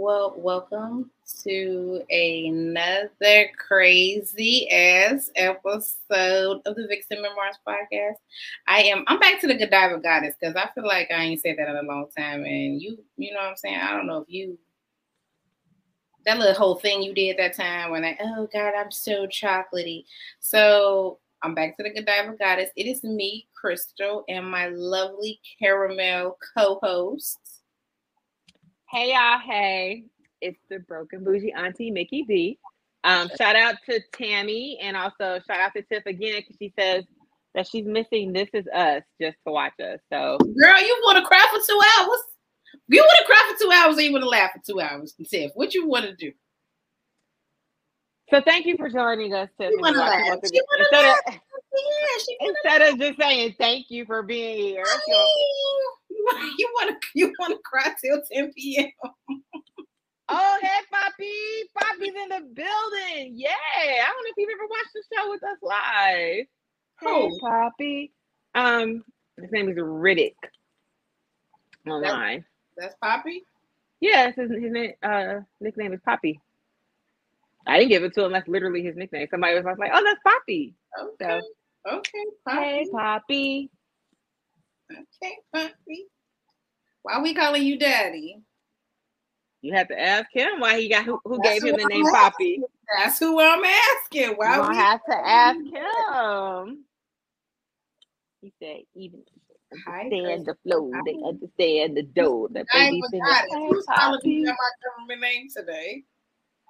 Well, welcome to another crazy ass episode of the Vixen Memoirs podcast. I am I'm back to the Godiva goddess because I feel like I ain't said that in a long time. And you, you know what I'm saying? I don't know if you that little whole thing you did that time when I oh god, I'm so chocolatey. So I'm back to the Godiva goddess. It is me, Crystal, and my lovely caramel co-host. Hey y'all, hey. It's the broken bougie auntie Mickey B. Um, shout out to Tammy and also shout out to Tiff again because she says that she's missing This Is Us just to watch us. So Girl, you want to cry for two hours? You want to cry for two hours or you want to laugh for two hours? Tiff, what you want to do? So thank you for joining us, Tiff. You wanna laugh. Instead, She wanna of, laugh. Yeah, she instead of just saying thank you for being here. laugh. So, You want to you want to cry till 10 p.m. oh, hey, Poppy. Poppy's in the building. Yeah. I don't know if you've ever watched the show with us live. Hey, Who? Poppy. Um, his name is Riddick online. That's Poppy. Yes, his, his name, uh, nickname is Poppy. I didn't give it to him. That's literally his nickname. Somebody was like, "Oh, that's Poppy." Okay. Okay, Hey, Poppy. Poppy. Okay, Poppy. Why we calling you daddy? You have to ask him why he got who, who gave him the I'm name Poppy. That's who I'm asking. Why You we have to ask him. He said, "Even understand the flow, they understand the dough. That baby singing, Who's calling me my government name today?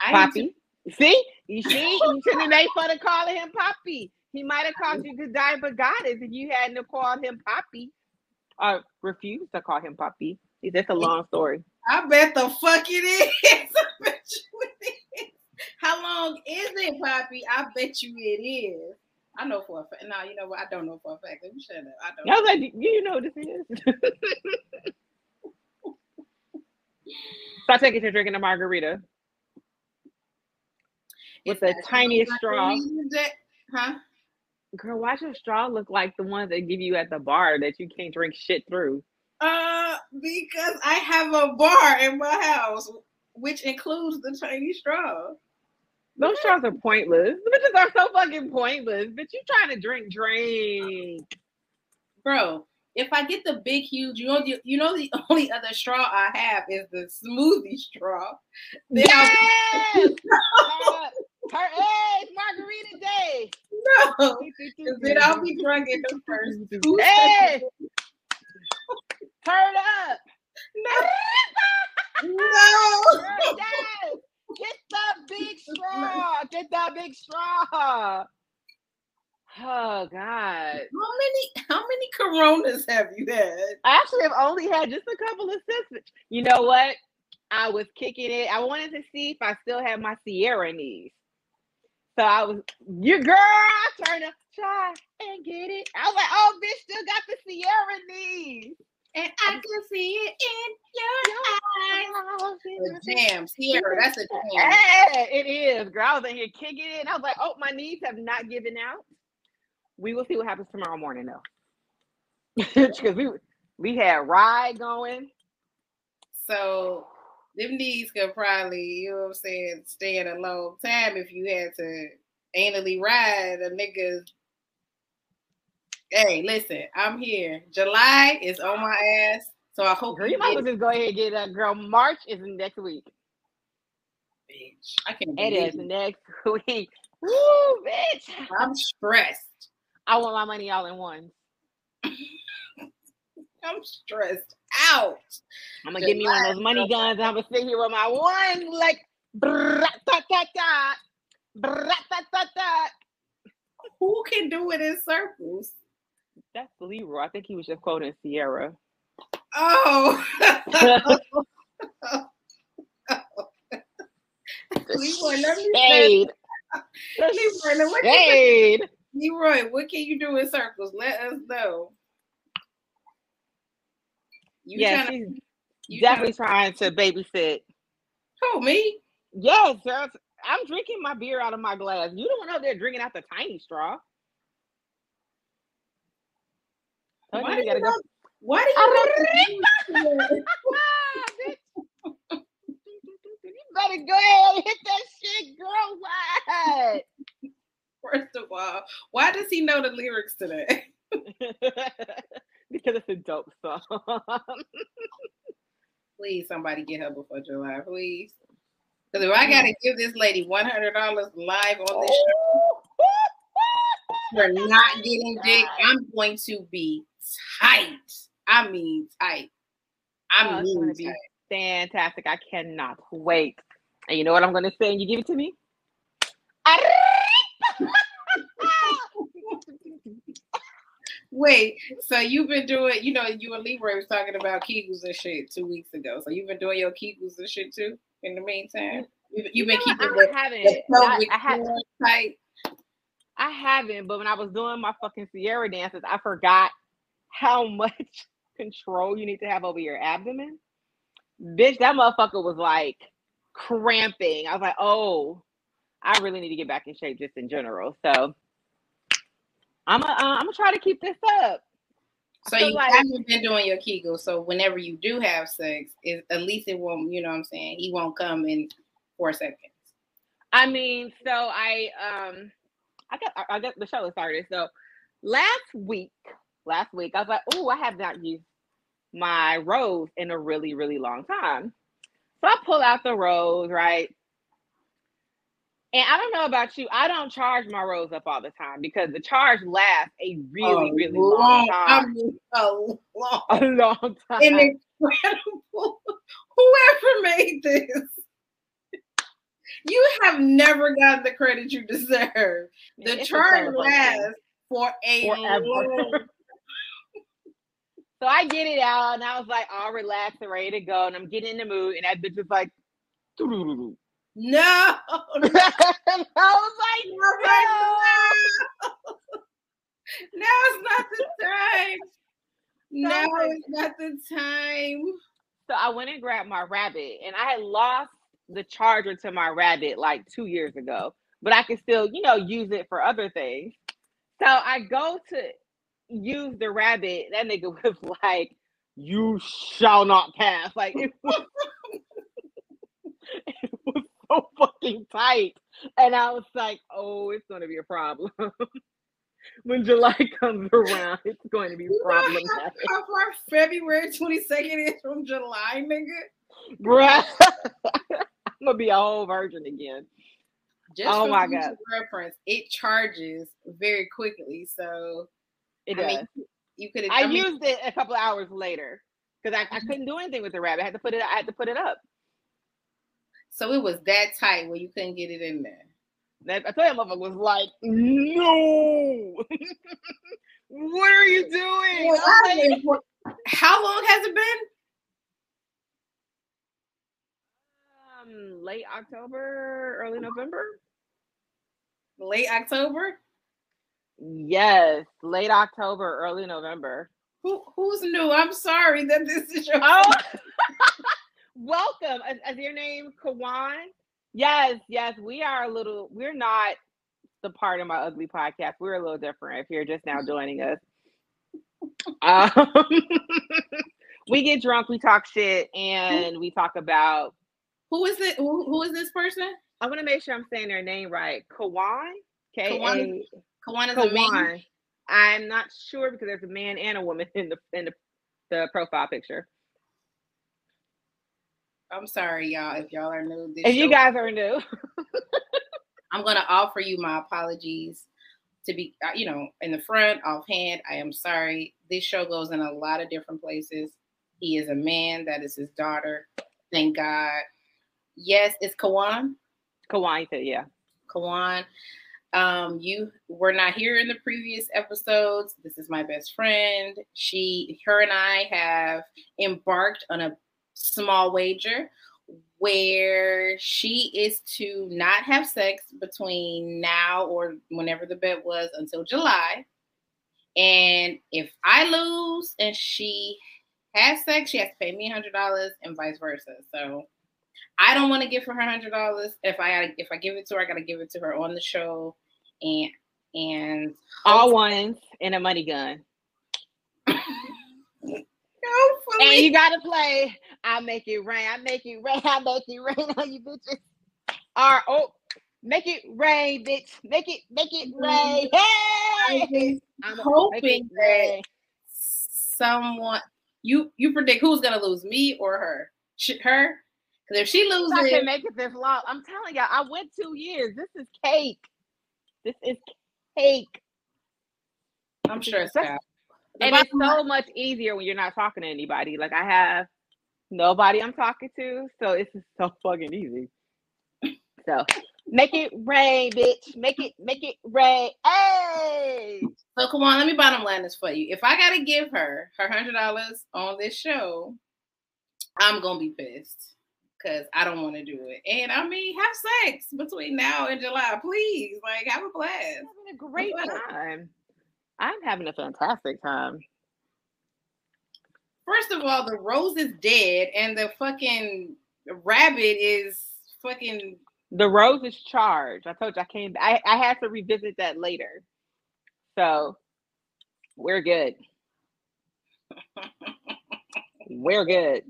I Poppy. See, you see, you shouldn't have made fun of calling him Poppy. He might have called you Godiva Goddess if you hadn't called him Poppy, or refuse to call him Poppy. See, That's a long story. I bet the fuck it is. I bet you it is. How long is it, Poppy? I bet you it is. I know for a fact. No, you know what? I don't know for a fact. Let me shut up. I don't. I was like, "You- know what this is? Stop taking your drinking a margarita. with Is the tiniest straw. Huh? Girl, why your straw look like the ones they give you at the bar that you can't drink shit through? Uh, because I have a bar in my house, which includes the tiny straw. Those straws are pointless. The bitches are so fucking pointless. Bitch, you trying to drink, drink. Bro, if I get the big, huge, you know, the, you know, the only other straw I have is the smoothie straw. Then Yes! Turn, hey, margarita day. no, then I'll be drunk in the first two Hey! Turn up. No, no. Get the big straw. Get the big straw. Oh God. How many, how many Coronas have you had? I actually have only had just a couple of sips. You know what? I was kicking it. I wanted to see if I still had my Ciara knees. So I was, your girl, trying to try and get it. I was like, oh, bitch, still got the Ciara knees. And I can see it in your eyes. A jam, Ciara, that's a jam. Hey, it is, girl. I was in here kicking it. And I was like, oh, my knees have not given out. We will see what happens tomorrow morning, though. Because we we had ride going. So them knees could probably, you know what I'm saying, stand a long time if you had to anally ride a nigga's. Hey, listen, I'm here. July is on my ass, so I hope Girl, you might as well just go ahead and get that girl. March is next week. bitch. I can't It is next week. Woo, bitch. I'm stressed. I want my money all in one. I'm stressed out. I'm gonna give me one of those money guns and I'm gonna sit here with my one like. Who can do it in circles? That's Leroy. I think he was just quoting Ciara. Oh. Leroy, let me Shade. Leroy, what Shade. Leroy, what can you do in circles? Let us know. You Yeah, tryna- she's you definitely trying to babysit. tryna- Who me? Yes, girl. I'm drinking my beer out of my glass. You don't know they're drinking out the tiny straw. Oh, Why you do gotta you go. want- Why do you want to do that? Bitch. ahead, go ahead, hit that shit, girl. What? First of all, why does he know the lyrics to that? because it's a dope song. please, somebody get her before July, please. Because if I gotta give this lady one hundred dollars live on this show for not getting dick, I'm going to be tight. I mean tight. I Oh, mean gonna be tight. fantastic. I cannot wait. And you know what I'm gonna say? And you give it to me? Wait, so you've been doing, you know, you and Leroy was talking about Kegels and shit two weeks ago. So you've been doing your Kegels and shit too in the meantime? You've, you've been You keeping the, I the I, I, ha- floor tight. I haven't, but when I was doing my fucking Ciara dances, I forgot how much control you need to have over your abdomen. Bitch, that motherfucker was like cramping. I was like, oh, I really need to get back in shape just in general. So I'm gonna, uh, I'm gonna try to keep this up. So you like- haven't been doing your Kegel. So whenever you do have sex, it, at least it won't, you know what I'm saying? He won't come in four seconds. I mean, so I um I got I I got the show started. So last week, last week I was like, oh, I have not used my rose in a really, really long time. So I pull out the rose, right? And I don't know about you, I don't charge my rose up all the time because the charge lasts a really, A really long I time. mean, a long, A long time. and incredible. Whoever made this, you have never gotten the credit you deserve. The It's charge lasts for a Forever. long So I get it out, and I was like all relaxed and ready to go, and I'm getting in the mood, and that bitch was like, "Doo-doo-doo-doo." No, and I was like, no, no, it's not the time. No, it's not the time. So I went and grabbed my rabbit, and I had lost the charger to my rabbit like two years ago, but I can still, you know, use it for other things. So I go to use the rabbit. That nigga was like, "You shall not pass." Like it was so fucking tight, and I was like, "Oh, it's going to be a problem." when July comes around, it's going to be You know how, far February 22nd is from July, nigga? Bruh. I'm gonna be a whole virgin again. Just Oh my God. reference, it charges very quickly. So It I does. mean, you could. I, mean, used it a couple hours later because I, I couldn't do anything with the rabbit. I had to put it. I had to put it up. So it was that tight where you couldn't get it in there. That, I tell you, motherfucker was like, "No, what are you doing?" Well, I'm like, How long has it been? um, late October, early November. Late October. Yes, late October, early November. Who who's new? I'm sorry that this is your. Oh, welcome. Is, is your name Kawan? Yes, yes. We are a little. We're not the part of my ugly podcast. We're a little different. If you're just now joining us, um, we get drunk, we talk shit, and we talk about. Who is it? Who, who is this person? I want to make sure I'm saying their name right. Kawan. K Kawan A Kawan is a man. I'm not sure because there's a man and a woman in the in the, the profile picture. I'm sorry, y'all. If y'all are new, this If you show- guys are new, I'm gonna offer you my apologies. To be, uh, you know, in the front, offhand, I am sorry. This show goes in a lot of different places. He is a man. That is his daughter. Thank God. Yes, it's Kawan. Kawan yeah. Kawan. Um, you were not here in the previous episodes. This is my best friend. She, her, and I have embarked on a small wager where she is to not have sex between now or whenever the bet was until July. And if I lose and she has sex, she has to pay me a hundred dollars and vice versa. So I don't want to give her her hundred dollars. If I if I give it to her, I gotta give it to her on the show, and and All ones and a money gun. And you gotta play. I make it rain. I make it rain. I make it rain on you bitches. Or oh, make it rain, bitch. Make it, make it mm-hmm. rain. Hey, I'm hoping that someone you you predict who's gonna lose, me or her? Sh- her? Because if she loses, I can make it this long. I'm telling y'all, I went two years. This is cake. This is cake. I'm sure it's and it's so much easier when you're not talking to anybody. Like I have nobody I'm talking to, so it's just so fucking easy. So make it rain, bitch. Make it, make it rain. Hey. So come on, let me bottom line this for you. If I gotta give her her hundred dollars on this show, I'm gonna be pissed because I don't want to do it. And I mean, have sex between now and July, please. Like, have a blast. having a great time. I'm having a fantastic time. First of all, the rose is dead, and the fucking rabbit is fucking. The rose is charged. I told you I came. I I had to revisit that later. So we're good. we're good.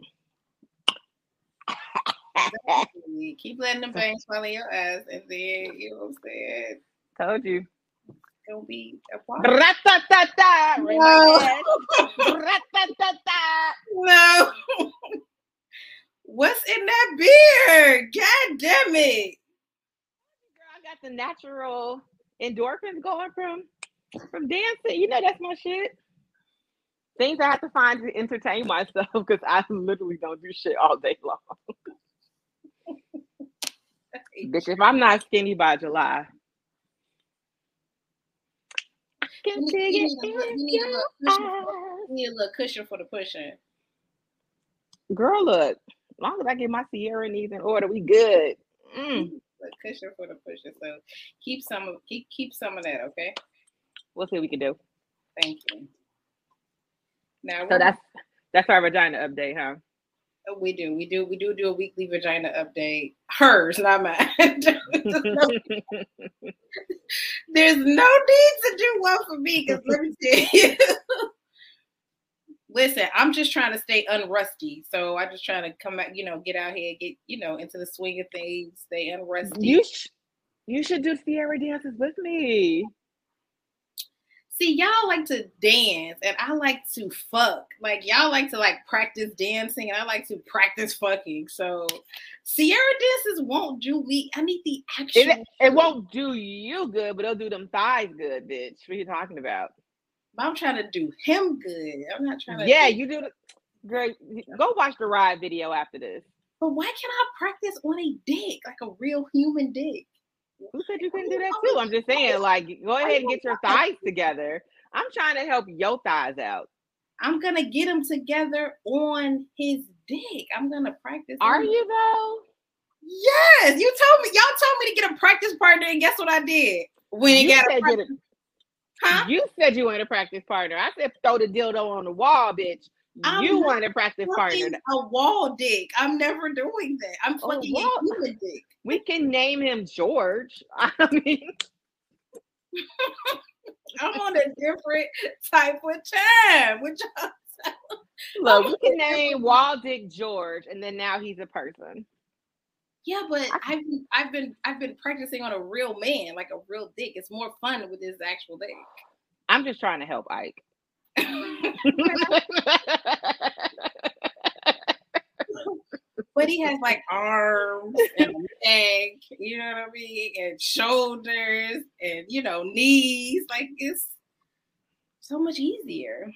Keep letting them bangs fall in your ass, and then you know what I'm saying. Told you. Gonna be a Rat-ta-ta-ta. No. no. What's in that beer? God damn it. Girl, I got the natural endorphins going from from dancing. You know that's my shit. Things I have to find to entertain myself because I literally don't do shit all day long. Bitch, if I'm not skinny by July, I can You dig need, it you need, a, in you need, a your little cushion for, eyes. you need a little cushion for the pushing. Girl, look, as long as I get my Ciara needs in order, we good. Mm. A cushion for the pushing. So keep some of keep keep some of that, okay? We'll see what we can do. Thank you. Now So that's that's our vagina update, huh? We do we do we do do a weekly vagina update. Hers, not mine. There's no need to do one for me because let me tell you. Listen, I'm just trying to stay unrusty. So I'm just trying to come out, you know, get out here, get, you know, into the swing of things, stay unrusty. you sh- you should do Ciara dances with me. See, y'all like to dance and I like to fuck. Like y'all like to like practice dancing and I like to practice fucking. So Ciara dances won't do me. I need the actual It, it won't do you good, but it'll do them thighs good, bitch. What are you talking about? I'm trying to do him good. I'm not trying to Yeah, do- you do. The, girl, go watch the ride video after this. But why can't I practice on a dick, like a real human dick? Who said you couldn't do that too? I'm just saying, like, go ahead and get your thighs together. I'm trying to help your thighs out. I'm gonna get them together on his dick. I'm gonna practice. Are you though? Yes, you told me. Y'all told me to get a practice partner, and guess what I did? When it You got a practice, a, huh? you said you wanted a practice partner. I said throw the dildo on the wall, bitch. I'm you want a practice partner. a wall dick. I'm never doing that. I'm Oh, fucking wall- a human dick. We can name him George. I mean, I'm on a different type of time. Which look, we can name Wall Dick George, and then now he's a person. yeah, but I've been, I've been I've been practicing on a real man, like a real dick. It's more fun with his actual dick. I'm just trying to help Ike. But he has like arms and neck, you know what I mean, and shoulders and you know knees. Like it's so much easier.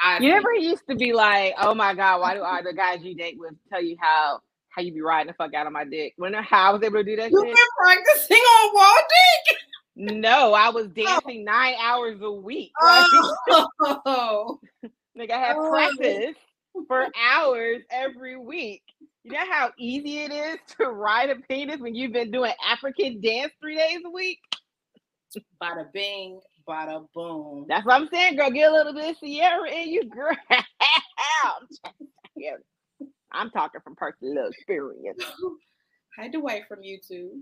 I You think. never used to be like, oh my god, why do all the guys you date with tell you how how you be riding the fuck out of my dick? When how I was able to do that You've been practicing on wall dick. No, I was oh. dancing nine hours a week. Like, Oh, Like I had Oh. practice for hours every week. You know how easy it is to ride a penis when you've been doing African dance three days a week? bada bing, bada boom. That's what I'm saying, girl. Get a little bit of Ciara in you, girl. I'm trying to- yeah. I'm talking from personal experience. Hi, Dwight from YouTube.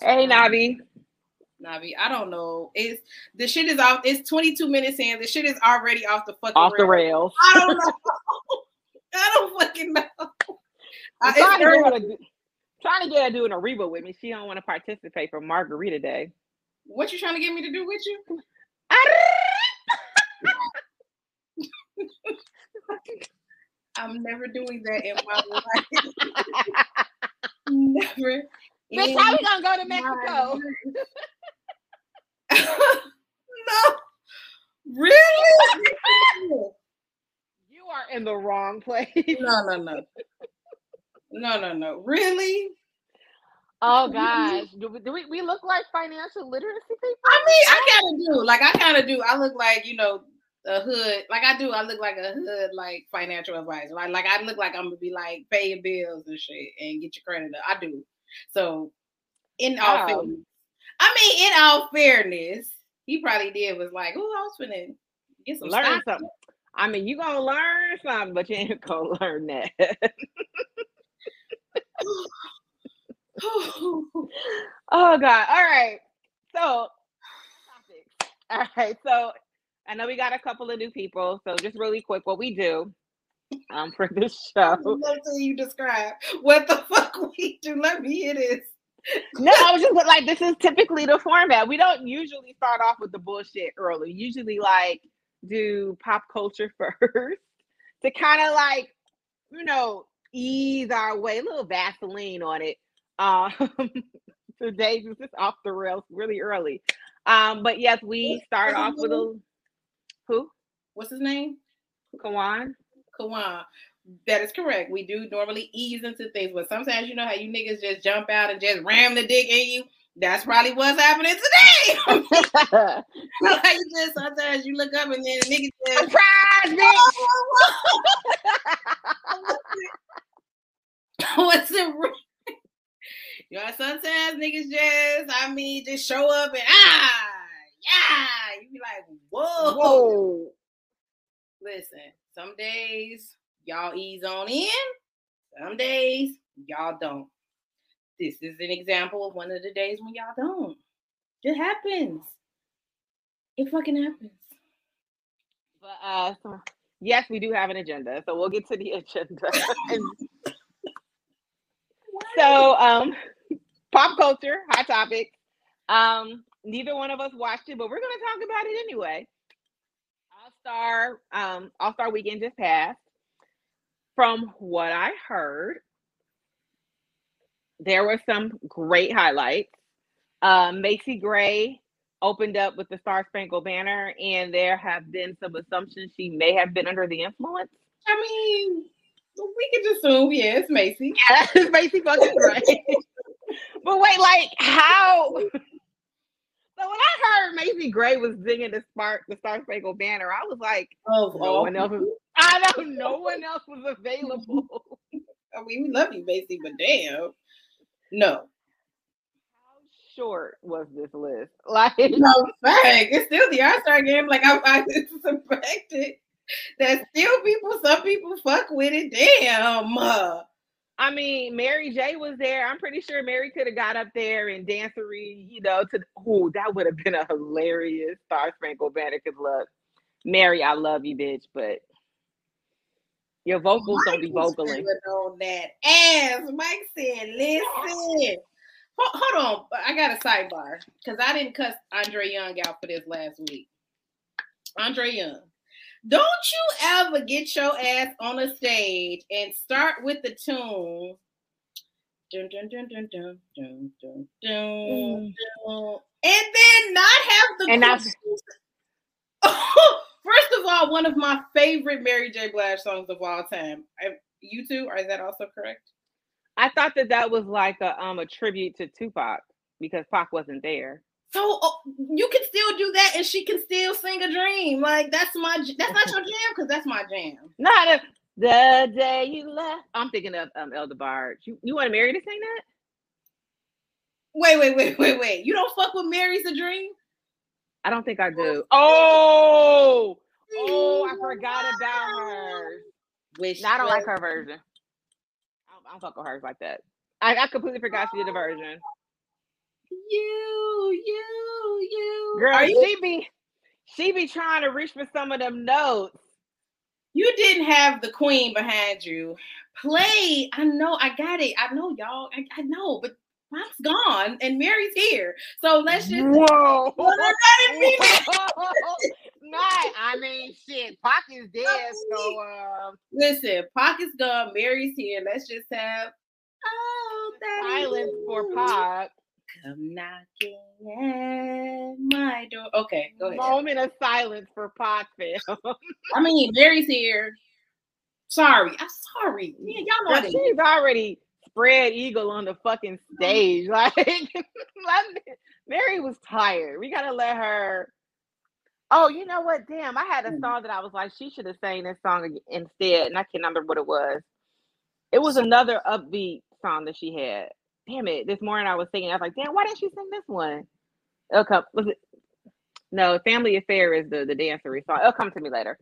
Hey, Navi. Navi, I don't know. It's the shit is off. It's 22 minutes in. The shit is already off the fucking Off the rails. rails. I don't know. I don't fucking know. I'm trying, to get her early. to, do- trying to get to do an Ariba with me. She don't want to participate for Margarita Day. What you trying to get me to do with you? I'm never doing that in my life. never. Bitch, how we gonna go to Mexico? life. no. Really? You are in the wrong place. no, no, no. No, no, no. Really? Oh gosh, do we, do we, we look like financial literacy people? I mean, I kind of do. Like, I kind of do. I look like, you know, a hood. Like, I do. I look like a hood, like, financial advisor. Like, like I look like I'm going to be, like, pay your bills and shit and get your credit up. I do. So, in all Oh. fairness, I mean, in all fairness, he probably did was like, oh, I was finna get some Learn stock." something. I mean, you gonna learn something, but you ain't gonna learn that. oh God! All right, so topics. All right, so I know we got a couple of new people. So just really quick, what we do um for this show. You describe what the fuck we do. Let me hear this. No, I was just like, this is typically the format. We don't usually start off with the bullshit early. Usually like do pop culture first to kind of like, you know, ease our way, a little Vaseline on it. Um, today was just off the rails really early. Um, but yes, we start off with a who? What's his name? Kawan. Kawan. That is correct. We do normally ease into things, but sometimes you know how you niggas just jump out and just ram the dick in you. That's probably what's happening today. like you just sometimes you look up and then the niggas just Surprise, bitch! what's it? You know, sometimes niggas just, I mean, just show up and ah, yeah. You be like, whoa. Whoa. Listen, some days y'all ease on in, some days y'all don't. This is an example of one of the days when y'all don't. It happens. It fucking happens. But uh, so, yes, we do have an agenda, so we'll get to the agenda. so, um, pop culture, hot topic. Um, neither one of us watched it, but we're gonna talk about it anyway. All Star, um, All Star Weekend just passed. From what I heard, there were some great highlights. Um, Macy Gray opened up with the Star Spangled Banner, and there have been some assumptions she may have been under the influence. I mean, we can just assume, yeah, it's Macy. Yeah, that's Macy fucking Gray. but wait, like how? So when I heard Macy Gray was singing the Spark, the Star Spangled Banner, I was like, oh, no one else. Was, I know no one else was available. I mean, we love you, Macy, but damn. No. How short was this list? Like, No, fact. It's still the All Star game. Like, I, I suspected that still people, some people fuck with it. Damn. Uh, I mean, Mary J was there. I'm pretty sure Mary could have got up there and dancery, you know, to oh, that would have been a hilarious Star Spangled Banner. Cause look, Mary, I love you, bitch, but your vocals don't be vocaling. on that ass. Mike said, listen. Hold, on. I got a sidebar because I didn't cuss Andre Young out for this last week. Andre Young. Don't you ever get your ass on a stage and start with the tune. Dun, dun, dun, dun, dun, dun, dun, dun, Mm. dun, and then not have the And First of all, one of my favorite Mary J. Blige songs of all time. I, you two, or is that also correct? I thought that that was like a um a tribute to Tupac because Pac wasn't there. So oh, you can still do that, and she can still sing a dream. Like that's my that's not your jam because that's my jam. Not a, the day you left. I'm thinking of um El DeBarge. You, you want Mary to sing that? Wait, wait, wait, wait, wait. You don't fuck with Mary's a dream? I don't think I do. Oh, oh, I forgot about hers. Wish No, I don't like her version. I don't, I don't fuck with hers like that. I, I completely forgot she did a version. You, you you. Girl, Are you she be she be trying to reach for some of them notes. you didn't have the queen behind you. Play. I know. I got it. I know, y'all. I, I know, but Mom's gone and Mary's here. So let's just. Whoa. Let it be. Not, I mean, shit. Pac is dead, so um, Listen, Pocket's gone. Mary's here. Let's just have. Oh, silence for Pac. Come knocking at my door. Okay, go ahead. Moment of silence for Pac, fam. I mean, Mary's here. Sorry, I'm sorry. Yeah, y'all know she's already spread eagle on the fucking stage. Like, like, Mary was tired. We gotta let her. Oh, you know what? Damn, I had a Mm. song that I was like, she should have sang this song instead, and I can't remember what it was. It was another upbeat song that she had. Damn it! This morning I was singing. I was like, damn, why didn't she sing this one? It'll come. Was it? No, Family Affair is the the dancery song. It'll come to me later.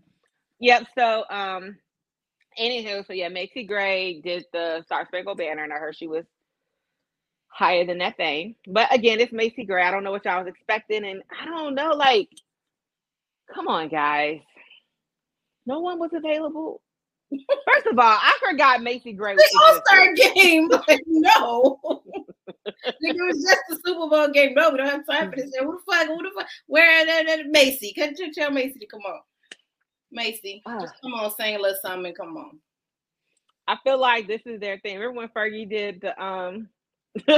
Yep. So, um, anywho, so yeah, Macy Gray did the Star Spangled Banner, and I heard she was higher than that thing. But again, it's Macy Gray. I don't know what y'all was expecting, and I don't know. Like, come on, guys. No one was available. First of all, I forgot Macy Gray was The All existed. Star game. Like, no. Nigga, it was just the Super Bowl game. No, we don't have time for this. Who the fuck? Who the fuck? Where that, that Macy? Could you tell Macy to come on? Macy, Ah. just come on, sing a little something. Come on. I feel like this is their thing. Remember when Fergie did the um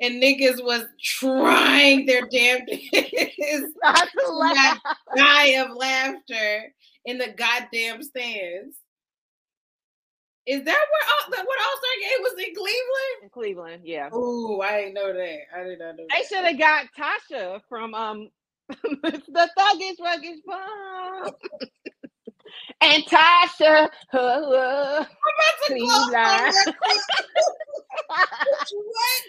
And niggas was trying their damnedest not to laugh. die of laughter in the goddamn stands. Is that where what All Star game was in Cleveland? in Cleveland, yeah. Ooh, I didn't know that. I did not know. That. They should have got Tasha from um the Thuggish Ruggish Bone. and Tasha uh, I'm about to Cleveland. What?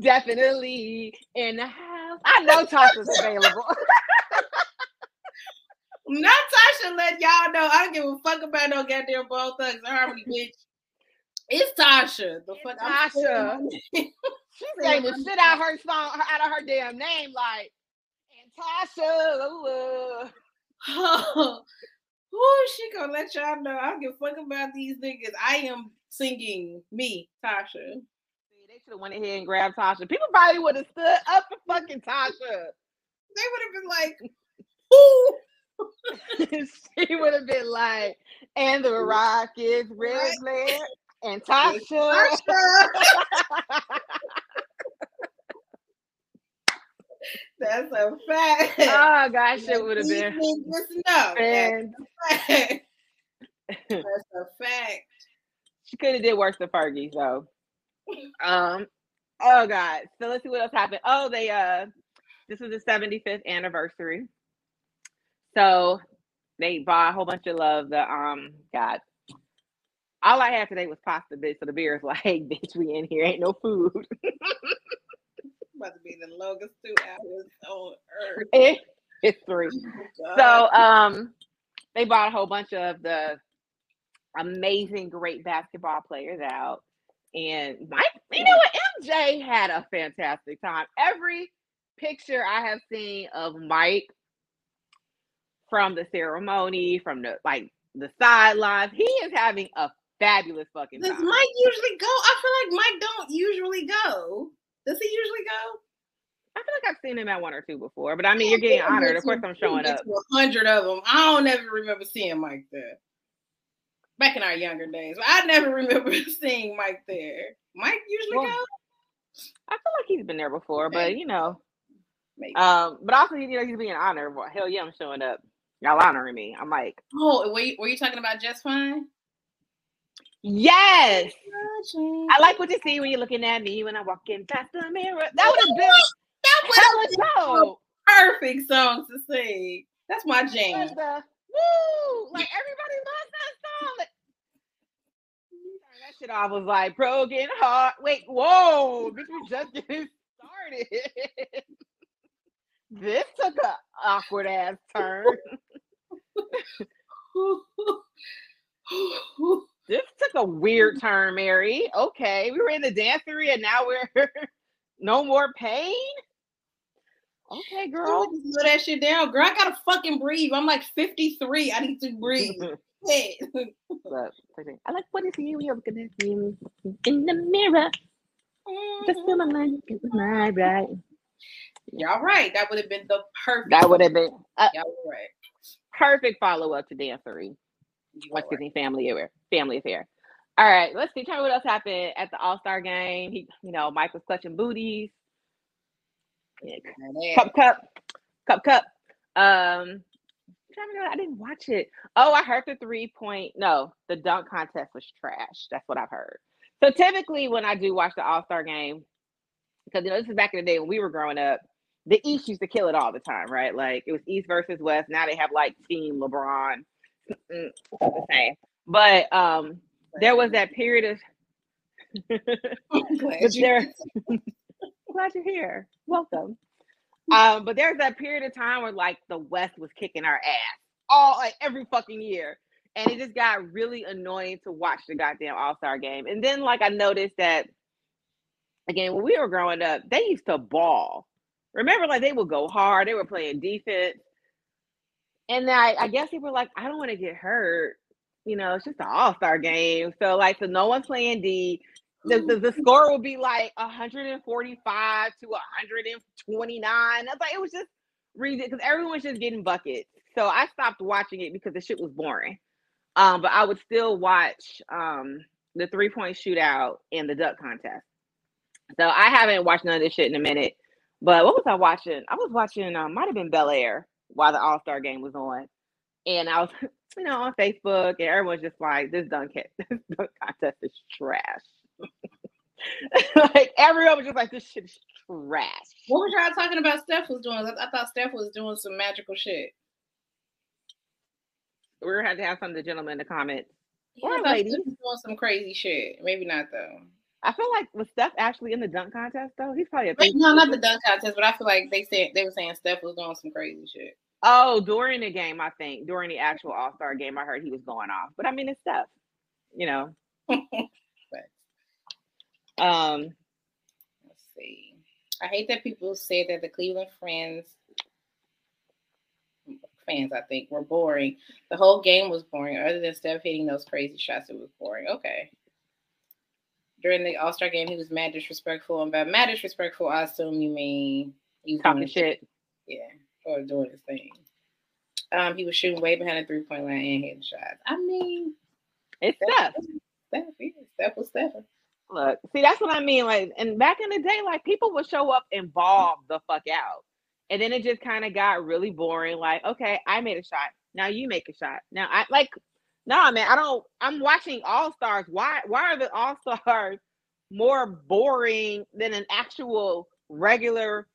Definitely in the house. I know Tasha's available. Natasha let y'all know I don't give a fuck about no goddamn Bone Thugs-n-Harmony, bitch. It's Tasha. The It's fuck Tasha. She's saying the shit out her song out of her damn name, like and Tasha. Oh, she gonna let y'all know I don't give a fuck about these niggas. I am singing me, Tasha. Should have went ahead and grabbed Tasha. People probably would have stood up for fucking Tasha. They would have been like, ooh. she would have been like, and the Rockets, red Right. and Tasha. Tasha. That's a fact. oh gosh, it would have been. Just know. And That's a fact. That's a fact. she could have did worse than Fergie, so. Um. Oh God. So let's see what else happened. Oh, they uh, this was the 75th anniversary. So they bought a whole bunch of love. The um, God. All I had today was pasta, bitch. So the beer is like, hey, bitch, we in here. Ain't no food. About to be the longest two hours on earth. It- it's three. God. So um they bought a whole bunch of the amazing great basketball players out. And Mike, you know what? MJ had a fantastic time. Every picture I have seen of Mike from the ceremony, from the like the sidelines, he is having a fabulous fucking Does time. Mike usually go? I feel like Mike don't usually go. Does he usually go? I feel like I've seen him at one or two before, but I mean, you're getting honored. Of course, I'm showing up. Hundred of them. I don't ever remember seeing Mike there. Back in our younger days, I never remember seeing Mike there. Mike usually Well, go. I feel like he's been there before, but you know, Maybe. Um, but also, you know, he's being honored. Well, hell yeah, I'm showing up. Y'all honoring me. I'm like, oh, were you, were you talking about just fine? yes. I like what you see when you're looking at me when I'm walking past the mirror. That would have been that hella dope. perfect song to sing. That's my jam. the woo, like everybody loves that that shit off was like broken heart. Wait, whoa, bitch, we just getting started. this took a awkward ass turn. This took a weird turn, Mary. Okay, we were in the dancery and now we're no more pain. Okay, girl. Slow that shit down, girl. I gotta fucking breathe. I'm like 53. I need to breathe. I like what is you? You're at me in the mirror. Just feel my mind, my right. Y'all right. That would have been the perfect. That would have been uh, y'all right. Perfect follow up to Dancery. What's right. family affair? Family affair. All right, let's see. Tell me what else happened at the All Star game. He, you know, Mike was clutching booties. Yeah. Cup, cup, cup, cup. Um, I didn't watch it. Oh, I heard the three point. No, the dunk contest was trash. That's what I've heard. So typically, when I do watch the All Star game, because you know this is back in the day when we were growing up, the East used to kill it all the time, right? Like it was East versus West. Now they have like Team LeBron. the same. But um, there was that period of. glad, there... glad you're here. Welcome. Um, but there's that period of time where like the West was kicking our ass all like every fucking year. And it just got really annoying to watch the goddamn All-Star game. And then like I noticed that again, when we were growing up, they used to ball. Remember, like they would go hard, they were playing defense. And I, I guess they were like, I don't want to get hurt. You know, it's just an all-star game. So like so no one's playing D the, the, the score would be like 145 to 129. I was like, it was just reason because everyone's just getting buckets. So I stopped watching it because the shit was boring. Um, but I would still watch um the three point shootout and the dunk contest. So I haven't watched none of this shit in a minute. But what was I watching? I was watching um might have been Bel Air while the All Star game was on. And I was, you know, on Facebook, and everyone's just like, this dunk, this dunk contest is trash. like everyone was just like, this shit is trash. What was y'all talking about? Steph was doing. I, thought Steph was doing some magical shit. We're gonna have to have some of the gentlemen in the comments. Yeah, or ladies doing some crazy shit. Maybe not though. I feel like was Steph actually in the dunk contest though? He's probably a Wait, no, not the dunk contest, but I feel like they said they were saying Steph was doing some crazy shit. Oh, during the game, I think during the actual All Star game, I heard he was going off. But I mean, it's Steph, you know. Um, let's see. I hate that people say that the Cleveland friends fans, I think, were boring. The whole game was boring. Other than Steph hitting those crazy shots, it was boring. Okay. During the All Star game, he was mad disrespectful. And by mad disrespectful, I assume you mean he's talking shit. Yeah, or doing his thing. Um, he was shooting way behind the three point line and hitting shots. I mean, it's Steph. Steph, yeah, Steph was Steph. Look, see, that's what I mean. Like, and back in the day, like people would show up bomb the fuck out. And then it just kind of got really boring. Like, okay, I made a shot. Now you make a shot. Now I like, nah, man, I don't. I'm watching All Stars. Why? Why are the All Stars more boring than an actual regular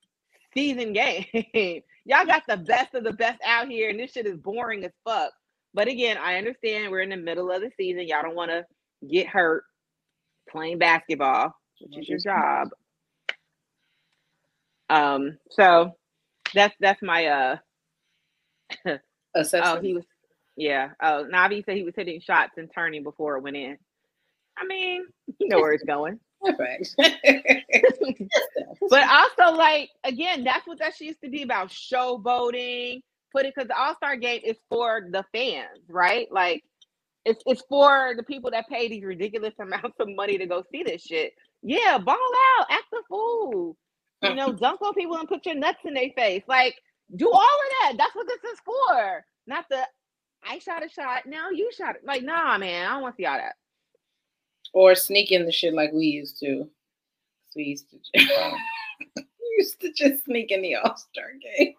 season game? Y'all got the best of the best out here, and this shit is boring as fuck. But again, I understand we're in the middle of the season. Y'all don't want to get hurt playing basketball, which is your job. Um, so that's that's my uh assessment. oh, he was yeah. Oh, Navi said he was hitting shots and turning before it went in. I mean, you know where it's going. but also, like again, that's what that used to be about showboating. Put it because the All Star game is for the fans, right? Like it's it's for the people that pay these ridiculous amounts of money to go see this shit. Yeah, ball out, act the fool. You know, dunk on people and put your nuts in their face. Like, do all of that. That's what this is for. Not the I shot a shot. Now you shot it. Like, nah, man, I don't want to see all that. Or sneak in the shit like we used to. We used to just, we used to just sneak in the All Star games.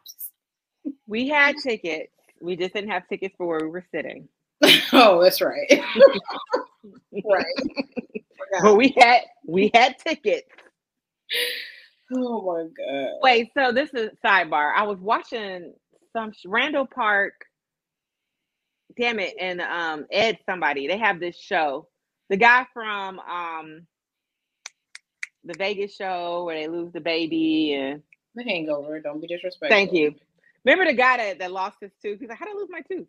We had tickets. We just didn't have tickets for where we were sitting. oh, that's right. right. But we had we had tickets. Oh my god. Wait, so this is sidebar. I was watching some Randall Park. Damn it, and um Ed somebody. They have this show. The guy from um the Vegas show where they lose the baby and the hangover. Don't be disrespectful. Thank you. Remember the guy that, that lost his tooth? He's like, How did I lose my tooth?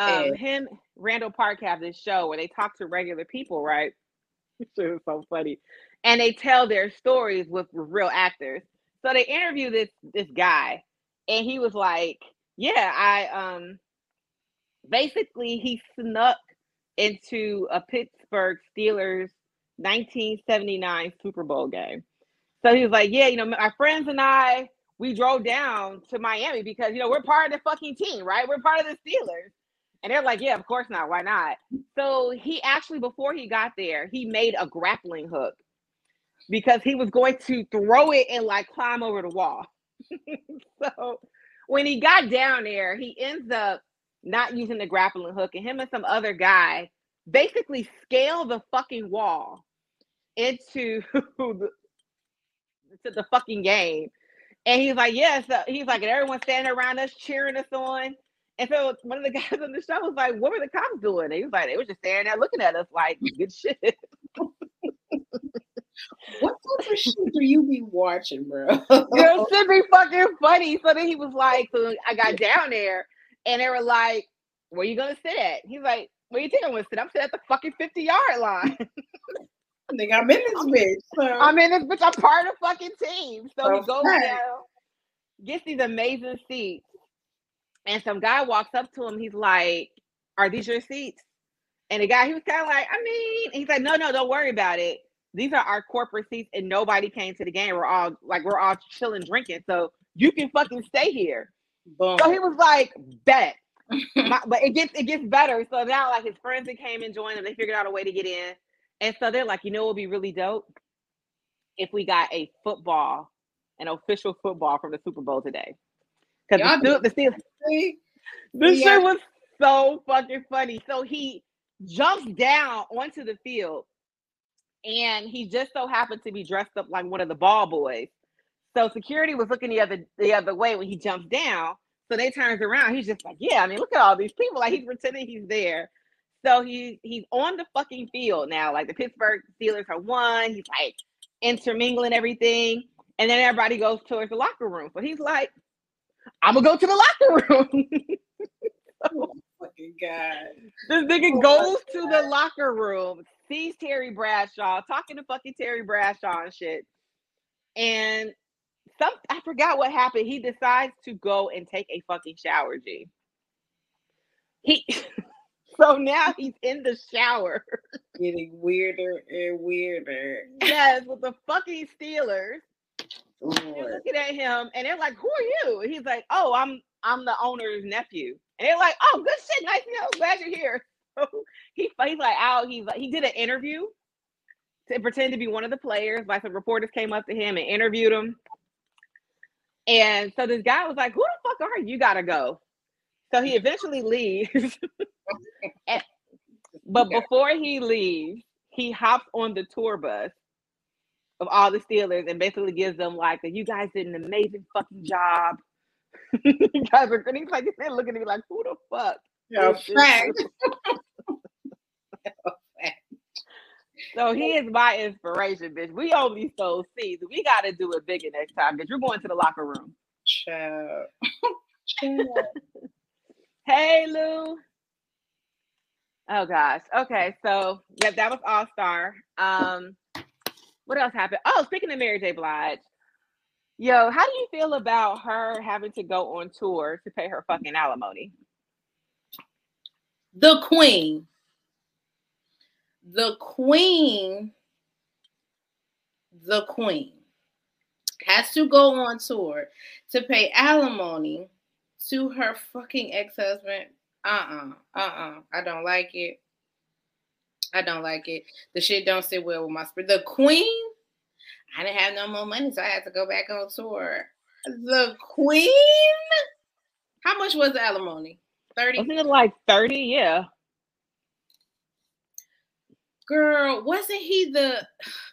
Um, him, Randall Park have this show where they talk to regular people, right? it was so funny. And they tell their stories with real actors. So they interview this this guy, and he was like, "Yeah, I um, basically he snuck into a Pittsburgh Steelers 1979 Super Bowl game. So he was like, "Yeah, you know, my friends and I, we drove down to Miami because you know we're part of the fucking team, right? We're part of the Steelers." And they're like, "Yeah, of course not. Why not?" So he actually, before he got there, he made a grappling hook because he was going to throw it and like climb over the wall. so when he got down there, he ends up not using the grappling hook, and him and some other guy basically scale the fucking wall into the, to the fucking game. And he's like, yes, yeah. so he's like, and everyone's standing around us cheering us on. And so one of the guys on the show was like, what were the cops doing? And he was like, they were just standing there looking at us like, good shit. what type of shit do you be watching, bro? you know, should be fucking funny. So then he was like, so I got down there and they were like, where you gonna sit at? He's like, where you think I'm gonna sit? I'm sitting at the fucking 50 yard line. I think I'm in this bitch. So. I'm in this bitch. I'm part of the fucking team. So okay. he goes down, gets these amazing seats, and some guy walks up to him. He's like, Are these your seats? And the guy, he was kind of like, I mean, he's like, No, no, don't worry about it these are our corporate seats and nobody came to the game. We're all like we're all chilling drinking. So you can fucking stay here. Boom. So he was like, bet. My, but it gets it gets better. So now like his friends that came and joined him, they figured out a way to get in. And so they're like, you know it would be really dope? If we got a football, an official football from the Super Bowl today. Because the, the, this yeah. shit was so fucking funny. So he jumps down onto the field and he just so happened to be dressed up like one of the ball boys. So security was looking the other the other way when he jumps down. So they turns around. He's just like, yeah. I mean, look at all these people. Like he's pretending he's there. So he he's on the fucking field now. Like the Pittsburgh Steelers are won. He's like intermingling everything, and then everybody goes towards the locker room. So he's like, I'm gonna go to the locker room. oh, fucking god! This nigga oh, goes to the locker room, sees Terry Bradshaw talking to fucking Terry Bradshaw and shit. And some I forgot what happened. He decides to go and take a fucking shower, G. He so now he's in the shower. Getting weirder and weirder. Yes, with the fucking Steelers. They're looking at him and they're like, Who are you? And he's like, Oh, I'm I'm the owner's nephew. And they're like, Oh, good shit, nice to know. Glad you're here. he he's like out. He's like he did an interview to pretend to be one of the players. Like some reporters came up to him and interviewed him. And so this guy was like, "Who the fuck are you? You gotta go." So he eventually leaves. and, but before he leaves, he hops on the tour bus of all the Steelers and basically gives them like, "You guys did an amazing fucking job." you guys are he's like they're looking at me like, "Who the fuck?" Yeah. So he is my inspiration, bitch. We only sold seeds. We got to do it bigger next time, bitch. You're going to the locker room. Hey, Lou. Oh gosh. Okay, so yeah, that was All Star. Um, what else happened? Oh, speaking of Mary J. Blige, yo, how do you feel about her having to go on tour to pay her fucking alimony? The Queen the queen, the queen has to go on tour to pay alimony to her fucking ex-husband. Uh-uh. Uh-uh. I don't like it. I don't like it. The shit don't sit well with my spirit. The queen, I didn't have no more money, so I had to go back on tour. The queen? How much was the alimony? 30? Wasn't it like 30? Yeah. Girl, wasn't he the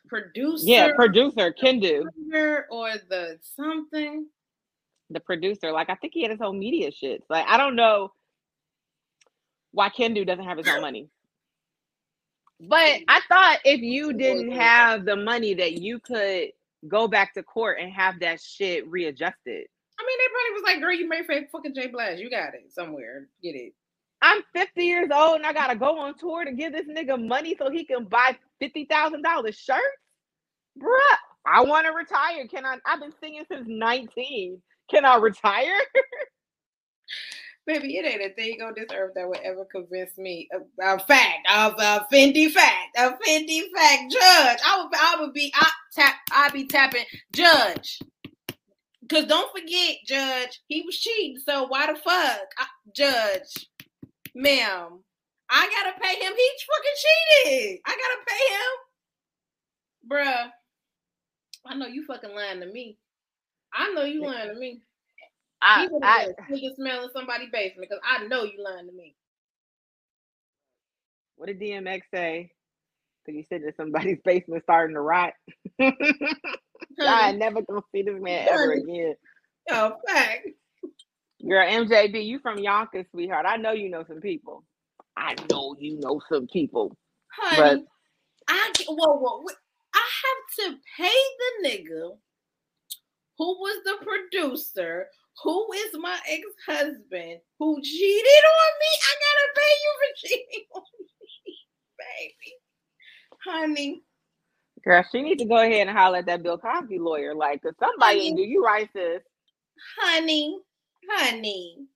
producer? Yeah, producer, Kendu. Or the something? The producer. Like, I think he had his own media shit. Like, I don't know why Kendu doesn't have his own money. But I thought if you didn't have the money that you could go back to court and have that shit readjusted. I mean, they probably was like, girl, you made fake fucking J Blige. You got it somewhere. Get it. I'm 50 years old and I gotta go on tour to give this nigga money so he can buy fifty thousand dollars shirts, bruh. I want to retire. Can I? I've been singing since nineteen. Can I retire? Baby, it ain't a thing on this earth that would ever convince me. A, a fact, a, a Fendi fact, a Fendi fact. Judge, I would, I would be, I tap, I'd be tapping Judge. Cause don't forget, Judge, he was cheating. So why the fuck, I, Judge, ma'am, I gotta pay him. He fucking cheated. I gotta pay him, bruh. I know you fucking lying to me. I know you lying to me. I, I nigga smelling somebody's basement because I know you lying to me. What did DMX say? Because you said that somebody's basement starting to rot. I never gonna see this man ever again. Oh, fact. Girl, MJB, you from Yonkers, sweetheart. I know you know some people. I know you know some people. Honey, but I whoa, whoa, I have to pay the nigga who was the producer, who is my ex-husband, who cheated on me. I gotta pay you for cheating on me, baby. Honey. Girl, she needs to go ahead and holler at that Bill Cosby lawyer. Like, cause somebody honey, do you right, sis. Honey, honey.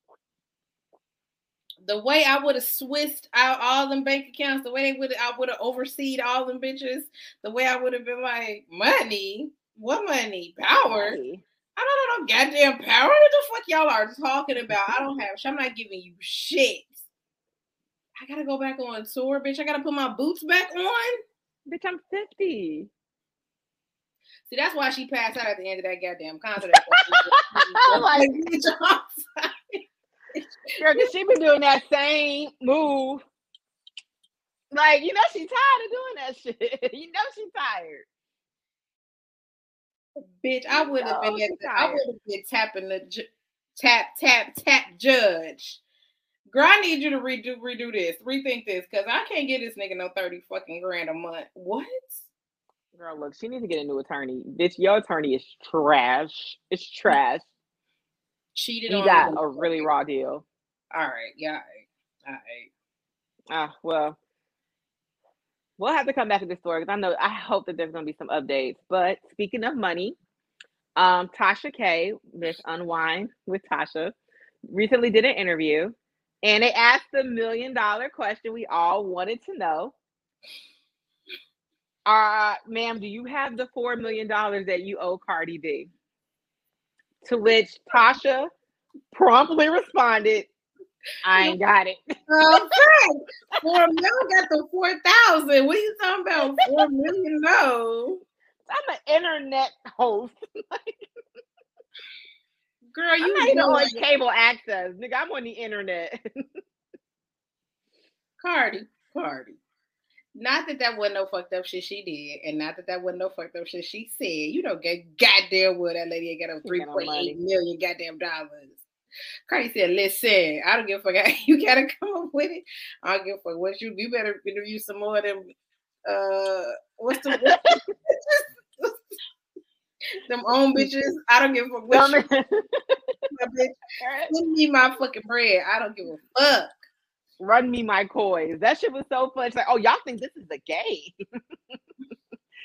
The way I would have switched out all them bank accounts, the way they would I would have overseen all them bitches, the way I would have been like, money, what money? Power. Money. I don't know no goddamn power. What the fuck y'all are talking about? I don't have. I'm not giving you shit. I gotta go back on tour, bitch. I gotta put my boots back on. Bitch, I'm 50. See, that's why she passed out at the end of that goddamn concert. like, Girl, cause she been doing that same move. Like, you know, she tired of doing that shit. you know, she tired. Bitch, I would have been. At the, I would have been tapping the ju- tap tap tap judge. Girl, I need you to redo redo this, rethink this, because I can't get this nigga no thirty fucking grand a month. What? Girl, look, she needs to get a new attorney. Bitch, your attorney is trash. It's trash. Cheated. He got a really raw deal. All right, yeah, all right. Ah, well, we'll have to come back to this story because I know I hope that there's going to be some updates. But speaking of money, um, Tasha K, Miss Unwind with Tasha, recently did an interview, and they asked the million dollar question we all wanted to know. Uh, ma'am, do you have the four million dollars that you owe Cardi B? To which Tasha promptly responded, I ain't got it. Okay. Four million got the four thousand. What are you talking about? Four million no. I'm an internet host. Girl, you I'm not on cable access. Nigga, I'm on the internet. Cardi, Cardi. Not that that wasn't no fucked up shit she did, and not that that wasn't no fucked up shit she said. You don't get goddamn well that lady ain't got no three point eight million goddamn dollars. Cardi said, "Listen, I don't give a fuck. You gotta come up with it. I don't give a fuck what you. You better interview some more of them. Uh, what's the them own bitches? I don't give a fuck what you. bitch, send me my fucking bread. I don't give a fuck. Run me my coins. That shit was so fun. It's like, oh, y'all think this is a game?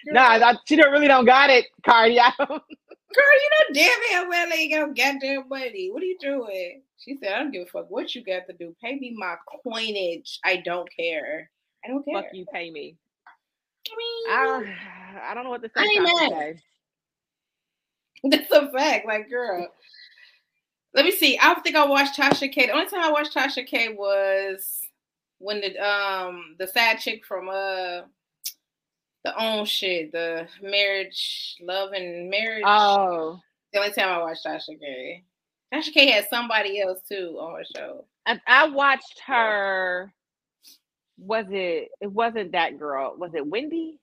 nah, she don't really don't got it, Cardi. I don't. Girl, you know damn well ain't got goddamn money. What are you doing? She said, I don't give a fuck what you got to do. Pay me my coinage. I don't care. I don't care. Fuck you, pay me. I mean, I don't, I don't know what to say. I. That's a fact. Like, girl. Let me see. I think I watched Tasha K. The only time I watched Tasha K was when the um the sad chick from uh the own shit, the marriage, love and marriage. Oh, the only time I watched Tasha K. Tasha K had somebody else too on her show. I, I watched her. Was it? It wasn't that girl. Was it Wendy?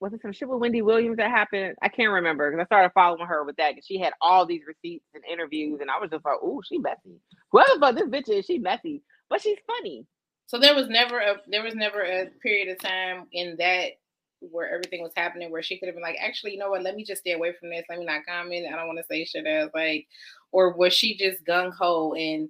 Was it some shit with Wendy Williams that happened? I can't remember because I started following her with that because she had all these receipts and interviews, and I was just like, "Oh, she messy. Whoever fuck this bitch is, she messy, but she's funny." So there was never a there was never a period of time in that where everything was happening where she could have been like, actually, you know what, let me just stay away from this. Let me not comment. I don't want to say shit as like, or was she just gung ho and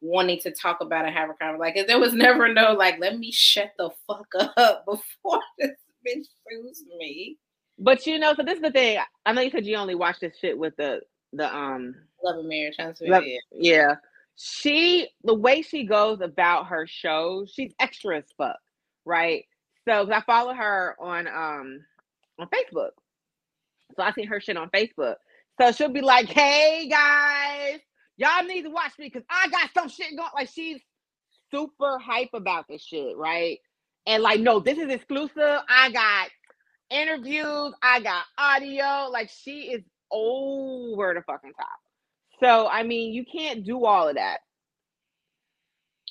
wanting to talk about and have a conversation. Like, there was never no like, let me shut the fuck up before this bitch sues me. But you know, so this is the thing. I know you said you only watched this shit with the the um Love and Marriage. Love, yeah. She the way she goes about her shows, she's extra as fuck, right? So I follow her on um on Facebook. So I seen her shit on Facebook. So she'll be like, "Hey guys, y'all need to watch me because I got some shit going." Like she's super hype about this shit, right? And like, no, this is exclusive. I got interviews, I got audio. Like she is over the fucking top. So I mean, you can't do all of that.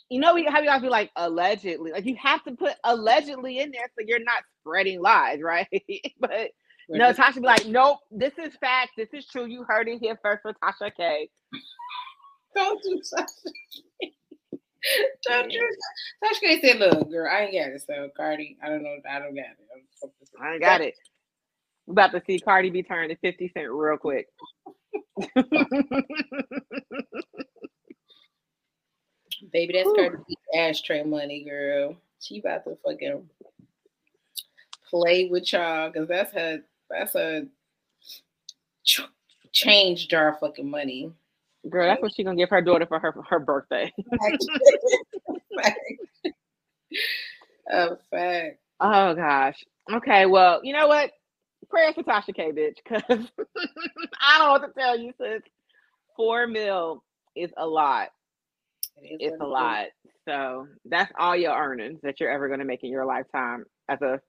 You know how you guys be like allegedly, like you have to put allegedly in there so you're not spreading lies, right? but no, Tasha be like, nope, this is fact, this is true. You heard it here first for Tasha K. Don't do Tasha. Don't do Tasha K said, look, girl, I ain't got it. So Cardi, I don't know, I don't got it. I ain't got it. We're about to see Cardi be turned to 50 Cent real quick. Baby, that's Cardi B ashtray money, girl. She about to fucking play with y'all because that's her. That's a ch- change jar fucking money. Girl, that's what she gonna give her daughter for her for her birthday. oh, fact. Oh gosh. Okay, well, you know what? Prayers for Tasha K, bitch, because I don't know what to tell you, sis. Four mil is a lot. It it's a lot. So that's all your earnings that you're ever going to make in your lifetime as a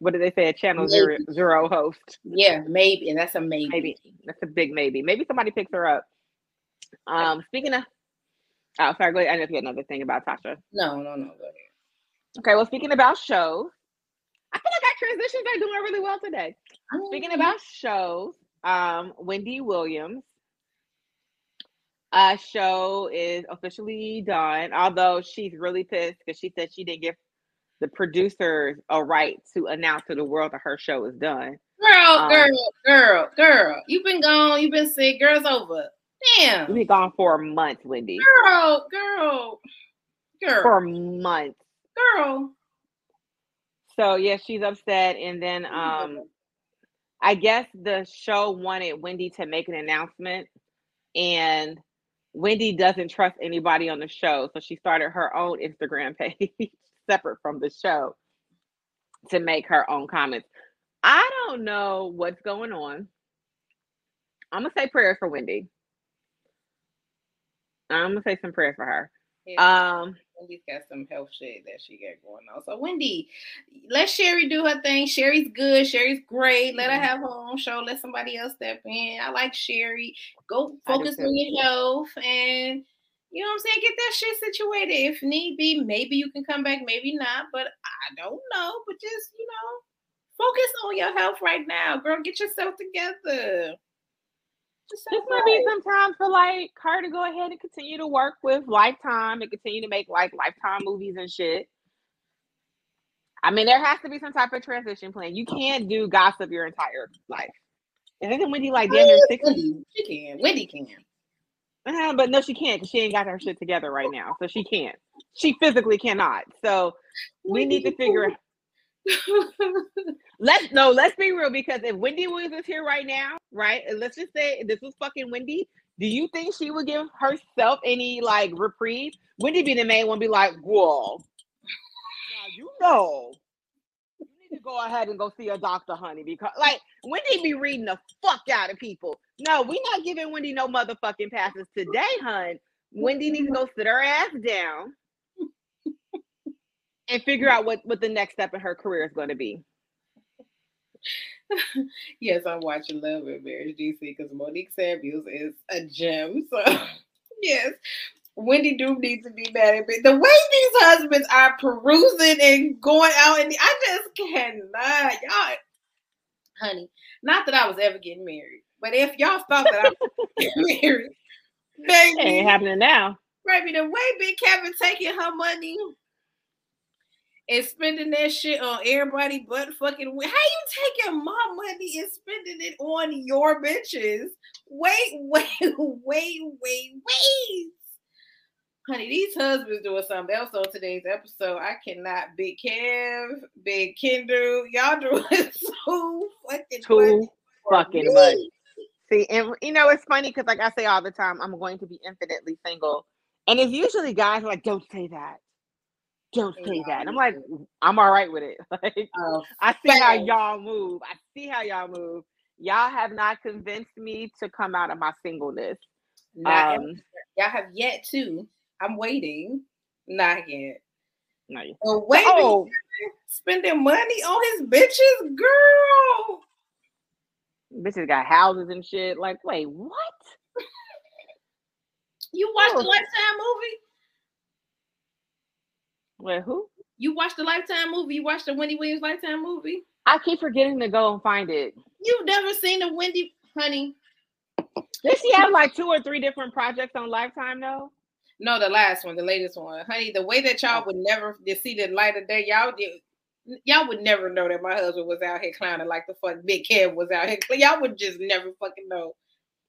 what did they say a channel zero, zero host? Yeah, maybe, and that's a maybe. Maybe that's a big maybe. Maybe somebody picks her up. Um, speaking of, oh, sorry. Go ahead. I know you had another thing about Tasha. No, no, no. Go ahead. Okay. Well, speaking about shows, I feel like our transitions are doing really well today. Speaking about shows, um, Wendy Williams uh show is officially done. Although she's really pissed because she said she didn't give the producers a right to announce to the world that her show is done. Girl, um, girl, girl, girl. You've been gone. You've been sick. Girl's over. Damn. You've been gone for a month, Wendy. Girl, girl, girl. For months. Girl. So yeah, she's upset. And then um I guess the show wanted Wendy to make an announcement, and Wendy doesn't trust anybody on the show. So she started her own Instagram page separate from the show to make her own comments. I don't know what's going on. I'm gonna say prayers for Wendy. I'm gonna say some prayers for her. Yeah. Um Wendy's got some health shit that she got going on. So Wendy, let Sherri do her thing. Sherri's good. Sherri's great. Let her mm-hmm. have her own show. Let somebody else step in. I like Sherri. Go focus on your health and you know what I'm saying? Get that shit situated. If need be, maybe you can come back, maybe not. But I don't know. But just, you know, focus on your health right now. Girl, get yourself together this might be some time for like her to go ahead and continue to work with Lifetime and continue to make like Lifetime movies and shit. I mean, there has to be some type of transition plan. You can't do gossip your entire life. And then Wendy like damn near sixty. She can. Wendy can. Uh, but no, she can't because she ain't got her shit together right now. So she can't. She physically cannot. So we need to figure out let's no, let's be real because if Wendy Williams is here right now, right? And let's just say this was fucking Wendy. Do you think she would give herself any like reprieve? Wendy be the main one, be like, whoa. Now you know you need to go ahead and go see a doctor, honey, because like Wendy be reading the fuck out of people. No, we not giving Wendy no motherfucking passes today, hun. Wendy needs to go sit her ass down and figure out what what the next step in her career is going to be. yes, I'm watching Love and Marriage DC because Monique Samuels is a gem. So yes, Wendy do needs to be mad at me. The way these husbands are perusing and going out, and I just cannot, y'all, honey. Not that I was ever getting married, but if y'all thought that I was getting married, baby, it ain't happening now. Baby, the way Big Kevin taking her money and spending that shit on everybody but fucking how you taking my money and spending it on your bitches? Wait, wait, wait, wait, wait. honey, these husbands doing something else on today's episode. I cannot. Big Kev, Big Kendra, y'all doing so fucking too fucking much. See, and you know it's funny because, like I say all the time, I'm going to be infinitely single, and it's usually guys like, "Don't say that, don't say that." And I'm like, I'm all right with it. Like, oh, I see how y'all move. I see how y'all move. Y'all have not convinced me to come out of my singleness. Not um, y'all have yet to. I'm waiting. Not yet. Not yet. Oh, wait, oh. spending money on his bitches, girl. Bitches got houses and shit. Like, wait, what? you watched oh. the Lifetime movie? Wait, who? You watched the Lifetime movie? You watched the Wendy Williams Lifetime movie? I keep forgetting to go and find it. You've never seen the Wendy, honey. Did she have like two or three different projects on Lifetime though? No, the last one, the latest one, honey. The way that y'all would never see the light of day, y'all did. Y'all would never know that my husband was out here clowning like the fuck Big Kev was out here. Y'all would just never fucking know.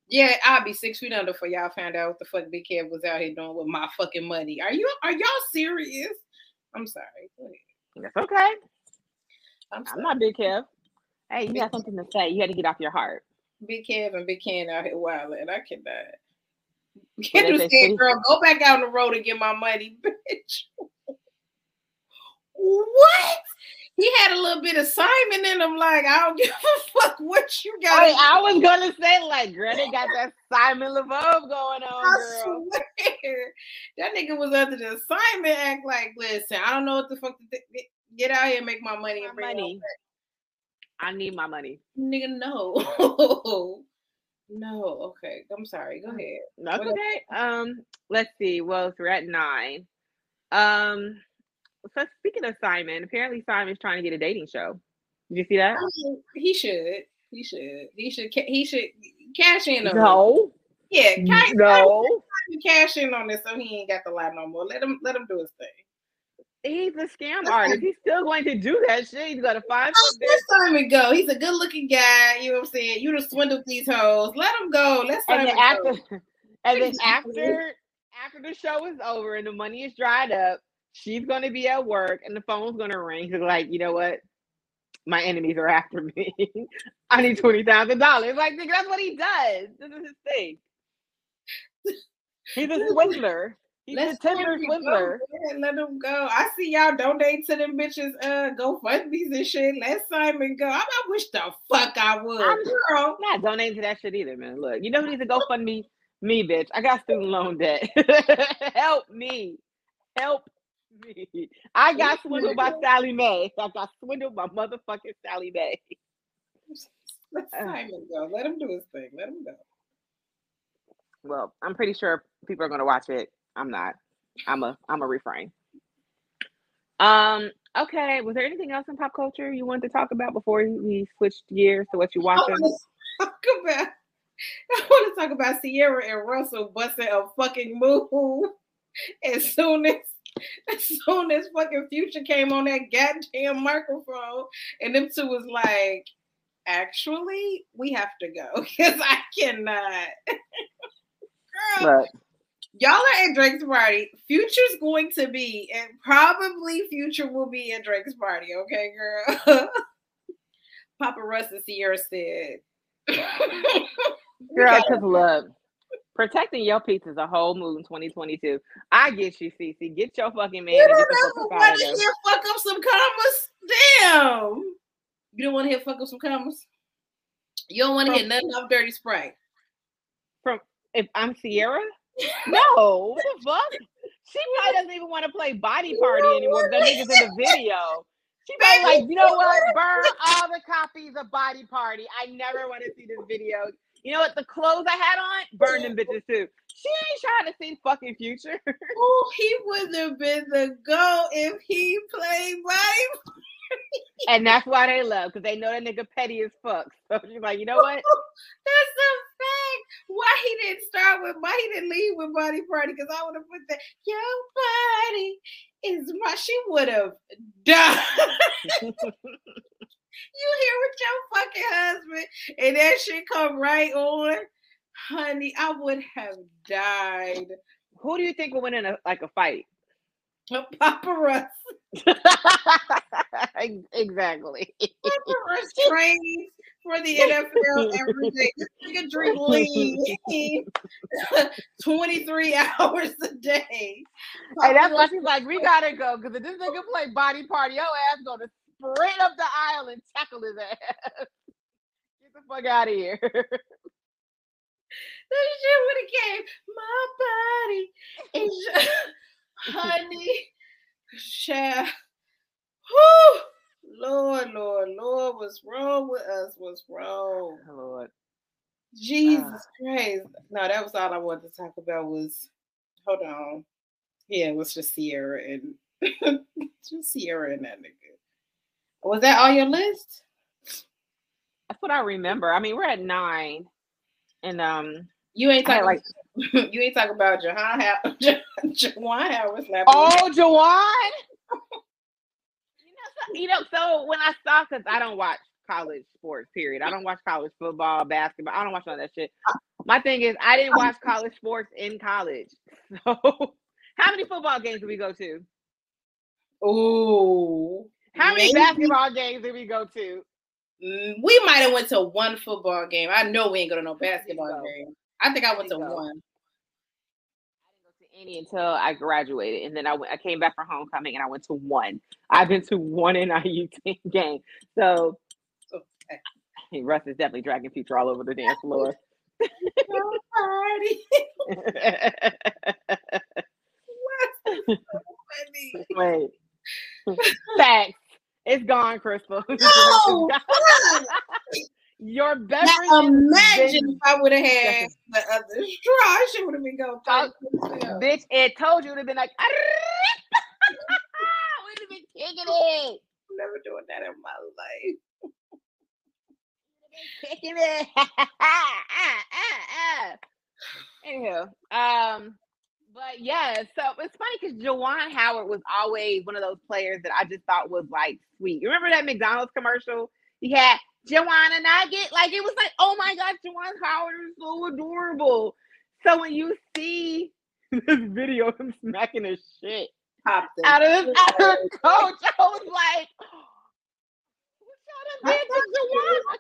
Yeah, I'll be six feet under for y'all found out what the fuck Big Kev was out here doing with my fucking money. Are you are y'all serious? I'm sorry. That's okay. I'm, I'm, not Big Kev. Hey, you Big got something to say. You had to get off your heart. Big Kev and Big Ken out here wilding. I cannot. Kendra said, girl, go back out on the road and get my money, bitch. what? He had a little bit of Simon in him, like, I don't give a fuck what you got. Hey, I was gonna say, like, they got that Simon Leviev going on, I girl. Swear. That nigga was under the Simon act like, listen, I don't know what the fuck to th- get out here and make my money my and bring money. I need my money. Nigga, no. no, okay. I'm sorry. Go ahead. That's okay. Um, let's see. Well, we're at nine. Um, so speaking of Simon, apparently Simon's trying to get a dating show. Did you see that? he should. He should. He should. He should cash in on. No. It. Yeah. Cash, no. Cash in on this, so he ain't got the lie no more. Let him. Let him do his thing he's a scam artist. He's still going to do that shit. He's gonna find oh, let Simon go. He's a good looking guy. You know what I'm saying? You just swindled these hoes. Let him go. Let's and then after, go. and then after after the show is over and the money is dried up, she's gonna be at work and the phone's gonna ring. Cause like, you know what? My enemies are after me. I need twenty thousand dollars. Like, that's what he does. This is his thing. He's a swindler. He's Let's a Tinder swindler. Let him go. I see y'all donate to them bitches, uh, GoFundMe's and shit. Let Simon go. I, I wish the fuck I would. I'm girl. not donating to that shit either, man. Look, you know who needs to GoFundMe? Me, me, bitch. I got student loan debt. Help me. Help me. I got swindled by Sallie Mae. I got swindled by motherfucking Sallie Mae. Let Simon go. Let him do his thing. Let him go. Well, I'm pretty sure people are going to watch it I'm not. I'm a I'm a refrain. Um. Okay. Was there anything else in pop culture you wanted to talk about before we switched gears to what you watching? Talk about. I want to talk about Ciara and Russell busting a fucking move as soon as as soon as fucking Future came on that goddamn microphone, and them two was like, "Actually, we have to go because I cannot." Girl, y'all are at Drake's party. Future's going to be, and probably Future will be at Drake's party. Okay, girl. Papa Russ and Ciara said. girl, because look, protecting your peace is a whole move in 2022. I get you, Cece. Get your fucking man. You don't ever want to hear fuck up some commas? Damn. You don't want to hear fuck up some commas? You don't want to hear nothing off Dirty Sprite. From if I'm Ciara? no, what the fuck? She probably doesn't even want to play body party anymore. The niggas in the video. She probably like, you know what? Burn all the copies of body party. I never want to see this video. You know what? The clothes I had on, burn them bitches too. She ain't trying to see fucking future. oh, he wouldn't have been the go if he played body and that's why they love because they know that nigga petty as fuck. So she's like, you know what? that's a fact. Why he didn't start with why he didn't leave with body party? Because I would have put that your body is my. She would have died. You here with your fucking husband, and that shit come right on, honey. I would have died. Who do you think will win in a like a fight? Paparazzi. exactly. Paparazzi trains for the NFL every day. This nigga drink lean 23 hours a day. Hey, that's why she's like, we gotta go because if this nigga play body party, your ass gonna sprint up the aisle and tackle his ass. Get the fuck out of here. That shit would have came. My body is honey. Child. Whew. Lord, Lord, Lord, what's wrong with us? What's wrong? Oh, Lord. Jesus ah. Christ. No, that was all I wanted to talk about was hold on. Yeah, it was just Ciara and just Ciara and that nigga. Was that all your list? That's what I remember. I mean, we're at nine. And um You ain't talking like you ain't talking about Jahan How Juwan Howard slapping. Oh, Juwan. you know, so, you know, so when I saw, because I don't watch college sports, period. I don't watch college football, basketball. I don't watch all that shit. My thing is, I didn't watch college sports in college. So, how many football games did we go to? Ooh. How many Maybe. basketball games did we go to? Mm, We might have went to one football game. I know we ain't going to no basketball so. game. I think I went to think so. one. I didn't go to any until I graduated, and then I went. I came back for homecoming, and I went to one. I've been to one NIU team game. So Okay. hey, Russ is definitely dragging future all over the dance floor. Party. Wait. Facts. It's gone, Crystal. No, Your beverage. Now imagine been- if I would have had the other straw. She would have been going. To Bitch, it told you to been like, we'd have been kicking it. I'm never doing that in my life. Kicking it. Anywho, um, but yeah, so it's funny because Juwan Howard was always one of those players that I just thought was like sweet. You remember that McDonald's commercial? He had Juwan and Nugget. Like it was like, oh my god, Juwan Howard is so adorable. So when you see this video of him smacking his shit out of his out of the coach, I was like, what y'all done did to Juwan?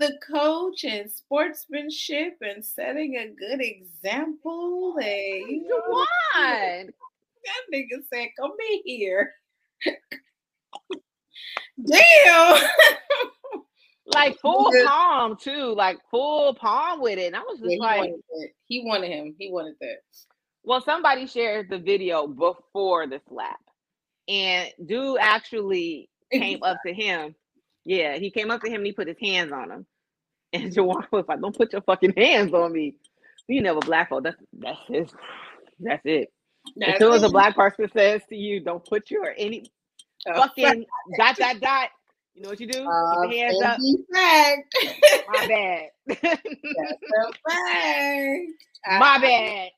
The coach and sportsmanship and setting a good example. They, you know, Juwan. that nigga said, "Come be here." Damn. like full Yeah. palm too, like full palm with it. And I was Yeah, just he, like, wanted he wanted him. He wanted that. well, somebody shared the video before the slap, and dude actually came up to him. Yeah, he came up to him and he put his hands on him. And Juwan was like, Don't put your fucking hands on me. You never black folk, that's that's his that's it. as soon as a black person says to you, Don't put your any fucking dot dot dot, you know what you do? Uh, put your hands up. fact. My bad. That's a fact. I- My bad.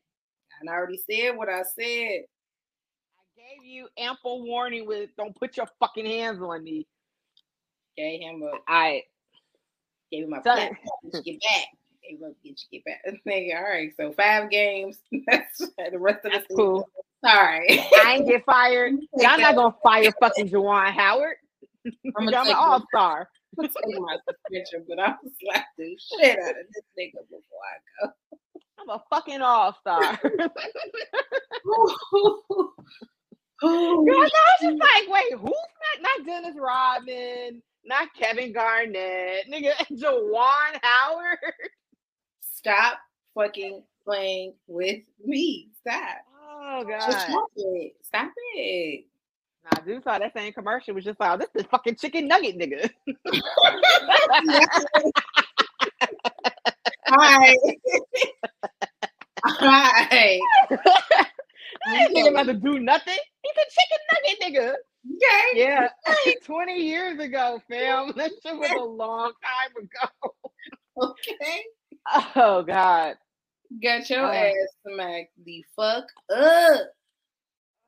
And I already said what I said. I gave you ample warning with don't put your fucking hands on me. Gave him a I gave him a plat. Get back. Gave him a get you get back. Nigga, all right. So five games. That's the rest of the season. cool. All right. I ain't get fired. Y'all not gonna fire fucking Juwan Howard. I'm I'm an all star. I'm take my suspension, but I'm slap the shit out of this nigga before I go. I'm a fucking all star. Oh, Girl, I was just like, wait, who's not not Dennis Rodman, not Kevin Garnett, nigga Juwan Howard. Stop fucking playing with me. Stop. Oh Just god. stop it. Stop it. Nah, dude saw that same commercial was just like, oh, this is fucking chicken nugget nigga. Hi. Hi. This nigga about to do nothing. He's a chicken nugget nigga. Okay. Yeah, 20 years ago, fam. That shit was a long time ago. Okay. Oh God. Got your Uh. ass smacked the fuck up.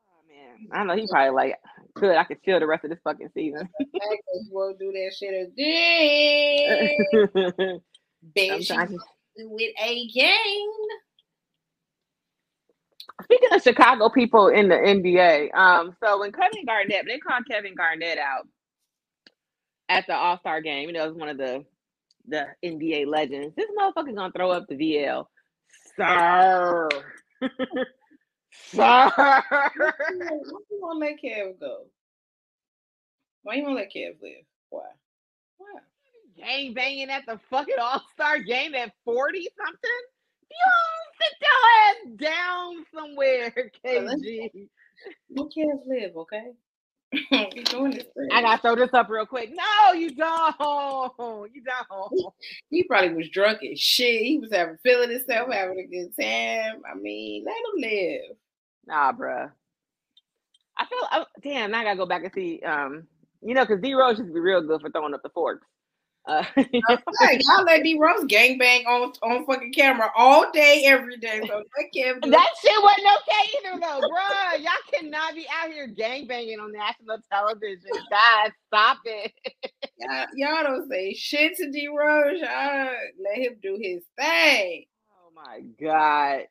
Oh man, I know he probably like could. I could chill the rest of this fucking season. That won't do that shit again. Bitch, do it again. Speaking of Chicago people in the NBA, um, so when Kevin Garnett, they called Kevin Garnett out at the All Star game. You know, it was one of the the NBA legends. This motherfucker's gonna throw up the VL, sir. sir. Why you wanna let Kev go? Why you wanna let Kev live? Why? Why? Gang banging at the fucking All Star game at forty something. You sit your ass down somewhere, KG. Let Kev live, okay? you doing this thing. I gotta throw this up real quick. No, you don't. You don't. He probably was drunk as shit. He was having feeling himself, having a good time. I mean, let him live. Nah, bruh. I feel oh, damn. I gotta go back and see. Um, you know, because D Rose used to be real good for throwing up the forks. Uh, y'all let D Rose gangbang on on fucking camera all day, every day. So that can't be. that shit wasn't okay either, though, bruh. Y'all cannot be out here gangbanging on national television. Guys, stop it. y'all, y'all don't say shit to D Rose. Y'all let him do his thing. Oh my god.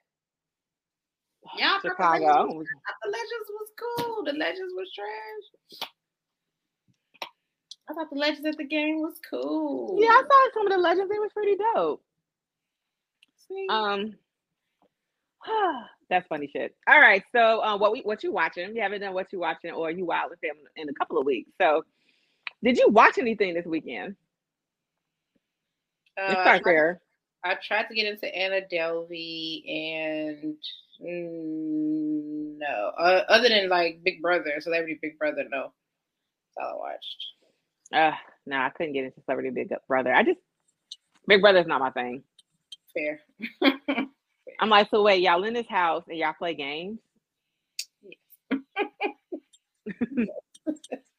Y'all Chicago. The legends, the legends was cool. The legends was trash. I thought the legends at the game was cool. Yeah, I saw some of the legends. It was pretty dope. See? Um, that's funny shit. All right, so uh, what we what you watching? You haven't done what you watching, or you wild with them in a couple of weeks. So, did you watch anything this weekend? Uh, start there. I tried to get into Anna Delvey and mm, no, uh, other than like Big Brother, Celebrity Big Brother, no. That's all I watched. Uh, no, I couldn't get into Celebrity Big Brother. I just Big Brother's not my thing. Fair. I'm like, so wait, y'all in this house and y'all play games?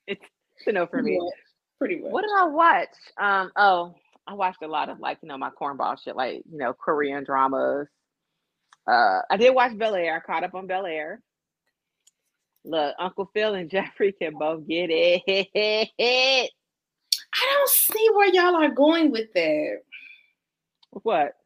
it's a no for me. Pretty much. Pretty much. What did I watch? Um, oh, I watched a lot of like, you know, my cornball shit, like, you know, Korean dramas. Uh, I did watch Bel Air. I caught up on Bel Air. Look, Uncle Phil and Jeffrey can both get it. I don't see where y'all are going with that. what?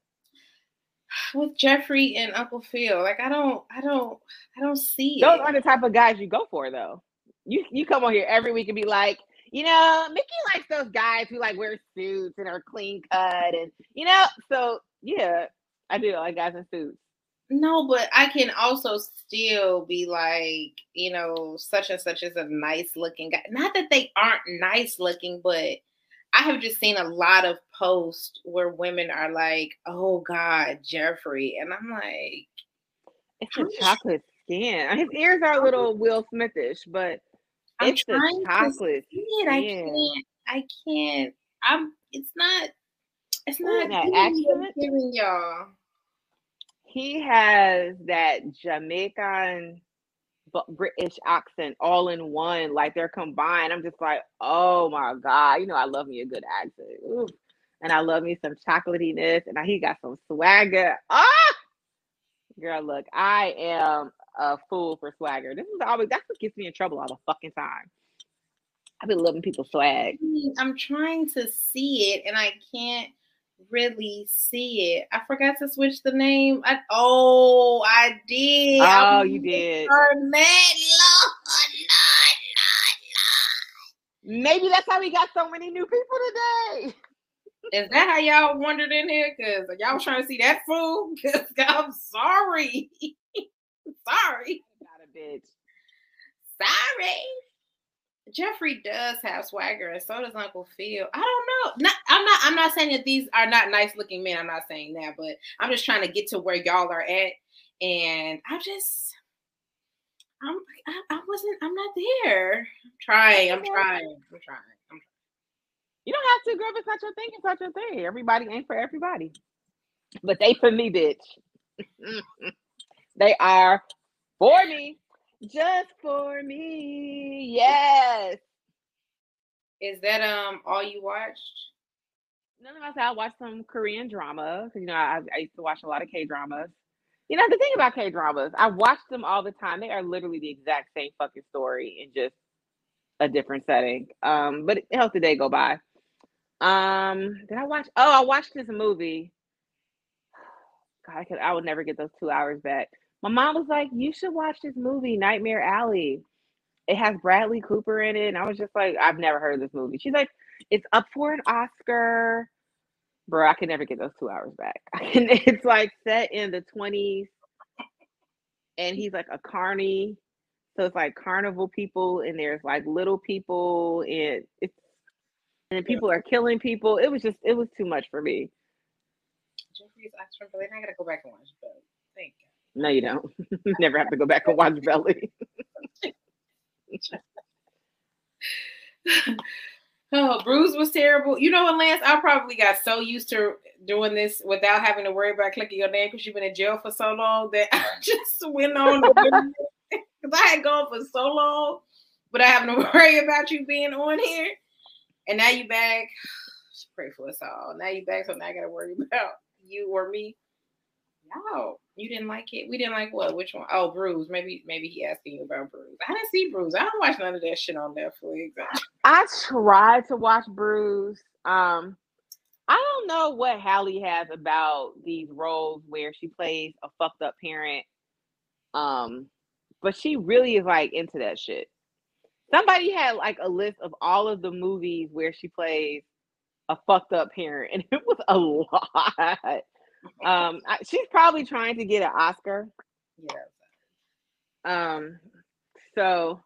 With Jeffrey and Uncle Phil. Like I don't I don't I don't see Those it. are the type of guys you go for, though. You you come on here every week and be like, you know, Mickey likes those guys who like wear suits and are clean cut, and you know, so yeah, I do I like guys in suits. No, but I can also still be like, you know, such and such is a nice looking guy. Not that they aren't nice looking, but I have just seen a lot of posts where women are like, "Oh God, Jeffrey," and I'm like, It's just- chocolate skin. His ears are a little Will Smithish, but I'm it's to chocolate. it. I can't. I can't. I'm. It's not. It's not that giving me what accent? it's giving y'all. He has that Jamaican British accent all in one, like they're combined. I'm just like, oh my god, you know, I love me a good accent, Ooh. and I love me some chocolatiness, and he got some swagger. Ah, girl, look, I am a fool for swagger. This is always that's what gets me in trouble all the fucking time. I've been loving people's swag. I'm trying to see it and I can't really see it. I forgot to switch the name. I, oh, I did. I Oh, you was did. Arnett. Lord, Maybe that's how we got so many new people today. Is that how y'all wandered in here? Because y'all was trying to see that fool? Because I'm sorry. sorry. Not a bitch. Sorry. Jeffrey does have swagger, and so does Uncle Phil. I don't know. Not, I'm not. I'm not saying that these are not nice looking men. I'm not saying that, but I'm just trying to get to where y'all are at, and I just, I'm. I, I wasn't. I'm not there. I'm trying. I'm trying. I'm trying. I'm You don't have to, girl. If it's not your thing, it's not your thing. Everybody ain't for everybody. But they for me, bitch. they are for me. Just for me. Yes. Is that um all you watched? None of us I watched some Korean drama. You know, I, I used to watch a lot of K dramas. You know, the thing about K dramas, I watch them all the time. They are literally the exact same fucking story in just a different setting. Um, but it helped the day go by. Um, did I watch? Oh, I watched this movie. God, I could, I would never get those two hours back. My mom was like, "You should watch this movie, Nightmare Alley. It has Bradley Cooper in it." And I was just like, "I've never heard of this movie." She's like, "It's up for an Oscar." Bro, I can never get those two hours back. it's like set in the twenties, and he's like a carny, so it's like carnival people, and there's like little people, and it's and people are killing people. It was just, it was too much for me. Jeffrey's Oxford Belly. I gotta go back and watch Belly. Thank you. No, you don't. Never have to go back and watch Belly. oh, Bruise was terrible. You know what, Lance? I probably got so used to doing this without having to worry about clicking your name because you've been in jail for so long that I just went on because I had gone for so long, but I have to worry about you being on here. And now you back. Pray for us all. Now you back, so now I gotta worry about you or me. No, you didn't like it. We didn't like what? Which one? Oh, Bruise. Maybe maybe he asking you about Bruise. I didn't see Bruise. I don't watch none of that shit on Netflix. I tried to watch Bruise. Um, I don't know what Halle has about these roles where she plays a fucked up parent. Um, but she really is like into that shit. Somebody had like a list of all of the movies where she plays a fucked up parent, and it was a lot. Um, I, she's probably trying to get an Oscar. Yeah. Um. So.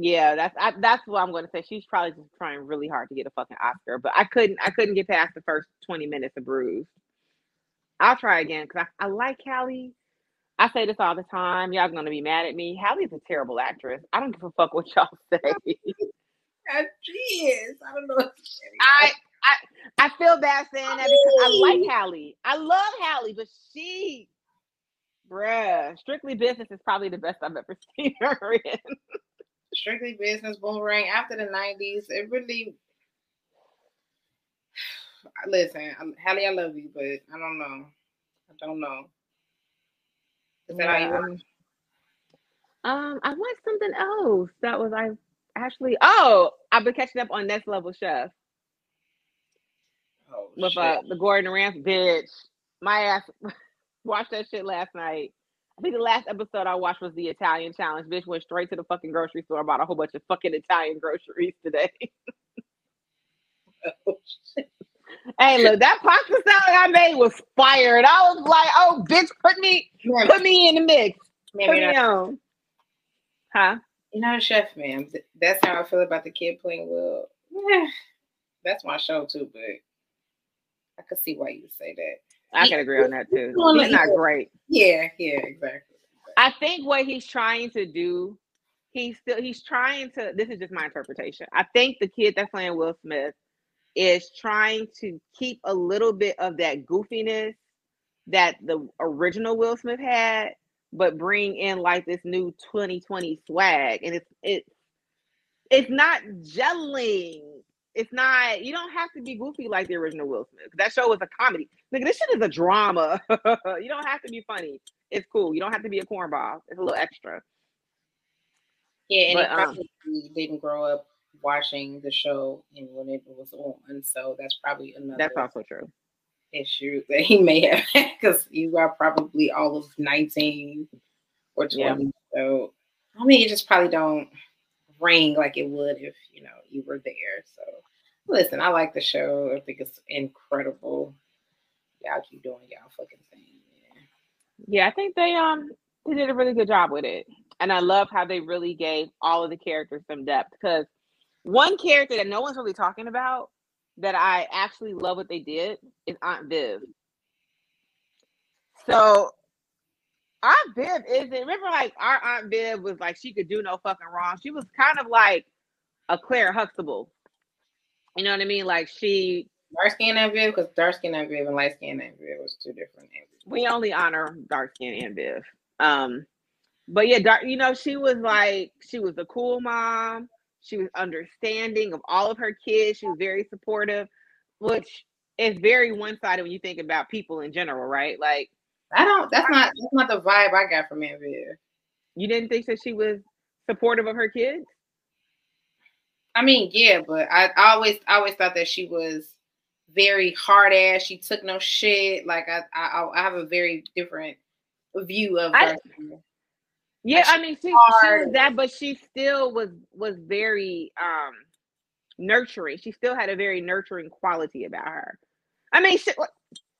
Yeah, that's I, that's what I'm going to say. She's probably just trying really hard to get a fucking Oscar, but I couldn't I couldn't get past the first 20 minutes of Bruise. I'll try again because I, I like Halle. I say this all the time. Y'all gonna be mad at me. Halle's a terrible actress. I don't give a fuck what y'all say. she is. I don't know. I, I I feel bad saying that because I like Halle. I love Halle, but she, bruh, Strictly Business is probably the best I've ever seen her in. Strictly Business, Boomerang. After the '90s, it really. Listen, Halle, I love you, but I don't know. I don't know. Is that yeah. how you want? Um, I watched something else that was I actually. Oh, I've been catching up on Next Level Chef. With uh the Gordon Ramsay bitch. My ass watched that shit last night. I think the last episode I watched was the Italian challenge. Bitch went straight to the fucking grocery store, I bought a whole bunch of fucking Italian groceries today. oh, hey, look, that pasta salad I made was fire, and I was like, "Oh, bitch, put me, put me in the mix, put me on." Huh? You're not a chef, man. That's how I feel about the kid playing well. That's my show too, but I could see why you say that. I he, can agree on that too. He's not great. Yeah, yeah, exactly. I think what he's trying to do, he's still he's trying to. This is just my interpretation. I think the kid that's playing Will Smith is trying to keep a little bit of that goofiness that the original Will Smith had, but bring in like this new 2020 swag. And it's it's it's not gelling. It's not, you don't have to be goofy like the original Will Smith. That show was a comedy. Nigga, this shit is a drama. you don't have to be funny. It's cool. You don't have to be a cornball. It's a little extra. Yeah, and but, he probably um, didn't grow up watching the show and when it was on. So that's probably another That's also true. Issue that he may have because you are probably all of 19 or 20. Yeah. So I mean you just probably don't ring like it would if you know you were there. So listen, I like the show. I think it's incredible. Y'all keep doing y'all fucking thing. Yeah. I think they um they did a really good job with it. And I love how they really gave all of the characters some depth because one character that no one's really talking about that I actually love what they did is Aunt Viv. So Aunt Viv isn't remember like our Aunt Viv was like she could do no fucking wrong. She was kind of like a Claire Huxtable. You know what I mean? Like she dark skin Aunt Viv because dark skin Aunt Viv and light skin Aunt Viv was two different names. We only honor dark skin Aunt Viv. Um, but yeah, dark. You know, she was like she was a cool mom. She was understanding of all of her kids. She was very supportive, which is very one sided when you think about people in general, right? Like I don't. That's not. That's not the vibe I got from Aunt Viv. You didn't think that she was supportive of her kids? I mean, yeah, but I, I always, I always thought that she was very hard ass. She took no shit. Like I, I, I have a very different view of I- Yeah, Like, I mean she, she was that, but she still was was very um nurturing. She still had a very nurturing quality about her. I mean, she,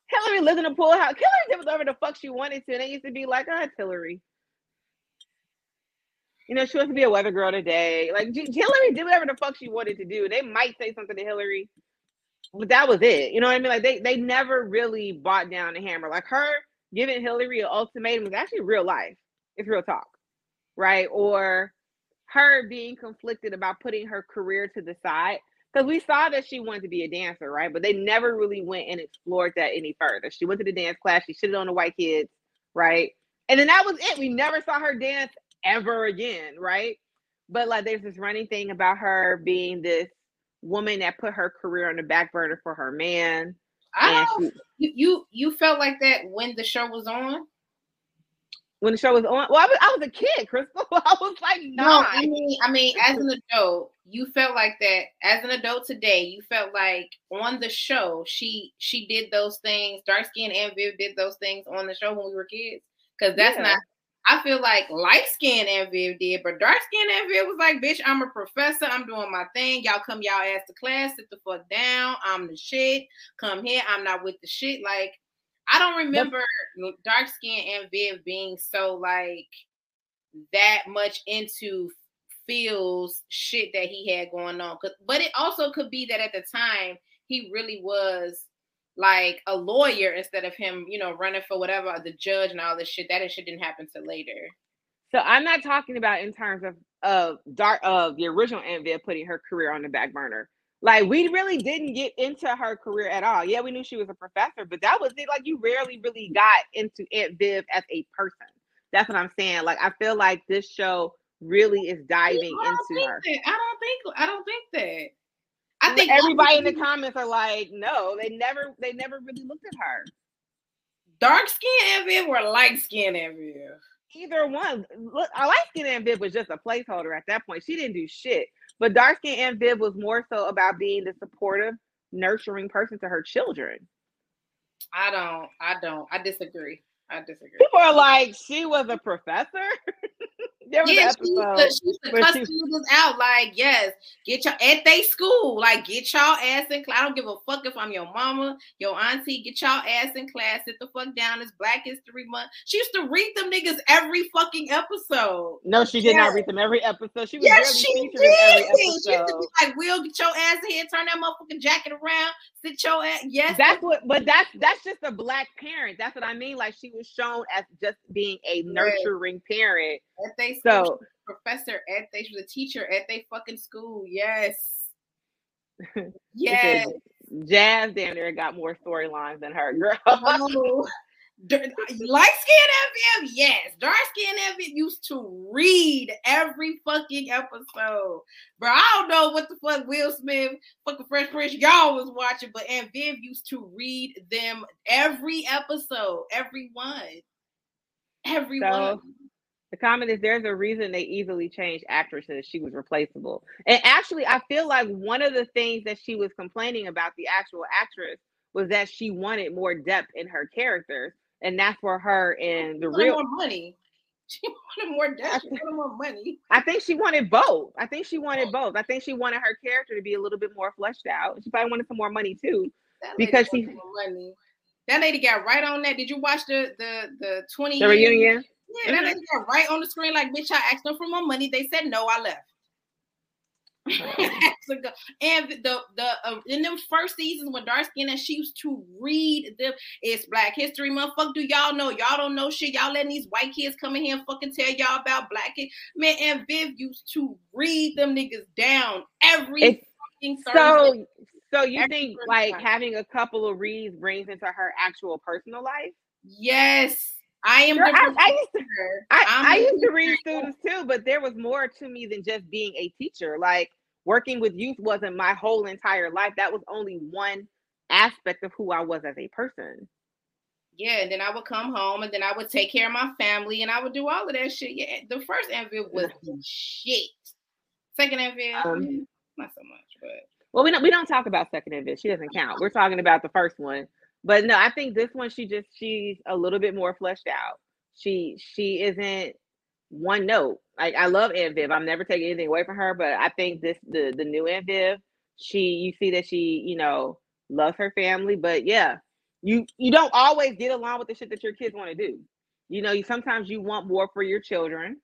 Hillary lived in a pool house. Hillary did whatever the fuck she wanted to, and it used to be like, "Oh, it's Hillary." You know, she wants to be a weather girl today. Like Hillary did whatever the fuck she wanted to do. They might say something to Hillary, but that was it. You know what I mean? Like they they never really bought down the hammer. Like her giving Hillary an ultimatum was actually real life. It's real talk, right? Or her being conflicted about putting her career to the side because we saw that she wanted to be a dancer, right? But they never really went and explored that any further. She went to the dance class. She shitted on the white kids, right? And then that was it. We never saw her dance ever again, right? But like, there's this running thing about her being this woman that put her career on the back burner for her man. I don't. she, You, you you felt like that when the show was on? When the show was on, well, I was, I was a kid, Crystal. I was like No. I mean, I mean, as an adult, you felt like that. As an adult today, you felt like on the show, she she did those things. Dark skin Aunt Viv did those things on the show when we were kids. Because that's Yeah. not. I feel like light skin Aunt Viv did, but dark skin Aunt Viv was like, "Bitch, I'm a professor. I'm doing my thing. Y'all come, y'all ass to class. Sit the fuck down. I'm the shit. Come here. I'm not with the shit." Like, I don't remember dark skin Aunt Viv being so like that much into Phil's shit that he had going on. But it also could be that at the time he really was like a lawyer instead of him, you know, running for whatever the judge and all this shit. That shit didn't happen till later. So I'm not talking about in terms of of dark of the original Aunt Viv putting her career on the back burner. Like we really didn't get into her career at all. Yeah, we knew she was a professor, but that was it. Like you rarely really got into Aunt Viv as a person. That's what I'm saying. Like I feel like this show really is diving into her. that. I don't think. I don't think that. I think everybody in the comments are like, no, they never they never really looked at her. dark skin Aunt Viv or light skin Viv. Either one. Look, I like skin Aunt Viv was just a placeholder at that point. She didn't do shit. But dark skin Aunt Viv was more so about being the supportive, nurturing person to her children. I don't. I don't. I disagree. I disagree. People are like, she was a professor. there was Yeah, she used to, she used to cuss she- niggas out like, yes, get your at they school, like get y'all ass in class. I don't give a fuck if I'm your mama, your auntie, get y'all ass in class, sit the fuck down. It's Black History Month. She used to read them niggas every fucking episode. no, she did not read them every episode. She was Yes, she featured every did. She used to be like, Will, get your ass in here, turn that motherfucking jacket around, sit your ass. Yes, That's what, but that's that's just a black parent. That's what I mean. Like she was shown as just being a nurturing parent. at they So she was a professor at they she was a teacher at they fucking school. Yes. Yes. Jazz down there got more storylines than her girl. Oh, Light skin FM, yes. Dark skin FM used to read every fucking episode. Bro, I don't know what the fuck Will Smith, fucking Fresh Prince, y'all was watching, but Aunt Viv used to read them every episode, every one. Every So, one. The comment is there's a reason they easily changed actresses. She was replaceable. And actually, I feel like one of the things that she was complaining about the actual actress was that she wanted more depth in her characters. And that's for her in the She real. more money. She wanted more depth. She wanted more money. I think she wanted both. I think she wanted oh. both. I think she wanted her character to be a little bit more fleshed out. She probably wanted some more money too. That Because she- money. That lady got right on that. Did you watch the the the 20 The reunion. That Mhm. lady got right on the screen like, bitch, I asked them for my money. They said no, I left. And the the uh, in them first seasons when dark skin and she used to read them. It's Black History Month. Fuck, do y'all know? Y'all don't know shit. Y'all letting these white kids come in here and fucking tell y'all about black kids. Man, Aunt Viv used to read them niggas down every It's- fucking Thursday. So, so you Every think like having a couple of reads brings into her actual personal life? yes, I am. I, I used to. I, I used to read students too, but there was more to me than just being a teacher. Like working with youth wasn't my whole entire life. That was only one aspect of who I was as a person. Yeah, and then I would come home and then I would take care of my family and I would do all of that shit. Yeah, the first Aunt Viv was shit. Second Aunt Viv, Um, mm, not so much, but Well, we don't we don't talk about second Aunt Viv. She doesn't count. We're talking about the first one. But no, I think this one she just she's a little bit more fleshed out. She she isn't one note. Like I love Aunt Viv. I'm never taking anything away from her, but I think this the the new Aunt Viv, she you see that she, you know, loves her family, but yeah, you you don't always get along with the shit that your kids want to do. You know, you sometimes you want more for your children,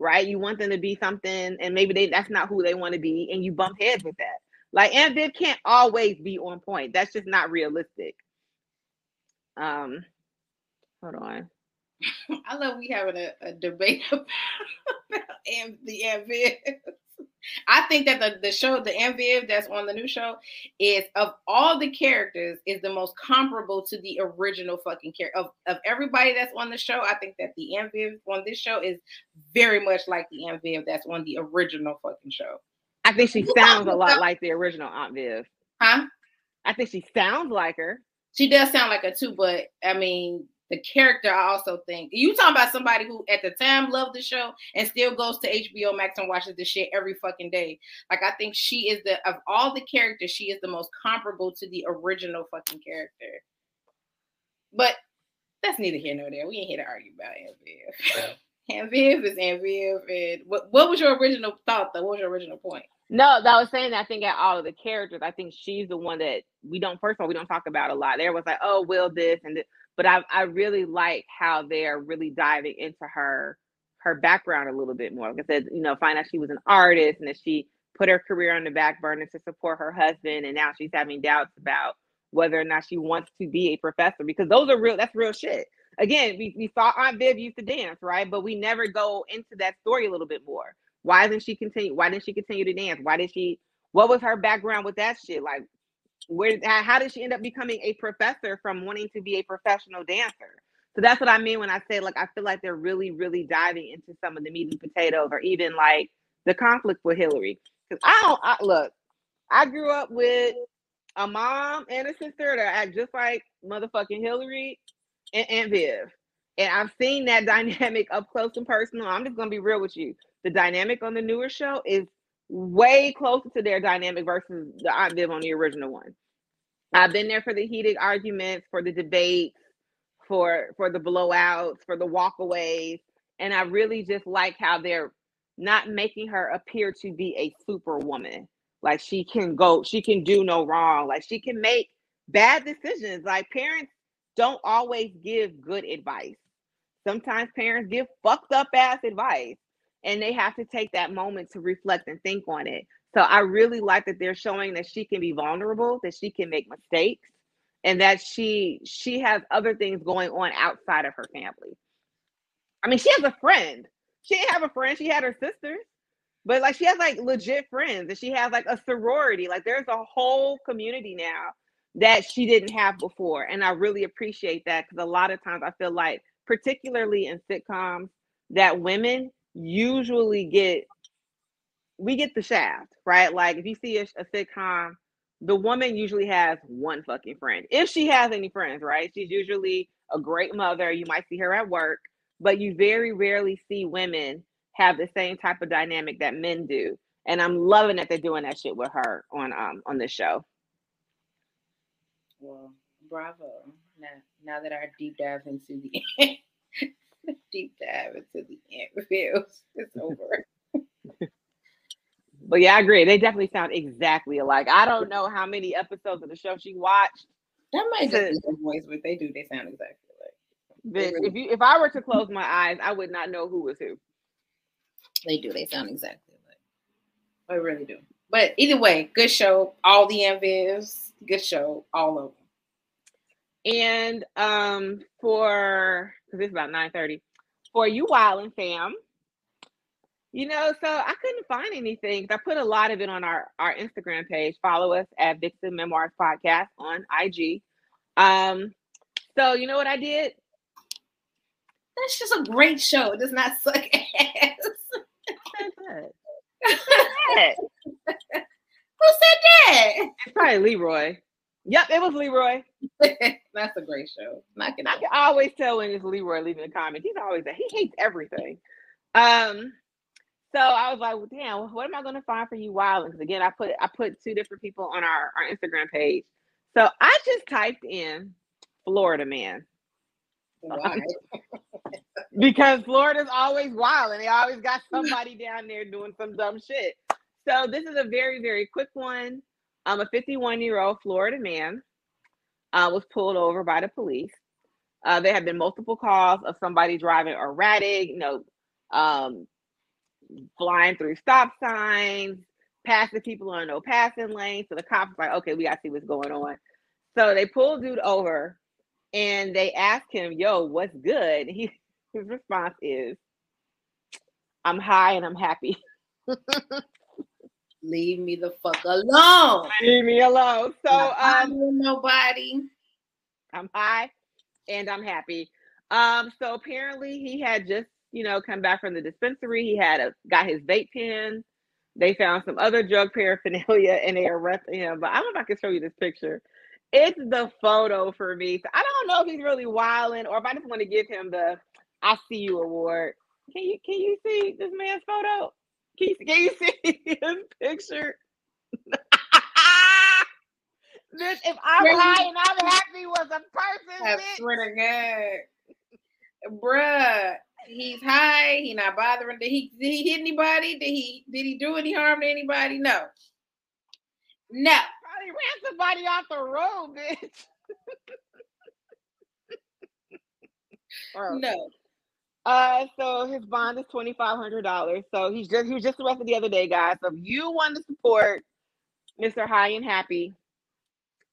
right? You want them to be something, and maybe they that's not who they want to be, and you bump heads with that. Like Aunt Viv can't always be on point. That's just not realistic. Um, hold on. I love we having a, a debate about, about the Aunt Viv. I think that the, the show, the Aunt Viv that's on the new show, is of all the characters, is the most comparable to the original fucking character. Of, of everybody that's on the show, I think that the Aunt Viv on this show is very much like the Aunt Viv that's on the original fucking show. I think she sounds a lot like the original Aunt Viv. Huh? I think she sounds like her. She does sound like her too, but I mean, the character, I also think you talking about somebody who at the time loved the show and still goes to HBO Max and watches the shit every fucking day. Like I think she is the of all the characters, she is the most comparable to the original fucking character. But that's neither here nor there. We ain't here to argue about Aunt Viv. Aunt Viv is Aunt Viv. And what, what was your original thought though? What was your original point? No, that was saying that I think at all of the characters, I think she's the one that we don't first of all we don't talk about a lot. There was like, oh, will this and this but I, I really like how they're really diving into her her background a little bit more. Like I said, you know, find out she was an artist and that she put her career on the back burner to support her husband, and now she's having doubts about whether or not she wants to be a professor because those are real. That's real shit. Again, we, we saw Aunt Viv used to dance, right? But we never go into that story a little bit more. Why didn't she continue? Why didn't she continue to dance? Why did she? What was her background with that shit? Like, where how did she end up becoming a professor from wanting to be a professional dancer so that's what i mean when i say like i feel like they're really really diving into some of the meat and potatoes or even like the conflict with hillary because i don't I, look i grew up with a mom and a sister that act just like motherfucking hillary and aunt viv and i've seen that dynamic up close and personal i'm just gonna be real with you the dynamic on the newer show is way closer to their dynamic versus the Aunt Viv on the original one. I've been there for the heated arguments, for the debates, for for the blowouts, for the walkaways, and I really just like how they're not making her appear to be a superwoman. Like she can go, she can do no wrong. Like she can make bad decisions. Like parents don't always give good advice. Sometimes parents give fucked up ass advice and they have to take that moment to reflect and think on it. So I really like that they're showing that she can be vulnerable, that she can make mistakes, and that she she has other things going on outside of her family. I mean, she has a friend. She didn't have a friend. She had her sisters, but like she has like legit friends, and she has like a sorority. Like there's a whole community now that she didn't have before, and I really appreciate that because a lot of times I feel like, particularly in sitcoms, that women usually get we get the shaft, right? Like if you see a, a sitcom, the woman usually has one fucking friend. If she has any friends, right? She's usually a great mother. You might see her at work, but you very rarely see women have the same type of dynamic that men do. And I'm loving that they're doing that shit with her on um on this show. Well, bravo. Now now that our deep dive into the deep dive into the Aunt Vivs. It's over. but yeah, I agree. They definitely sound exactly alike. I don't know how many episodes of the show she watched. That might just be the voice, but they do. They sound exactly alike. Really if you if I were to close my eyes, I would not know who was who. They do. They sound exactly alike. They really do. But either way, good show. All the Aunt good show. All of them. And um for because it's about 9 30 for you wilding fam you know so i couldn't find anything i put a lot of it on our our instagram page. Follow us at vixen memoirs podcast on ig um so you know what i did? That's just a great show. It does not suck ass. Who said that? It's probably leroy Yep, it was Leroy. That's a great show. Not I can always tell when it's Leroy leaving a comment. He's always that he hates everything. Um, so I was like, well, damn, what am I going to find for you, Wild? Because again, I put I put two different people on our our Instagram page. So I just typed in Florida man. Why? because Florida's always wild and they always got somebody down there doing some dumb shit. So this is a very, very quick one. Um, a 51 year old Florida man uh, was pulled over by the police. Uh, there have been multiple calls of somebody driving erratic, you know, um, flying through stop signs, passing people on no passing lane. So the cops like, okay, we gotta see what's going on. So they pull dude over and they ask him, yo, what's good? He his response is, I'm high and I'm happy. Leave me the fuck alone. Leave me alone. So I'm um nobody. I'm high and I'm happy. Um, so apparently he had just, you know, come back from the dispensary. He had a got his vape pen. They found some other drug paraphernalia and they arrested him. But I don't know if I can show you this picture. It's the photo for me. So I don't know if he's really wilding or if I just want to give him the I see you award. Can you can you see this man's photo? Can you, can you see his picture? This if I'm Really? high and I'm happy was a person. I bitch. swear to God. Bruh, he's high. He not bothering. Did he did he hit anybody? Did he did he do any harm to anybody? No. No. Probably ran somebody off the road, bitch. No. Uh, so his bond is twenty five hundred dollars. So he's just he was just arrested the other day, guys. So if you want to support Mr. High and Happy,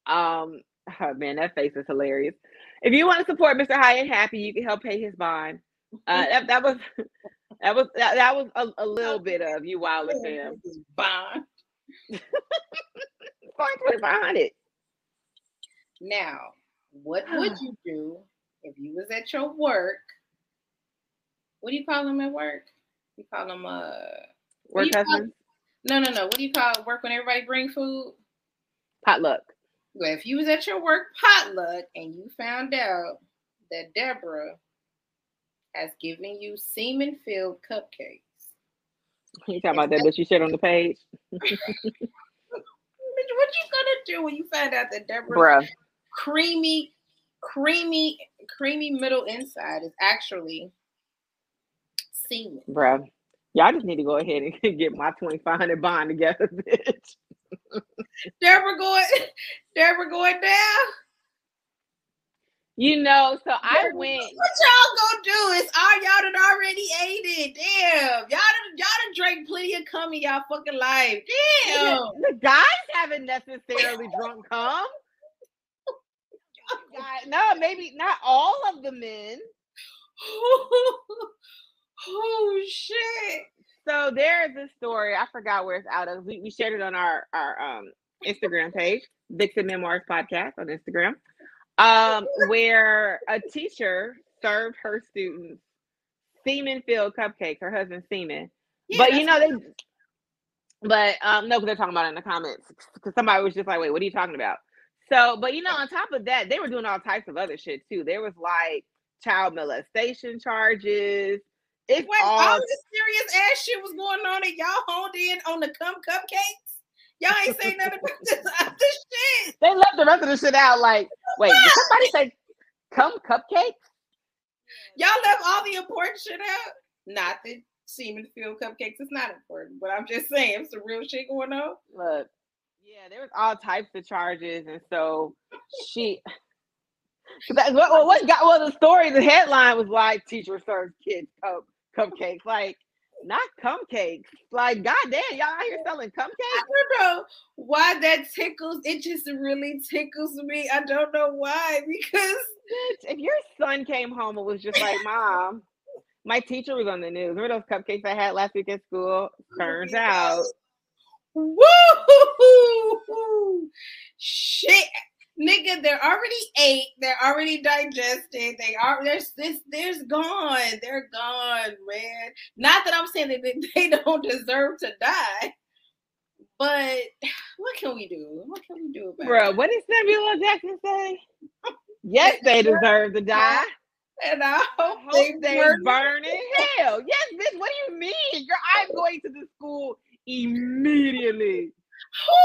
um, oh man, that face is hilarious. If you want to support Mr. High and Happy, you can help pay his bond. Uh, that, that was that was that, that was a, a little bit of you wilding him. This is Bond. Twenty five hundred. Now, what would you do if you was at your work? What do you call them at work? You call them uh Work husband no no no. What do you call work when everybody bring food? potluck. Well, if you was at your work potluck and you found out that Deborah has given you semen filled cupcakes, You talking about that bitch you said on the page, what you gonna do when you find out that Deborah's bruh? creamy, creamy, creamy middle inside is actually semen? Bruh. Y'all just need to go ahead and get my 2500 bond together, bitch. Deborah going, Deborah going down. You know, so I Deborah, went. What y'all gonna do? Is all y'all done already ate it? Damn, y'all done, y'all done drank plenty of cum in y'all fucking life. Damn. The guys haven't necessarily drunk cum. Guy- No, maybe not all of the men. Oh shit. So there's a story. I forgot where it's out of. We, we shared it on our our um Instagram page, Vixen Memoirs Podcast on Instagram, um, where a teacher served her students semen filled cupcakes. Her husband semen, Yeah, but you know they. But um, no, because they're talking about it in the comments. Because somebody was just like, "Wait, what are you talking about?" So, but you know, on top of that, they were doing all types of other shit too. There was like child molestation charges. It's Wait, all this serious ass shit was going on and y'all honed in on the cum cupcakes? Y'all ain't saying nothing about this other shit. they left the rest of the shit out. Like, wait, did somebody say come cupcakes? Y'all left all the important shit out. Not the semen filled cupcakes. It's not important, but I'm just saying, it's some real shit going on. Look, yeah, there was all types of charges, and so she. So that, what, what, what got well the story the headline was like teacher serves kids cup, cupcakes like not cupcakes like goddamn y'all out here selling I cupcakes don't know why that tickles. It just really tickles me. I don't know why because if your son came home and was just like mom my teacher was on the news remember those cupcakes I had last week at school turns out Woo! Shit. Nigga, they're already ate. They're already digested. They are there's this there's gone. They're gone, man. Not that I'm saying that they- they don't deserve to die. But what can we do? What can we do about bro it? what did Samuel. Jackson say yes they deserve to die And I hope, hope they, they burn burn in hell. Yes, bitch. What do you mean? Girl, I'm going to the school immediately. Who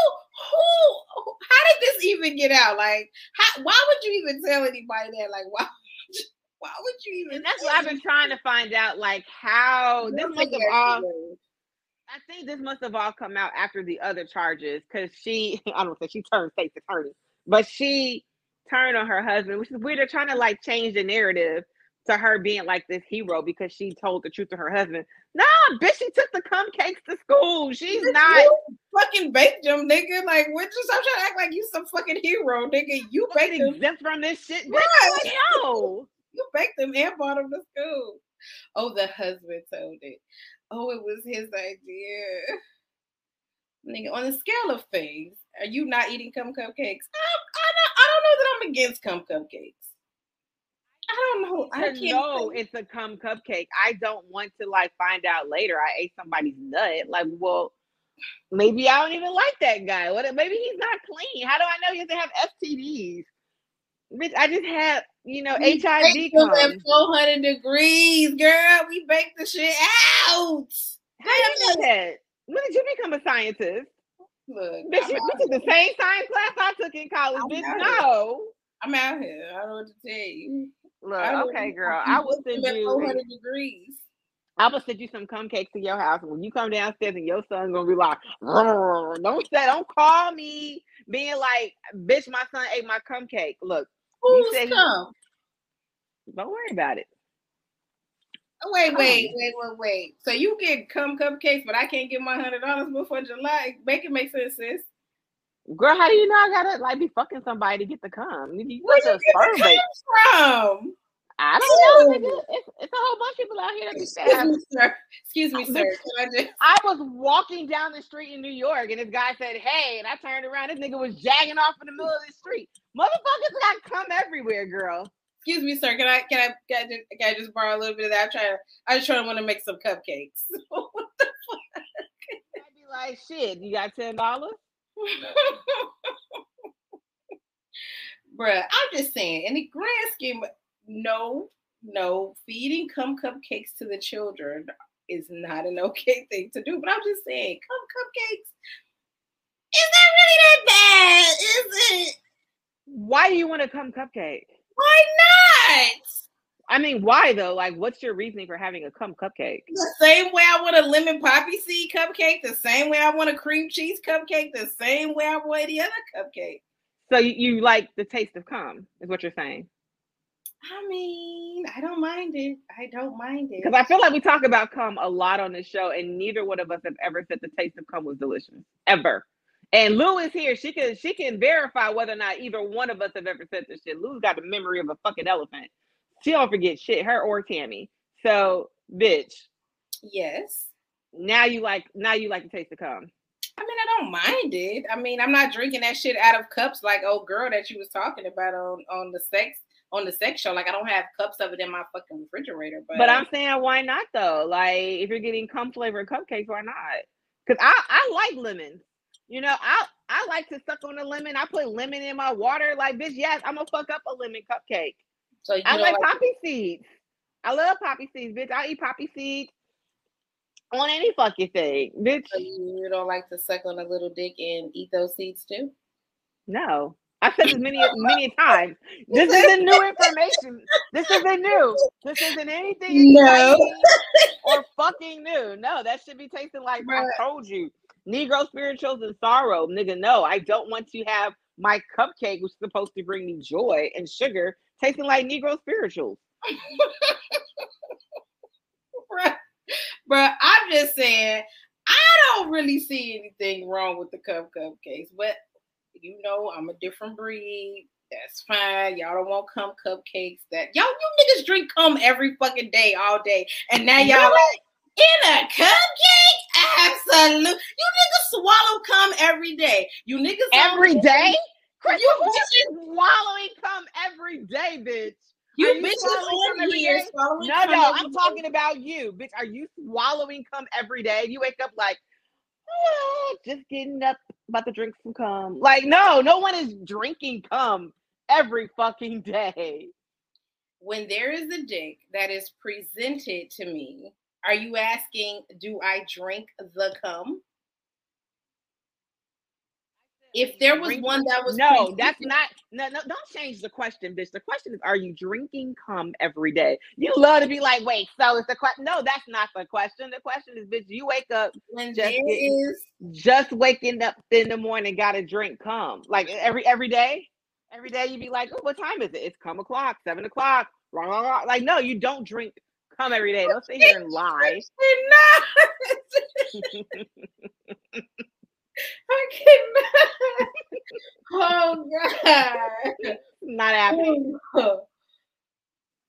who how did this even get out? Like how why would you even tell anybody that? Like why Why would you even? And that's what I've been trying to find out. Like how this must have all. I think this must have all come out after the other charges because she, I don't say she turned state's attorney, but she turned on her husband, which is weird. They're trying to like change the narrative to her being like this hero because she told the truth to her husband. Nah, bitch, she took the cum cakes to school. She's not fucking baked them, nigga. Like, what? Just stop trying to act like you some fucking hero, nigga. You baked them exempt from this shit. Right. Like, no, you baked them and brought them to school. Oh, the husband told it. Oh, it was his idea. Nigga, on the scale of things, are you not eating cum cupcakes? Um, I, I, I don't know that I'm against cum cupcakes. I don't know. I can't know it's a cum cupcake. I don't want to like find out later I ate somebody's nut. Like, well, maybe I don't even like that guy. What? Maybe he's not clean. How do I know he doesn't have STDs? Bitch, I just have you know we HIV. At 400 degrees, girl. We baked the shit out. How do you know that? When did you become a scientist? Look, bitch, you, took the same science class I took in college. I'm bitch, no. I'm out here. I don't know what to tell you. Look, okay, girl. I will send you 400 degrees. I will send you some cum cakes to your house. When you come downstairs and your son's gonna be like, don't say, don't call me being like, bitch, my son ate my cum cake. Look, who's come? Don't worry about it. Oh, wait, wait, wait, wait, wait. So you get cum cupcakes, but I can't get my hundred dollars before July. Make it make sense, sis. Girl, how do you know I gotta like be fucking somebody to get the cum? You Where you get the cum from? I don't know, nigga. It's, it's a whole bunch of people out here that Excuse me, sir. Excuse me, sir. I, just... I was walking down the street in New York, and this guy said, "Hey," and I turned around. This nigga was jagging off in the middle of the street. Motherfuckers got cum everywhere, girl. Excuse me, sir. Can I can I can I, just, can I just borrow a little bit of that? I try. To. I just try to want to make some cupcakes. what the fuck? I'd be like, shit. You got ten dollars? Bruh, I'm just saying, in the grand scheme, no, no, feeding cum cupcakes to the children is not an okay thing to do. But I'm just saying, cum cupcakes, is that really that bad? Is it? Why do you want a cum cupcake? Why not? I mean, why though? Like, what's your reasoning for having a cum cupcake? The same way I want a lemon poppy seed cupcake, the same way I want a cream cheese cupcake, the same way I want any other cupcake. So you, you like the taste of cum, is what you're saying? I mean, I don't mind it. I don't mind it. Because I feel like we talk about cum a lot on this show, and neither one of us have ever said the taste of cum was delicious. Ever. And Lou is here. She can she can verify whether or not either one of us have ever said this shit. Lou's got the memory of a fucking elephant. She don't forget shit, her or Tammy. So, bitch. Yes. Now you like now you like to taste the cum. I mean, I don't mind it. I mean, I'm not drinking that shit out of cups like old girl that you was talking about on on the sex on the sex show. Like I don't have cups of it in my fucking refrigerator. But but I'm saying why not though? Like if you're getting cum flavored cupcakes, why not? Because I I like lemons. You know, I I like to suck on a lemon. I put lemon in my water. Like bitch, yes, I'm gonna fuck up a lemon cupcake. So I like, like poppy seeds. I love poppy seeds, bitch. I eat poppy seeds on any fucking thing, bitch. So you don't like to suck on a little dick and eat those seeds too? No. I've said this many, many times. This isn't new information. This isn't new. This isn't anything no. or fucking new. No, that should be tasting like I told you. Negro spirituals and sorrow, nigga. No, I don't want to have my cupcake, which is supposed to bring me joy and sugar, tasting like Negro spirituals. But I'm just saying, I don't really see anything wrong with the cup cupcakes, but you know, I'm a different breed. That's fine. Y'all don't want cum cupcakes. That y'all, you niggas drink cum every fucking day, all day, and now y'all like in a cupcake. Absolute. You niggas swallow cum every day. You niggas every day. Chris, you bitches swallowing cum every day, bitch. You, you bitches on here swallowing No, no, I'm talking about you, bitch. Are you swallowing cum every day? You wake up like, oh, just getting up, about to drink some cum. Like, no, no one is drinking cum every fucking day. When there is a dick that is presented to me, are you asking, do I drink the cum? If there was one that was no, that's not no, no. Don't change the question, bitch. The question is, are you drinking cum every day? You love to be like, wait, so it's the question? No, that's not the question. The question is, bitch, you wake up when just getting- is just waking up in the morning, got to drink cum like every every day. Every day you'd be like, oh, what time is it? It's cum o'clock, seven o'clock. Rah, rah, rah. Like, no, you don't drink cum every day. Don't sit here and lie. I cannot. Oh God. Not happening.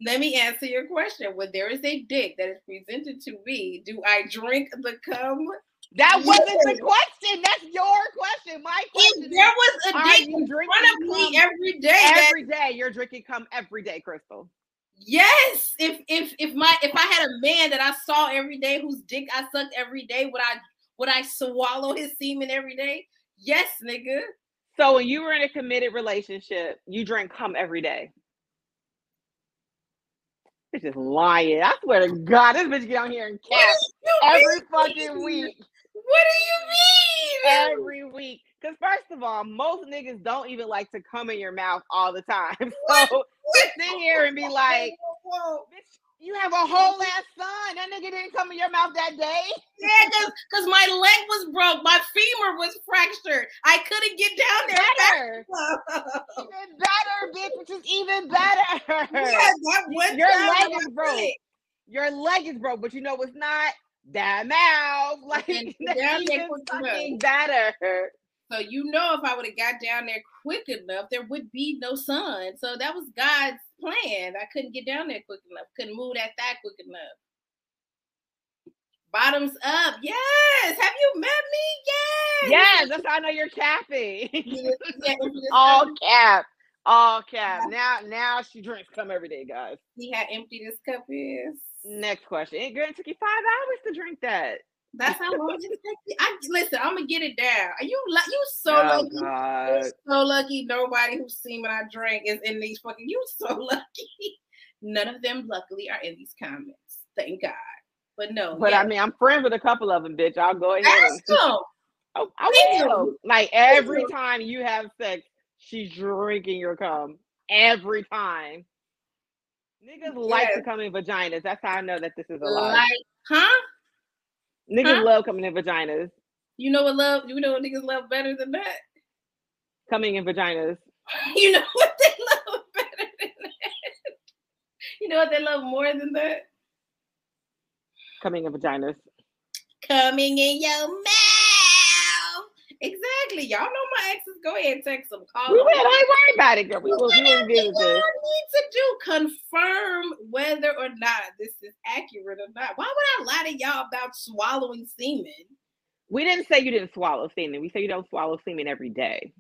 Let me answer your question. When there is a dick that is presented to me, do I drink the cum? That wasn't the question. That's your question. My question If there was a dick in front of me every day, every day you're drinking cum every day, Crystal. yes. If if if my if I had a man that I saw every day whose dick I sucked every day, would I would I swallow his semen every day? Yes, nigga. So when you were in a committed relationship, you drank cum every day. It's just lying. I swear to God, this bitch get on here and What cap every fucking week. What do you mean? Every week. Because first of all, most niggas don't even like to come in your mouth all the time. What? So sit here and be like, Whoa. bitch, you have a whole ass son. That nigga didn't come in your mouth that day. Yeah, because because my leg was broke, my femur was fractured. I couldn't get down there. Better. Even better, bitch, which is even better. Yeah, that Your leg is broke. Your leg is broke, but you know what's not? That mouth. Like that's even fucking better. So you know, if I would have got down there quick enough, there would be no sun. So that was God's plan. I couldn't get down there quick enough. Couldn't move that thigh quick enough. Bottoms up, yes. Have you met me? Yes. Yes, that's how I know you're yeah, if you All cap. All cap. Now now she drinks come every day, guys. See how empty this cup is. Next question. It took you five hours to drink that. That's how long it takes. me. I listen. I'm gonna get it down. Are you lu- you so oh lucky? God. You're so lucky. Nobody who's seen what I drink is in these fucking. You so lucky. None of them, luckily, are in these comments. Thank God. But no. But yeah. I mean, I'm friends with a couple of them, bitch. I'll go ahead. And, ask them. oh, I will. Like every time you have sex, she's drinking your cum. Every time. Niggas like to come in vaginas. That's how I know that this is a lie. Like, huh? Niggas huh? love coming in vaginas. You know what love? You know what niggas love better than that? Coming in vaginas. You know what they love better than that? You know what they love more than that? Coming in vaginas. Coming in your mouth. Exactly. Y'all know my exes. Go ahead, and text them. Call We them. will. Don't worry about it, girl. We will. We will revisit y'all this. need to do confirm whether or not this is accurate or not. Why would I lie to y'all about swallowing semen? We didn't say you didn't swallow semen. We say you don't swallow semen every day.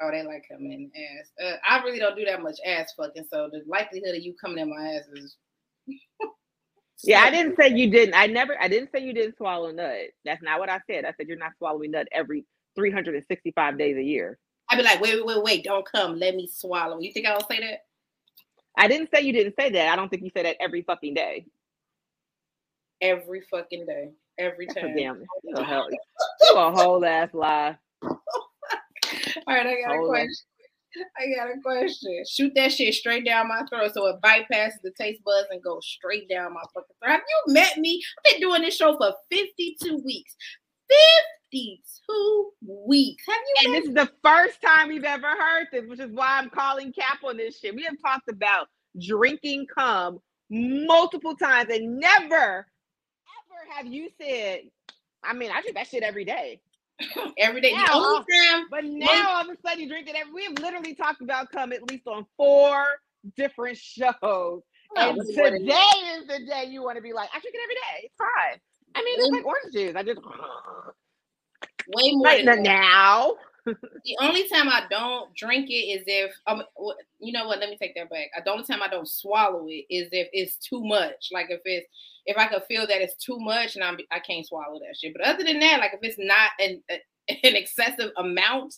Oh, they like coming in ass. Uh, I really don't do that much ass fucking, so the likelihood of you coming in my ass is. Yeah, I didn't say you didn't. I never. I didn't say you didn't swallow nut. That's not what I said. I said you're not swallowing nut every 365 days a year. I'd be like, wait, wait, wait, wait, don't come. Let me swallow. You think I don't say that? I didn't say you didn't say that. I don't think you say that every fucking day. Every fucking day, every time. damn. You a hell. You a whole ass lie. All right, I got a question. on. I got a question. Shoot that shit straight down my throat so it bypasses the taste buds and goes straight down my fucking throat. Have you met me? I've been doing this show for 52 weeks. 52 weeks. Have you And this is the first time we've ever heard this, which is why I'm calling cap on this shit. We have talked about drinking cum multiple times, and never, ever have you said, I mean, I drink that shit every day. every day? The Yeah, only uh, time But now all of a sudden you drink it every we have literally talked about cum at least on four different shows. Oh, and way more than today is the day you want to be like, I drink it every day. It's fine. I mean, it's like orange juice. I just way more right than now. The only time I don't drink it is if um, you know what? Let me take that back. The only time I don't swallow it is if it's too much. Like if it's if I can feel that it's too much and I'm I can't swallow that shit. But other than that, like if it's not an an excessive amount,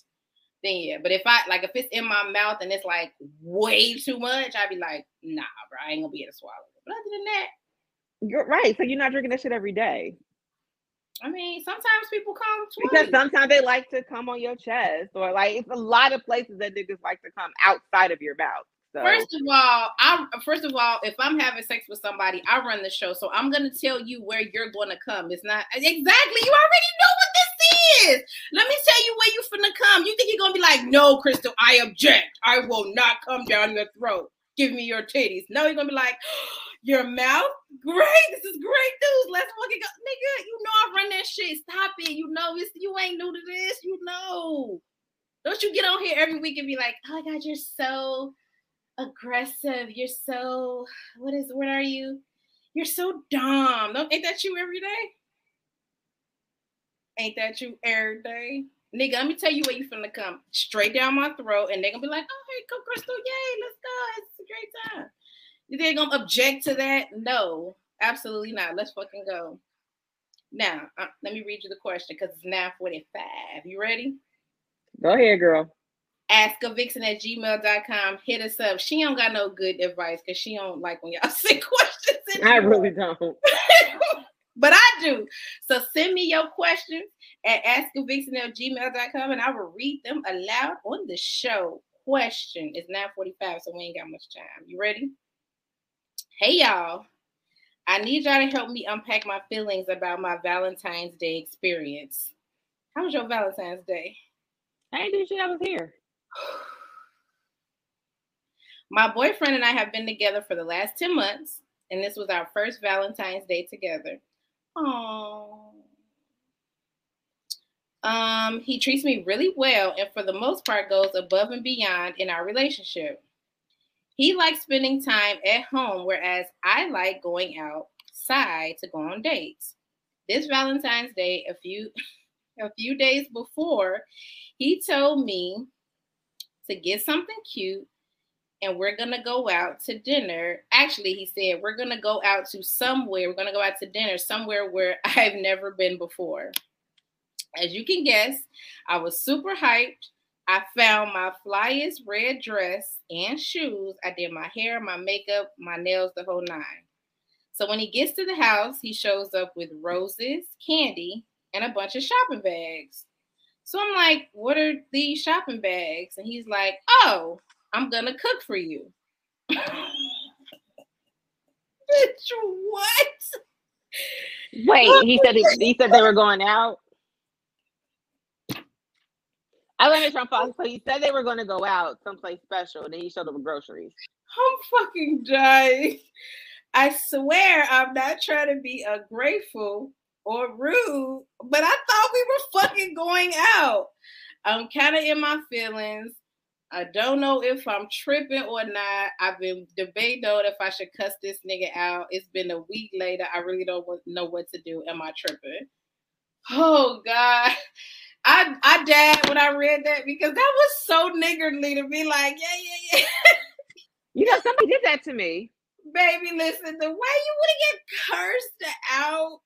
then yeah. But if I like if it's in my mouth and it's like way too much, I'd be like, nah, bro, I ain't gonna be able to swallow it. But other than that, You're right. So you're not drinking that shit every day. I mean, sometimes people come twice. Because sometimes they like to come on your chest, or like it's a lot of places that niggas like to come outside of your mouth. So. First of all, I first of all, if I'm having sex with somebody, I run the show, so I'm gonna tell you where you're gonna come. It's not exactly you already know what this is. Let me tell you where you're finna come. You think you're gonna be like, no, Crystal, I object. I will not come down your throat. Give me your titties. No, you're gonna be like, your mouth? Great, this is great news. Let's fucking go. Nigga, you know I run that shit. Stop it. You know it's you ain't new to this. You know. Don't you get on here every week and be like, oh my god, you're so aggressive. You're so what is what are you? You're so dumb. Don't ain't that you every day? Ain't that you every day? Nigga, let me tell you where you finna come. Straight down my throat, and they gonna be like, oh hey, come Crystal, yay, let's go. It's a great time. You think gonna object to that? No, absolutely not. Let's fucking go. Now, uh, let me read you the question because it's now 45. You ready? Go ahead, girl ask a vixen at gmail.com. Hit us up. She don't got no good advice because she don't like when y'all send questions. I really don't. but I do. So send me your questions at askavixen at gmail.com and I will read them aloud on the show. Question is 945, so we ain't got much time. You ready? Hey y'all. I need y'all to help me unpack my feelings about my Valentine's Day experience. How was your Valentine's Day? I didn't do shit. I was here. My boyfriend and I have been together for the last 10 months, and this was our first Valentine's Day together. Oh. Um, he treats me really well and for the most part goes above and beyond in our relationship. He likes spending time at home, whereas I like going outside to go on dates. This Valentine's Day, a few a few days before, he told me to get something cute and we're going to go out to dinner. Actually, he said, we're going to go out to somewhere. We're going to go out to dinner somewhere where I've never been before. As you can guess, I was super hyped. I found my flyest red dress and shoes. I did my hair, my makeup, my nails, the whole nine. So when he gets to the house, he shows up with roses, candy, and a bunch of shopping bags. So I'm like, what are these shopping bags? And he's like, oh, I'm gonna cook for you. what? Wait, he said he, he said they were going out. I learned it from Fox. So he said they were going to go out someplace special, and then he showed them groceries. I'm fucking dying. I swear I'm not trying to be ungrateful, or rude, but I thought we were fucking going out. I'm kind of in my feelings. I don't know if I'm tripping or not. I've been debating if I should cuss this nigga out. It's been a week later. I really don't know what to do. Am I tripping? Oh God. I I died when I read that because that was so niggardly to be like, yeah, yeah, yeah. You know, somebody did that to me. Baby, listen, the way you would have get cursed out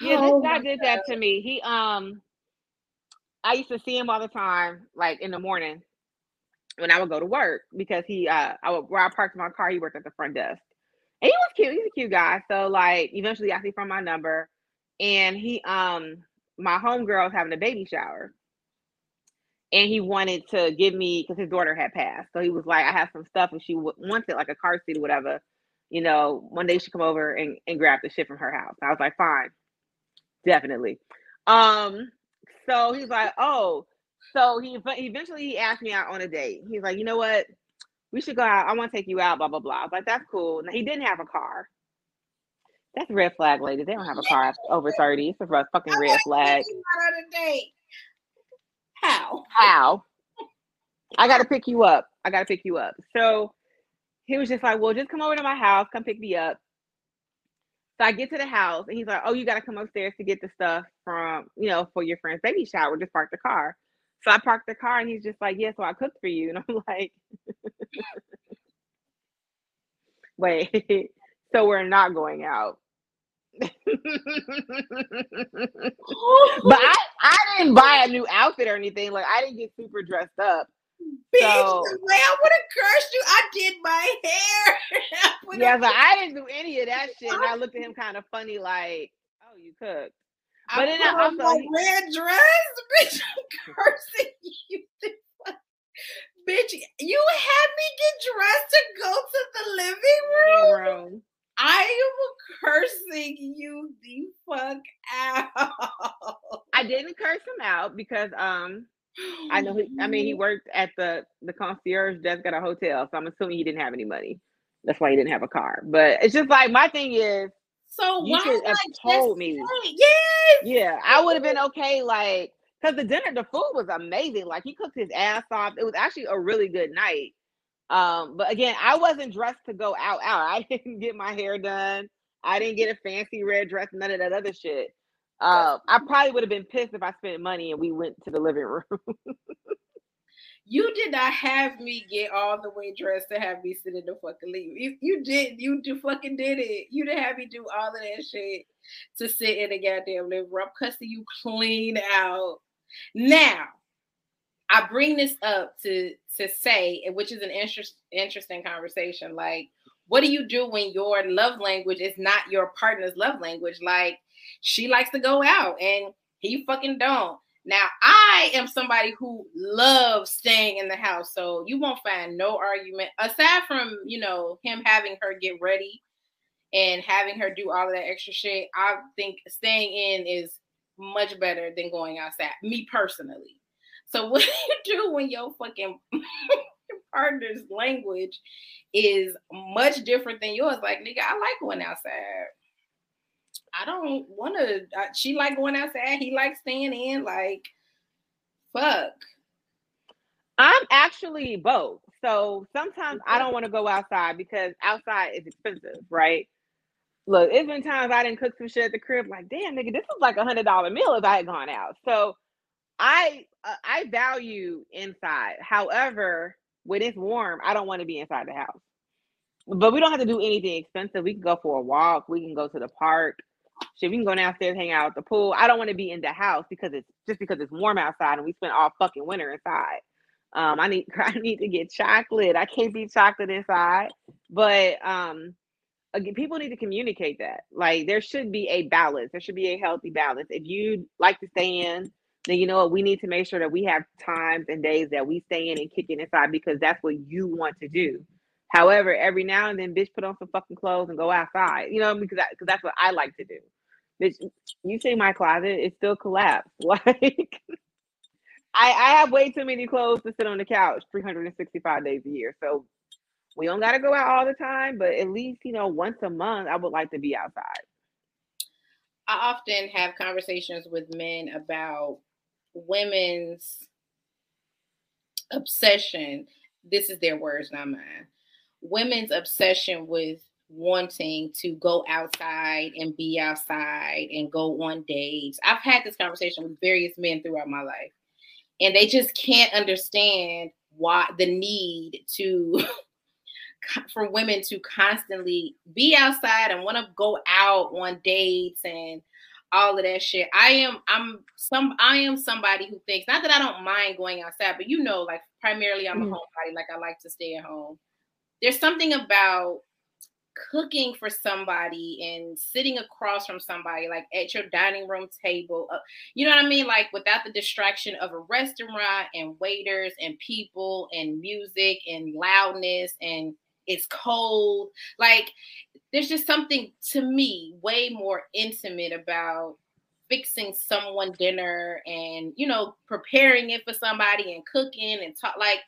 yeah, this oh guy did that to me. He um I used to see him all the time, like in the morning when I would go to work because he uh I would where I parked my car, he worked at the front desk. And he was cute, he's a cute guy. So like eventually I see from my number and he um my homegirl was having a baby shower. And he wanted to give me because his daughter had passed. So he was like, I have some stuff and she w- wants it like a car seat or whatever. You know, one day she come over and, and grab the shit from her house. I was like, fine definitely. Um, so he's like, oh, so he eventually he asked me out on a date. He's like, you know what? We should go out. I want to take you out, blah, blah, blah. Was like, that's cool. Now, he didn't have a car. That's a red flag, lady. They don't have a car over 30. It's a fucking red flag. on a date. How? How? I gotta pick you up. I gotta pick you up. So he was just like, Well, just come over to my house, come pick me up. So I get to the house and he's like, Oh, you got to come upstairs to get the stuff from, you know, for your friend's baby shower. Just park the car. So I parked the car and he's just like, Yeah, so I cooked for you. And I'm like, Wait, so we're not going out. but I, I didn't buy a new outfit or anything. Like I didn't get super dressed up. Bitch, so, the way I would have cursed you, I did my hair. yeah, but I didn't do any of that shit. And I looked at him kind of funny, like, "Oh, you cooked." But then I also red dress, bitch. I'm cursing you, bitch. You had me get dressed to go to the living room. room. I am cursing you the fuck out. I didn't curse him out because um I know he, I mean he worked at the the concierge desk at a hotel, so I'm assuming he didn't have any money. That's why he didn't have a car. But it's just like my thing is so you should have told me. Yes. Yeah, I would have been okay. Like, cause the dinner, the food was amazing. Like he cooked his ass off. It was actually a really good night. Um, but again, I wasn't dressed to go out. Out. I didn't get my hair done. I didn't get a fancy red dress. None of that other shit. Uh, I probably would have been pissed if I spent money and we went to the living room. you did not have me get all the way dressed to have me sit in the fucking leave. You, you did, you do fucking did it. You didn't have me do all of that shit to sit in the goddamn living room. I'm cussing you clean out. Now, I bring this up to to say, which is an interest, interesting conversation. Like, what do you do when your love language is not your partner's love language? Like, she likes to go out and he fucking don't. Now, I am somebody who loves staying in the house, so you won't find no argument aside from you know him having her get ready and having her do all of that extra shit. I think staying in is much better than going outside. Me personally. So what do you do when your fucking partner's language is much different than yours? Like, nigga, I like going outside. I don't want to. She like going outside. He likes staying in. Like, fuck. I'm actually both. So sometimes I don't want to go outside because outside is expensive, right? Look, it's been times I didn't cook some shit at the crib. Like, damn, nigga, this is like a hundred dollar meal if I had gone out. So I uh, I value inside. However, when it's warm, I don't want to be inside the house. But we don't have to do anything expensive. We can go for a walk. We can go to the park. Shit, we can go downstairs, hang out at the pool. I don't want to be in the house because it's just because it's warm outside and we spent all fucking winter inside. Um, I need I need to get chocolate. I can't be chocolate inside. But um again, people need to communicate that. Like there should be a balance. There should be a healthy balance. If you like to stay in, then you know what we need to make sure that we have times and days that we stay in and kick it inside because that's what you want to do. However, every now and then, bitch, put on some fucking clothes and go outside. You know, because because that's what I like to do. Bitch, you see my closet; it's still collapsed. Like, I I have way too many clothes to sit on the couch 365 days a year. So we don't got to go out all the time, but at least you know once a month, I would like to be outside. I often have conversations with men about women's obsession. This is their words, not mine women's obsession with wanting to go outside and be outside and go on dates. I've had this conversation with various men throughout my life, and they just can't understand why the need to for women to constantly be outside and want to go out on dates and all of that shit. I am I'm some I am somebody who thinks not that I don't mind going outside, but you know, like primarily I'm mm-hmm. a homebody, like I like to stay at home there's something about cooking for somebody and sitting across from somebody like at your dining room table uh, you know what i mean like without the distraction of a restaurant and waiters and people and music and loudness and it's cold like there's just something to me way more intimate about fixing someone dinner and you know preparing it for somebody and cooking and talk like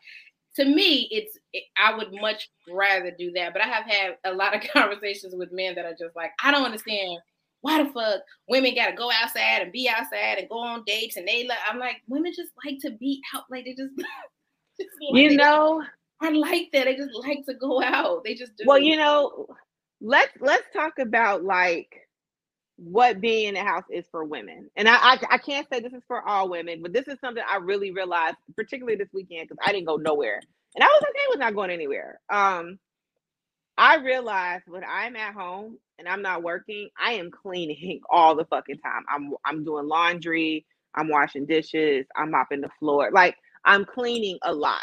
to me, it's it, I would much rather do that. But I have had a lot of conversations with men that are just like, I don't understand why the fuck women got to go outside and be outside and go on dates and they like. I'm like, women just like to be out, like they just, just like, you know. I like that. They just like to go out. They just do. Well, you know, let's let's talk about like what being in the house is for women. And I, I, I can't say this is for all women, but this is something I really realized, particularly this weekend, because I didn't go nowhere. And I was okay with not going anywhere. Um, I realized when I'm at home and I'm not working, I am cleaning all the fucking time. I'm I'm doing laundry, I'm washing dishes, I'm mopping the floor. Like I'm cleaning a lot.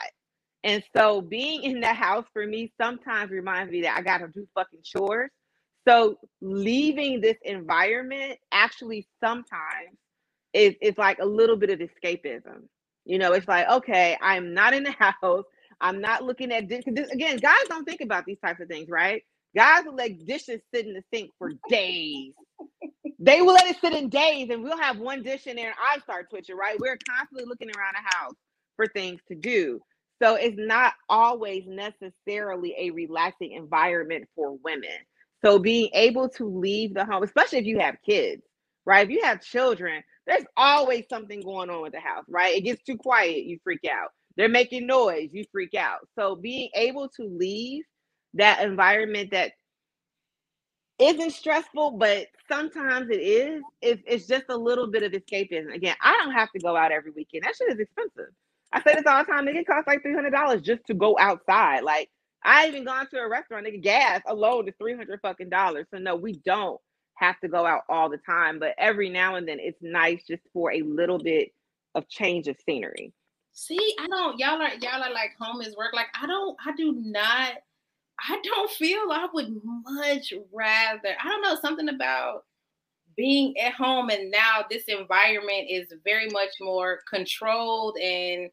And so being in the house for me sometimes reminds me that I gotta do fucking chores So leaving this environment actually sometimes is is like a little bit of escapism. You know, it's like, okay, I'm not in the house. I'm not looking at this. Again, guys don't think about these types of things, right? Guys will let dishes sit in the sink for days. they will let it sit in days, and we'll have one dish in there, and I start twitching, right? We're constantly looking around the house for things to do. So it's not always necessarily a relaxing environment for women. So being able to leave the home, especially if you have kids, right? If you have children, there's always something going on with the house, right? It gets too quiet, you freak out. They're making noise, you freak out. So being able to leave that environment that isn't stressful, but sometimes it is, it's, it's just a little bit of escapism. Again, I don't have to go out every weekend. That shit is expensive. I say this all the time. It costs like three hundred dollars just to go outside. Like I even gone to a restaurant. Nigga, gas alone is three hundred fucking dollars. So no, we don't have to go out all the time, but every now and then it's nice just for a little bit of change of scenery. See, I don't. Y'all are y'all are like home is work. Like I don't. I do not. I don't feel. I would much rather. I don't know something about being at home and now this environment is very much more controlled and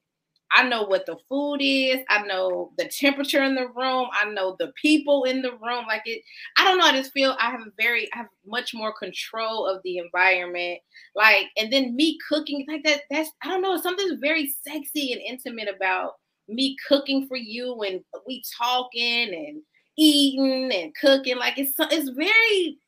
I know what the food is. I know the temperature in the room. I know the people in the room. Like it, I don't know. I just feel I have very, I have much more control of the environment. Like, and then me cooking like that. That's I don't know. Something's very sexy and intimate about me cooking for you and we talking and eating and cooking. Like it's it's very,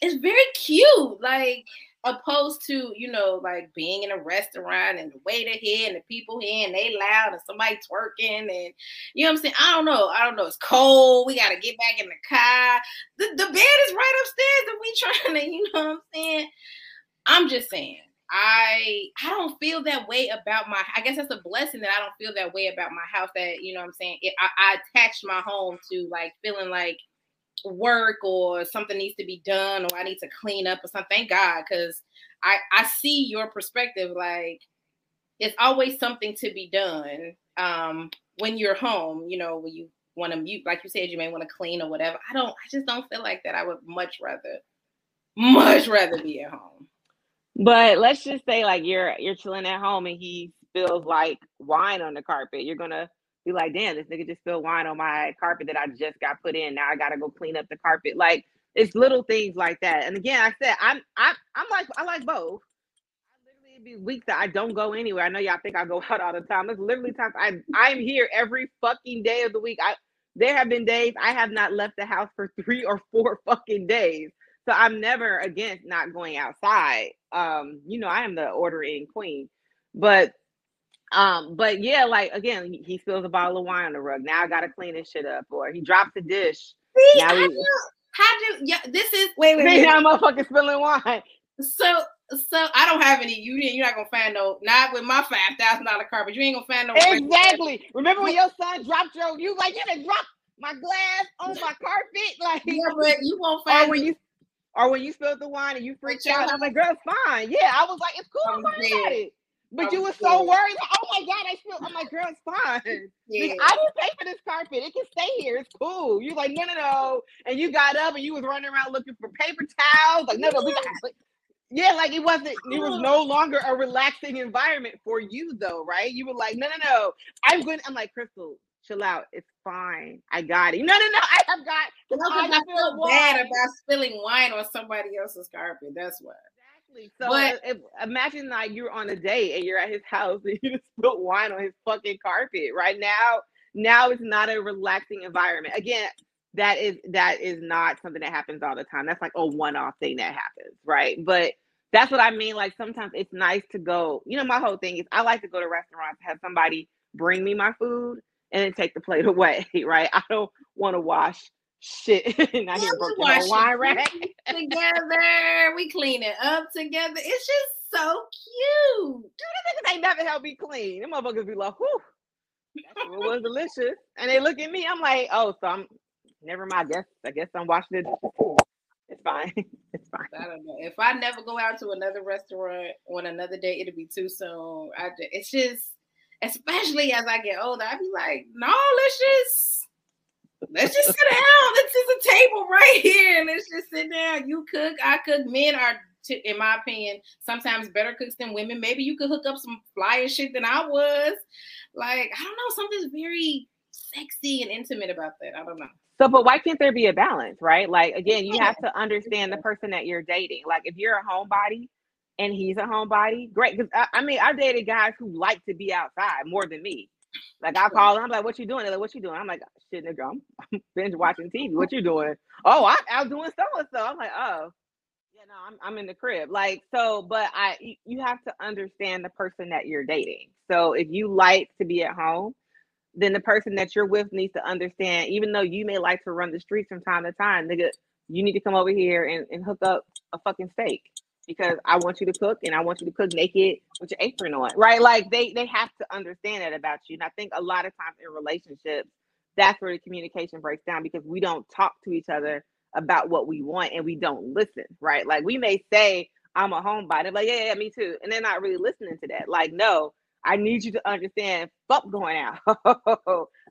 it's very cute. Like opposed to you know like being in a restaurant and the waiter here and the people here and they loud and somebody twerking and you know what I'm saying? I don't know. I don't know. It's cold. We got to get back in the car. The, the bed is right upstairs and we trying to you know what I'm saying? I'm just saying. I I don't feel that way about my I guess that's a blessing that I don't feel that way about my house that you know what I'm saying? It, I, I attached my home to like feeling like work or something needs to be done or I need to clean up or something. Thank God, because I I see your perspective. Like it's always something to be done um, when you're home. You know, when you want to mute, like you said, you may want to clean or whatever. I don't. I just don't feel like that. I would much rather, much rather be at home. But let's just say like you're you're chilling at home and he spills like wine on the carpet. You're gonna be like, damn, this nigga just spilled wine on my carpet that I just got put in. Now I gotta go clean up the carpet. Like it's little things like that. And again, I said I'm I I'm like I like both. I literally be weeks that I don't go anywhere. I know y'all think I go out all the time. It's literally times I I'm here every fucking day of the week. I there have been days I have not left the house for three or four fucking days. So I'm never against not going outside. Um, you know, I am the ordering queen. But um, but yeah, like again, he, spills a bottle of wine on the rug. Now I gotta clean this shit up, or he drops the dish. See, now how, do, how do yeah? This is wait, wait, wait. Now motherfucking spilling wine. So, so I don't have any. You didn't. you're not gonna find no. Not with my five thousand dollar carpet. You ain't gonna find no. Exactly. Remember when your son dropped your? You like you done dropped my glass on my carpet, like yeah, but you won't find. Or when you, or when you spilled the wine and you freaked out. I'm like, girl, it's fine. Yeah, I was like, it's cool. I'm fine it. But you oh, were so worried. oh my god, I feel. I'm like, girl, it's fine. Yeah. Like, I didn't pay for this carpet. It can stay here. It's cool. You're like, no, no, no. And you got up and you was running around looking for paper towels. Like, no, no, we got. Like, yeah, like it wasn't. It was no longer a relaxing environment for you, though, right? You were like, no, no, no. I'm going. I'm like, Crystal, chill out. It's fine. I got it. No, no, no. I have got. No, I, I feel bad about spilling wine on somebody else's carpet. That's why. Exactly. So but, uh, if, imagine like you're on a date and you're at his house and you just put wine on his fucking carpet. Right now, now it's not a relaxing environment. Again, that is that is not something that happens all the time. That's like a one-off thing that happens, right? But that's what I mean. Like sometimes it's nice to go. You know, my whole thing is I like to go to restaurants, have somebody bring me my food, and then take the plate away. Right? I don't want to wash shit. Not here broken on wine rack. together. We clean it up together. It's just so cute. Dude, the niggas ain't never help me clean. Them motherfuckers be like, whew. That was delicious. And they look at me. I'm like, oh, so I'm never mind. I guess I guess I'm washing it. It's fine. It's fine. I don't know. If I never go out to another restaurant on another day, it'll be too soon. I just, it's just, especially as I get older, I'd be like, no, let's just Let's just sit down. This is a table right here. Let's just sit down. You cook, I cook. Men are, in my opinion, sometimes better cooks than women. Maybe you could hook up some flyer shit than I was. Like, I don't know, something's very sexy and intimate about that. I don't know. So, but why can't there be a balance, right? Like, again, you have to understand the person that you're dating. Like, if you're a homebody and he's a homebody, great. Because I, I mean, I dated guys who like to be outside more than me. Like I call them, I'm like, "What you doing?" They're like, "What you doing?" I'm like, "Shit, nigga, I'm, I'm binge watching TV. What you doing?" Oh, I'm out doing so and so. I'm like, "Oh, yeah, no, I'm I'm in the crib." Like so, but I you have to understand the person that you're dating. So if you like to be at home, then the person that you're with needs to understand. Even though you may like to run the streets from time to time, nigga, you need to come over here and, and hook up a fucking steak because I want you to cook and I want you to cook naked with your apron on, right? Like they they have to understand that about you. And I think a lot of times in relationships, that's where the communication breaks down because we don't talk to each other about what we want and we don't listen, right? Like we may say, I'm a homebody, like, yeah, yeah, me too. And they're not really listening to that. Like, no, I need you to understand fuck going out.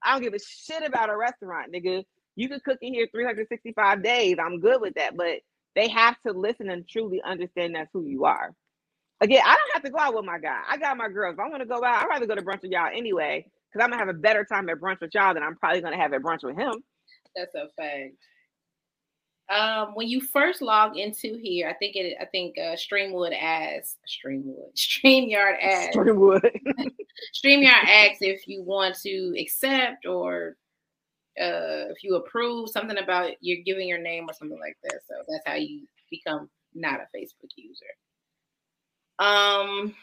I don't give a shit about a restaurant, nigga. You can cook in here 365 days. I'm good with that. But they have to listen and truly understand that's who you are. Again, I don't have to go out with my guy. I got my girls. If I want to go out, I'd rather go to brunch with y'all anyway, because I'm gonna have a better time at brunch with y'all than I'm probably gonna have at brunch with him. That's a fact. Um, when you first log into here, I think it. I think uh, Streamwood asks Streamwood, Streamyard asks Streamwood, Streamyard asks if you want to accept or uh, if you approve something about you're giving your name or something like that. So that's how you become not a Facebook user. Um,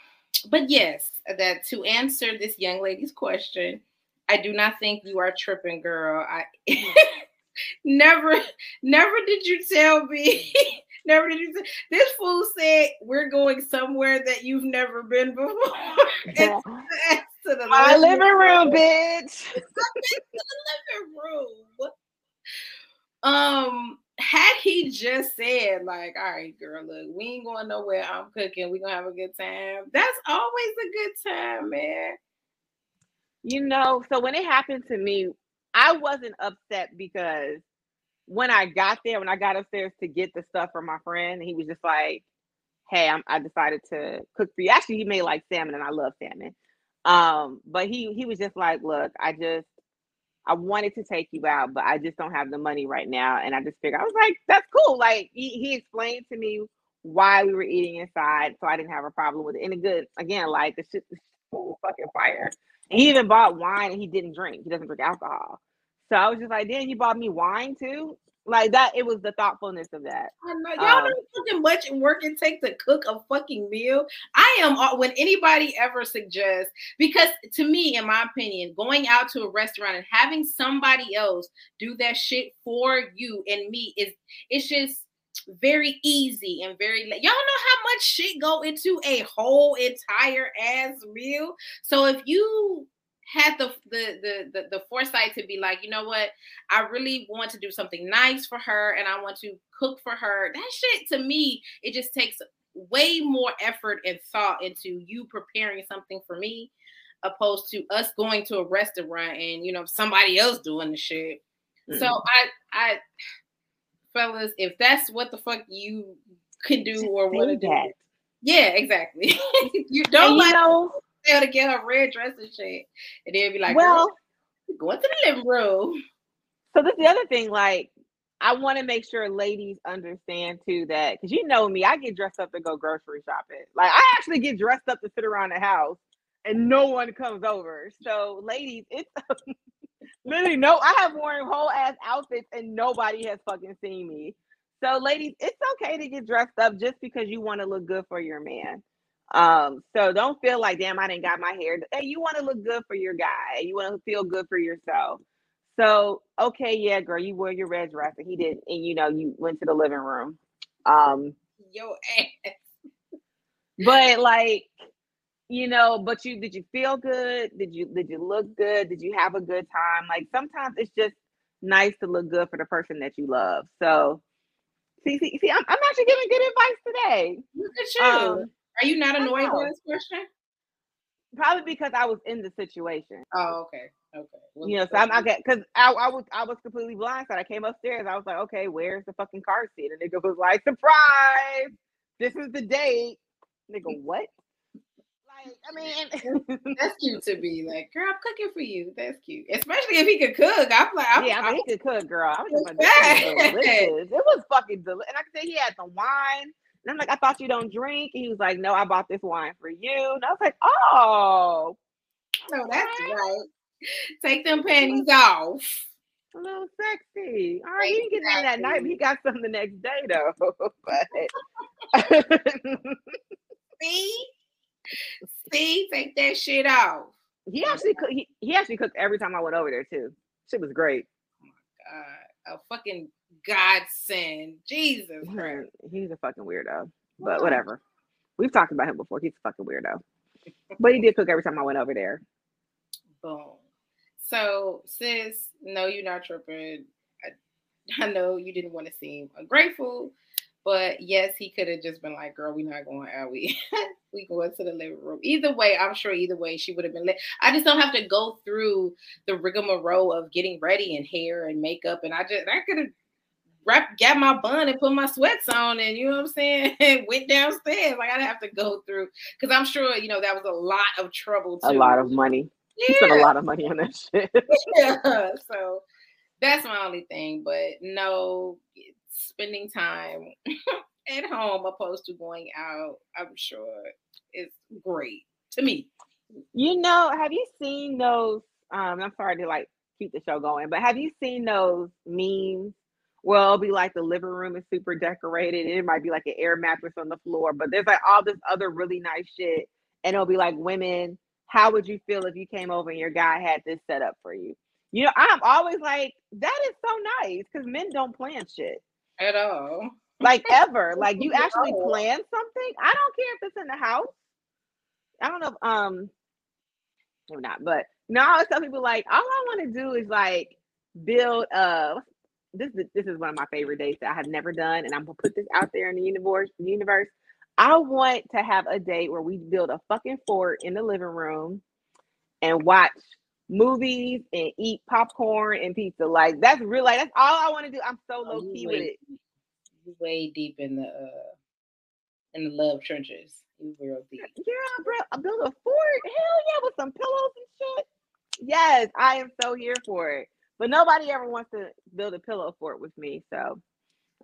but yes, that to answer this young lady's question, I do not think you are tripping, girl. I never, never did you tell me. never did you. Say, this fool said we're going somewhere that you've never been before to the my living, room, room, bitch. to the living room. Um, had he just said, like, all right, girl, look, we ain't going nowhere. I'm cooking. we gonna have a good time. That's always a good time, man. You know, so when it happened to me, I wasn't upset because when I got there, when I got upstairs to get the stuff from my friend, he was just like, Hey, I'm, I decided to cook for you. Actually, he made like salmon, and I love salmon. Um, but he he was just like, look, I just I wanted to take you out, but I just don't have the money right now. And I just figured I was like, that's cool. Like he, he explained to me why we were eating inside, so I didn't have a problem with it. And good again, like the shit is fucking fire. He even bought wine and he didn't drink. He doesn't drink alcohol. So I was just like, then you bought me wine too? Like that, it was the thoughtfulness of that. I know y'all um, know fucking much work it takes to cook a fucking meal. I am when anybody ever suggests because to me, in my opinion, going out to a restaurant and having somebody else do that shit for you and me is it's just very easy and very y'all know how much shit go into a whole entire ass meal. So if you had the, the the the the foresight to be like, you know what, I really want to do something nice for her, and I want to cook for her. That shit to me, it just takes way more effort and thought into you preparing something for me, opposed to us going to a restaurant and you know somebody else doing the shit. Mm-hmm. So I I fellas, if that's what the fuck you could do or want to do. Yeah, exactly. you don't and, like know, to get her red dress and shit. And then be like, well, going to the living room. So this is the other thing, like I want to make sure ladies understand too that because you know me, I get dressed up to go grocery shopping. Like I actually get dressed up to sit around the house and no one comes over. So ladies, it's literally no, I have worn whole ass outfits and nobody has fucking seen me. So ladies, it's okay to get dressed up just because you want to look good for your man. Um, so don't feel like, damn, I didn't got my hair. Hey, you want to look good for your guy. You want to feel good for yourself. So, okay, yeah, girl, you wore your red dress and he did, and you know, you went to the living room. Um, yo ass. but like, you know, but you did you feel good? Did you did you look good? Did you have a good time? Like sometimes it's just nice to look good for the person that you love. So see, see, see, I'm, I'm actually giving good advice today. Look at you. Um, are you not annoyed by this question? Probably because I was in the situation. Oh, okay. Okay. you know, so I'm I because I, I was I was completely blindsided. I came upstairs. I was like, okay, where's the fucking car seat? And nigga was like, surprise! This is the date. Nigga, what? Like, I mean, that's cute to be like, girl, I'm cooking for you. That's cute, especially if he could cook. I'm like, I'm, yeah, I mean, he could cook, girl. I was just like, delicious. It was fucking delicious. And I could say he had the wine. And I'm like, I thought you don't drink. And he was like, No, I bought this wine for you. And I was like, Oh, no, that's right. Take them panties off. A little sexy. All right, he didn't get none that night, but he got some the next day though. but see, see, take that shit off. He actually cooked. He, he actually cooked every time I went over there too. Shit was great. Oh my god, a fucking godsend. Jesus, he's a fucking weirdo. But whatever. We've talked about him before. He's a fucking weirdo. But he did cook every time I went over there. Boom. So, sis, no, you're not tripping. I, I know you didn't want to seem ungrateful, but yes, he could have just been like, "Girl, we're not going out. We we going to the living room." Either way, I'm sure either way she would have been lit. I just don't have to go through the rigmarole of getting ready and hair and makeup, and I just I could have wrap, got my bun and put my sweats on, and you know what I'm saying, and went downstairs. Like I'd have to go through because I'm sure you know that was a lot of trouble. Too. A lot of money. Yeah. spent a lot of money on that shit. yeah. So that's my only thing. But no, spending time at home opposed to going out, I'm sure is great to me. You know, have you seen those? Um, I'm sorry to like keep the show going, but have you seen those memes? Well, it'll be like the living room is super decorated. It might be like an air mattress on the floor, but there's like all this other really nice shit. And it'll be like women how would you feel if you came over and your guy had this set up for you? You know, I'm always like, that is so nice because men don't plan shit at all. Like ever. like you actually plan something. I don't care if it's in the house. I don't know if um maybe not, but now I always tell people like all I want to do is like build uh this is this is one of my favorite days that I have never done, and I'm gonna put this out there in the universe. Universe. I want to have a date where we build a fucking fort in the living room and watch movies and eat popcorn and pizza. Like that's real. Like that's all I want to do. I'm so oh, low key with it. Way deep in the uh in the love trenches. You real deep. Yeah, bro. I build a fort. Hell yeah, with some pillows and shit. Yes, I am so here for it. But nobody ever wants to build a pillow fort with me. So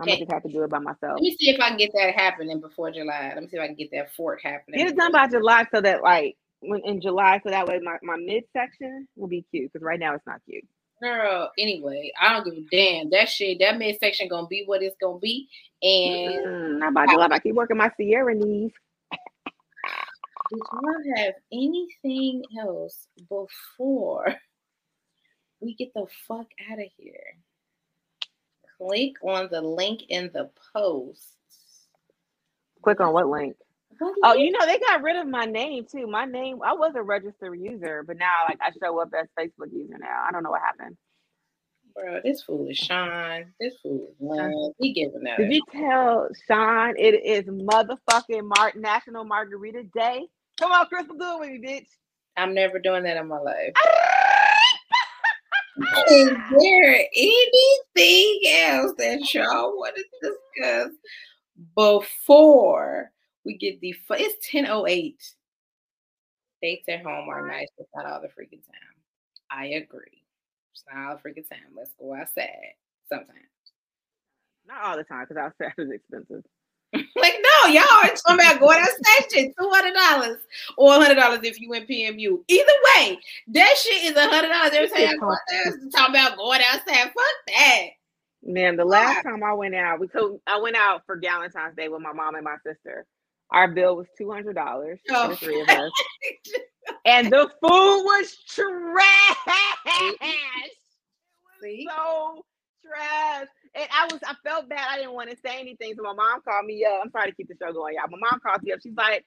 I'm gonna just have to do it by myself. Let me see if I can get that happening before July. Let me see if I can get that fort happening. Get it done by July so that like when in July, so that way my, my midsection will be cute. Because right now it's not cute. Girl, anyway, I don't give a damn. That shit, that midsection gonna be what it's gonna be. And mm, not by July. I keep working my Ciara knees. Did you have anything else before we get the fuck out of here? click on the link in the post. Click on what link? What oh, you know, they got rid of my name too. My name, I was a registered user, but now like I show up as Facebook user now. I don't know what happened. Bro, this fool is Sean. This fool is Lynn. He giving that. Did you tell Sean it is motherfucking Mar- National Margarita Day? Come on, Crystal, do it with me, bitch. I'm never doing that in my life. Ah! Is there anything else that y'all want to discuss before we get the? It's ten oh eight. Dates at home are nice, but not all the freaking time. I agree. It's not all the freaking time. Let's go outside sometimes. Not all the time, because outside is expensive. Like, no, y'all are talking about going out station, two hundred dollars or hundred dollars if you went PMU. Either way, that shit is hundred dollars every time I go. Talking about going outside, fuck that. Man, the last time I went out, we took I went out for Valentine's Day with my mom and my sister. Our bill was two hundred dollars oh. for the three of us, and the food was trash. See? so trash. And I was, I felt bad. I didn't want to say anything. So my mom called me up. I'm sorry to keep the show going, y'all. My mom called me up. She's like,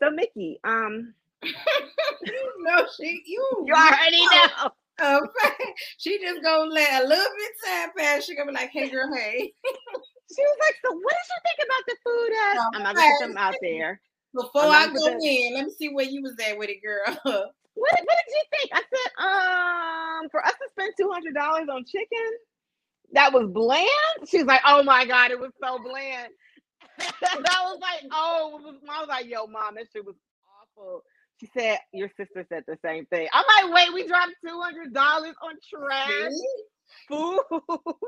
"So Mickey, um, no, she you you already know." Okay, she just gonna let a little bit time pass. She gonna be like, "Hey, girl, hey." she was like, "So what did you think about the food?" At? I'm not gonna put them out there. Before I go in, let me see where you was at with it, girl. what, what did you think? I said, um, for us to spend two hundred dollars on chicken, that was bland. She's like, oh my god, it was so bland. I was like, oh, I was like, yo, mom, that shit was awful. She said, your sister said the same thing. I'm like, wait, we dropped two hundred dollars on trash food.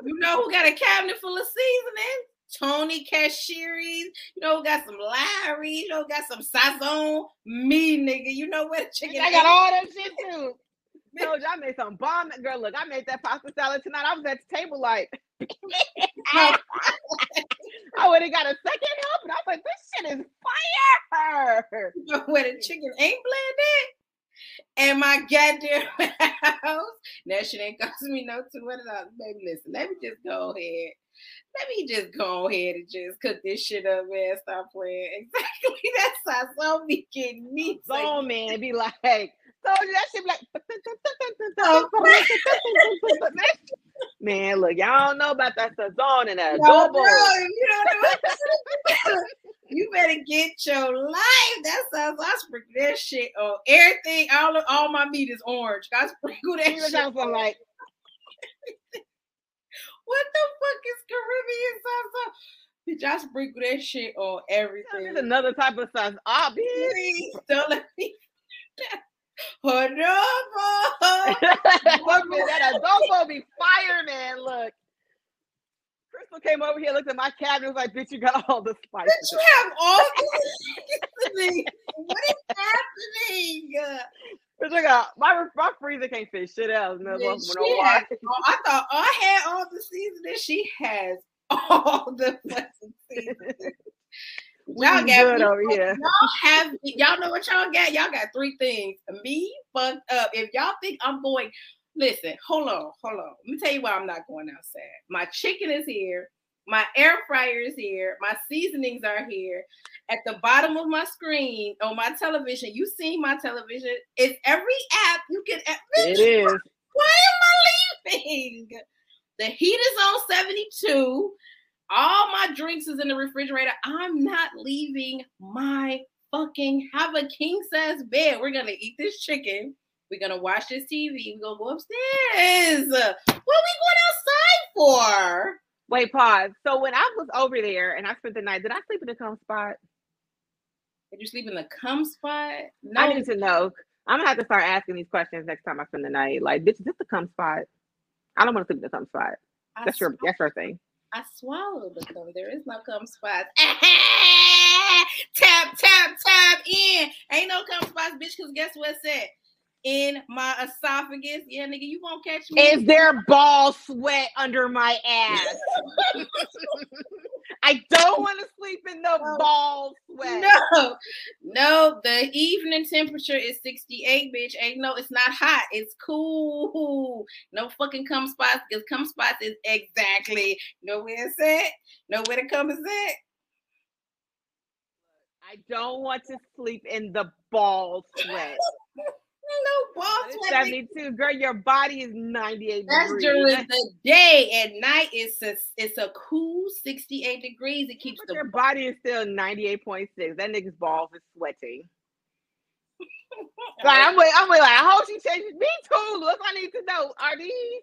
You know who got a cabinet full of seasoning? Tony Chachere's, you know, who got some Larry, you know, got some Sazon. Me, nigga, you know what chicken. I got all that shit too. Told you I made some bomb. Girl, look, I made that pasta salad tonight. I was at the table like, I would have got a second help, and I was like, this shit is fire. Know where the chicken ain't blended? And my goddamn house. That shit ain't costing me no two hundred dollars. Baby, listen, let me just go ahead let me just go ahead and just cook this shit up, man. Stop playing. Exactly. That's how some be getting me. So man, be like, you that shit like Man, look, y'all don't know about that sazon and that. No, you you better get your life. That sounds I sprinkle that shit on everything. All of, all my meat is orange. I sprinkle that shit. Sounds like what the fuck is Caribbean salsa? Bitch, I sprinkle that shit on everything. It's another type of sauce. Ah, Please don't let me. Adobo. that adobo be fire, man. Look. Crystal came over here, looked at my cabinet, was like, bitch, you got all the spices. Bitch, you have all the What is happening? But look out, my my freezer can't fit shit else. No, no has, oh, I thought I had all the seasoning. She has all the seasoning. Y'all got good over here. Y'all have y'all know what y'all got? Y'all got three things. Me fucked up. If y'all think I'm going, listen, hold on, hold on. Let me tell you why I'm not going outside. My chicken is here. My air fryer is here. My seasonings are here. At the bottom of my screen on my television, you see my television. It's every app you can. It is. Why am I leaving? The heat is on 72. All my drinks is in the refrigerator. I'm not leaving my fucking have a king size bed. We're gonna eat this chicken. We're gonna watch this TV. We're gonna go upstairs. What are we going outside for? Wait, pause. So when I was over there and I spent the night, did I sleep in the cum spot? Did you sleep in the cum spot? No. I need to know. I'm gonna have to start asking these questions next time I spend the night. Like, bitch, is this the cum spot? I don't want to sleep in the cum spot. I that's your that's your thing. I swallowed the cum. There is no cum spot. tap, tap, tap in. Ain't no cum spots, bitch, because guess what's said? In my esophagus. Yeah, nigga, you won't catch me. Is there ball sweat under my ass? I don't want to sleep in the no. ball sweat. No, no, the evening temperature is 68, bitch. Ain't no, it's not hot. It's cool. No fucking cum spots because cum spots is exactly know where it's at. Know where the cum is at. I don't want to sleep in the ball sweat. no balls. 72, girl. Your body is 98 That's degrees. during the day. At night, it's a it's a cool 68 degrees. It keeps but the your body is still 98.6. That nigga's balls is sweating. like, I'm wait, I'm wait, like, I hope she changes. Me too. Look, I need to know. Are these?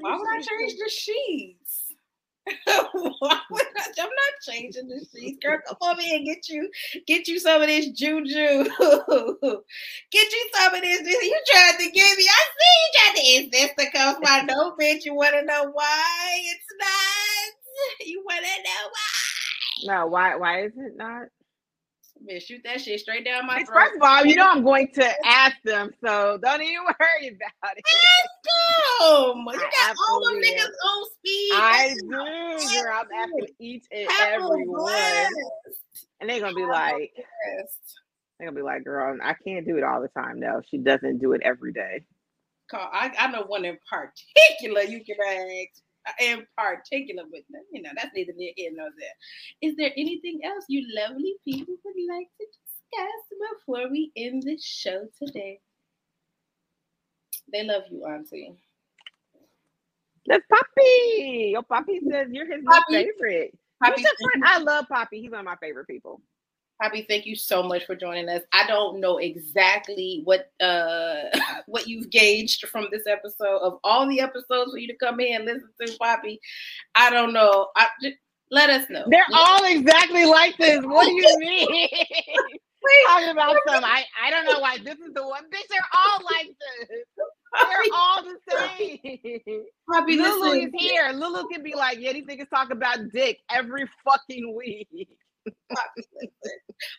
Why would I change the sheets? Why would I, I'm not changing the sheets, girl. Come over here and get you, get you some of this juju. get you some of this. You tried to give me. I see you tried to. Is this the coast? No, bitch. You want to know why it's not? You want to know why? No, why? Why is it not? Man, shoot that shit straight down my throat. First of all, you know I'm going to ask them, so don't even worry about it. Ask them. You got all the niggas on speed. I do, girl. I'm asking each and every one. And they're gonna be like, they're gonna be like, girl, I can't do it all the time. No, she doesn't do it every day. I, I know one in particular you can ask in particular with them. You know, that's neither near here nor there. Is there anything else you lovely people would like to discuss before we end this show today? They love you, Auntie. That's Poppy. Your Poppy says you're his Poppy. favorite. Poppy. I love Poppy. He's one of my favorite people. Poppy, thank you so much for joining us. I don't know exactly what uh what you've gauged from this episode of all the episodes for you to come in and listen to Poppy. I don't know. I just, let us know. They're all exactly like this. What do you mean? Talking about some, I, I don't know why this is the one. Bitch, they're all like this. They're all the same. Poppy, Lulu listen. is here. Lulu can be like, yeah, these niggas talk about dick every fucking week.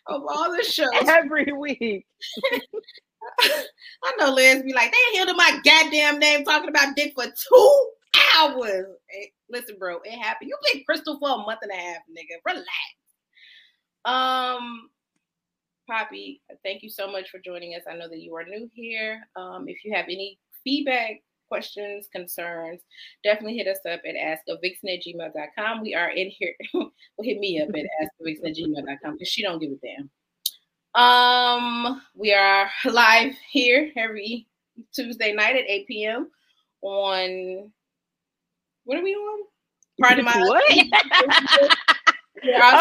Of all the shows, Every week. I know Liz be like, they held my goddamn name talking about dick for two hours. Hey, listen, bro, it happened. You've been Crystal for a month and a half, nigga. Relax. Um, Poppy, thank you so much for joining us. I know that you are new here. Um, if you have any feedback, questions, concerns, definitely hit us up at askavixen at gmail.com. We are in here. well, hit me up at askavixen at gmail.com because she don't give a damn. Um, we are live here every Tuesday night at 8 p.m. on what are we on? Pardon my What? Oh,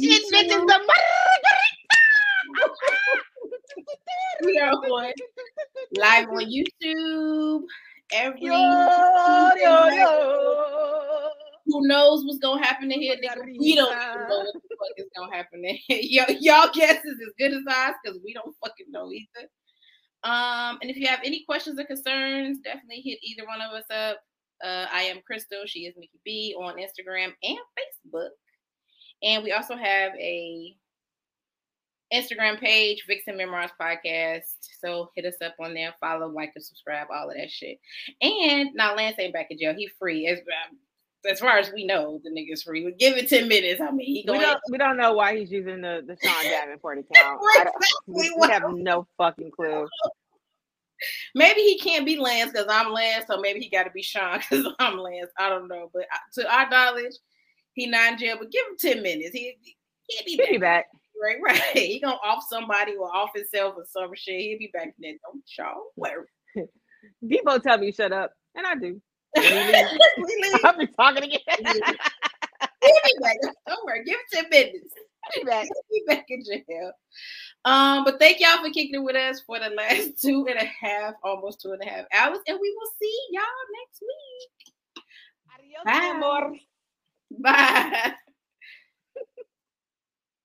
shit, bitches, the We are on live on YouTube every Yo, yo, yo. Who knows what's gonna happen in here? Nigga? We don't even know what the fuck is gonna happen in here. Y'all guess is as good as ours because we don't fucking know either. Um, and if you have any questions or concerns, definitely hit either one of us up. Uh, I am Crystal. She is Mickey B on Instagram and Facebook. And we also have a Instagram page, Vixen Memoirs Podcast. So hit us up on there, follow, like, and subscribe, all of that shit. And now Lance ain't back in jail. He free. As, as far as we know, the nigga's free. We give it 10 minutes. I mean, he We going don't we don't know why he's using the, the Sean Davenport account. Don't- we, we have no fucking clue. Maybe he can't be Lance because I'm Lance, so maybe he got to be Sean because I'm Lance. I don't know, but uh, to our knowledge, he not in jail. But give him ten minutes. He he'll be He'll be back. Right, right. He gonna off somebody or off himself or some shit. He'll be back then. Don't y'all worry. Debo tell me shut up, and I do. I'll be talking again. Be back. Don't worry. Give him ten minutes. He'll be back. Be back in jail. Um, but thank y'all for kicking it with us for the last two and a half, almost two and a half hours, and we will see y'all next week. Adios, Bye. Bye.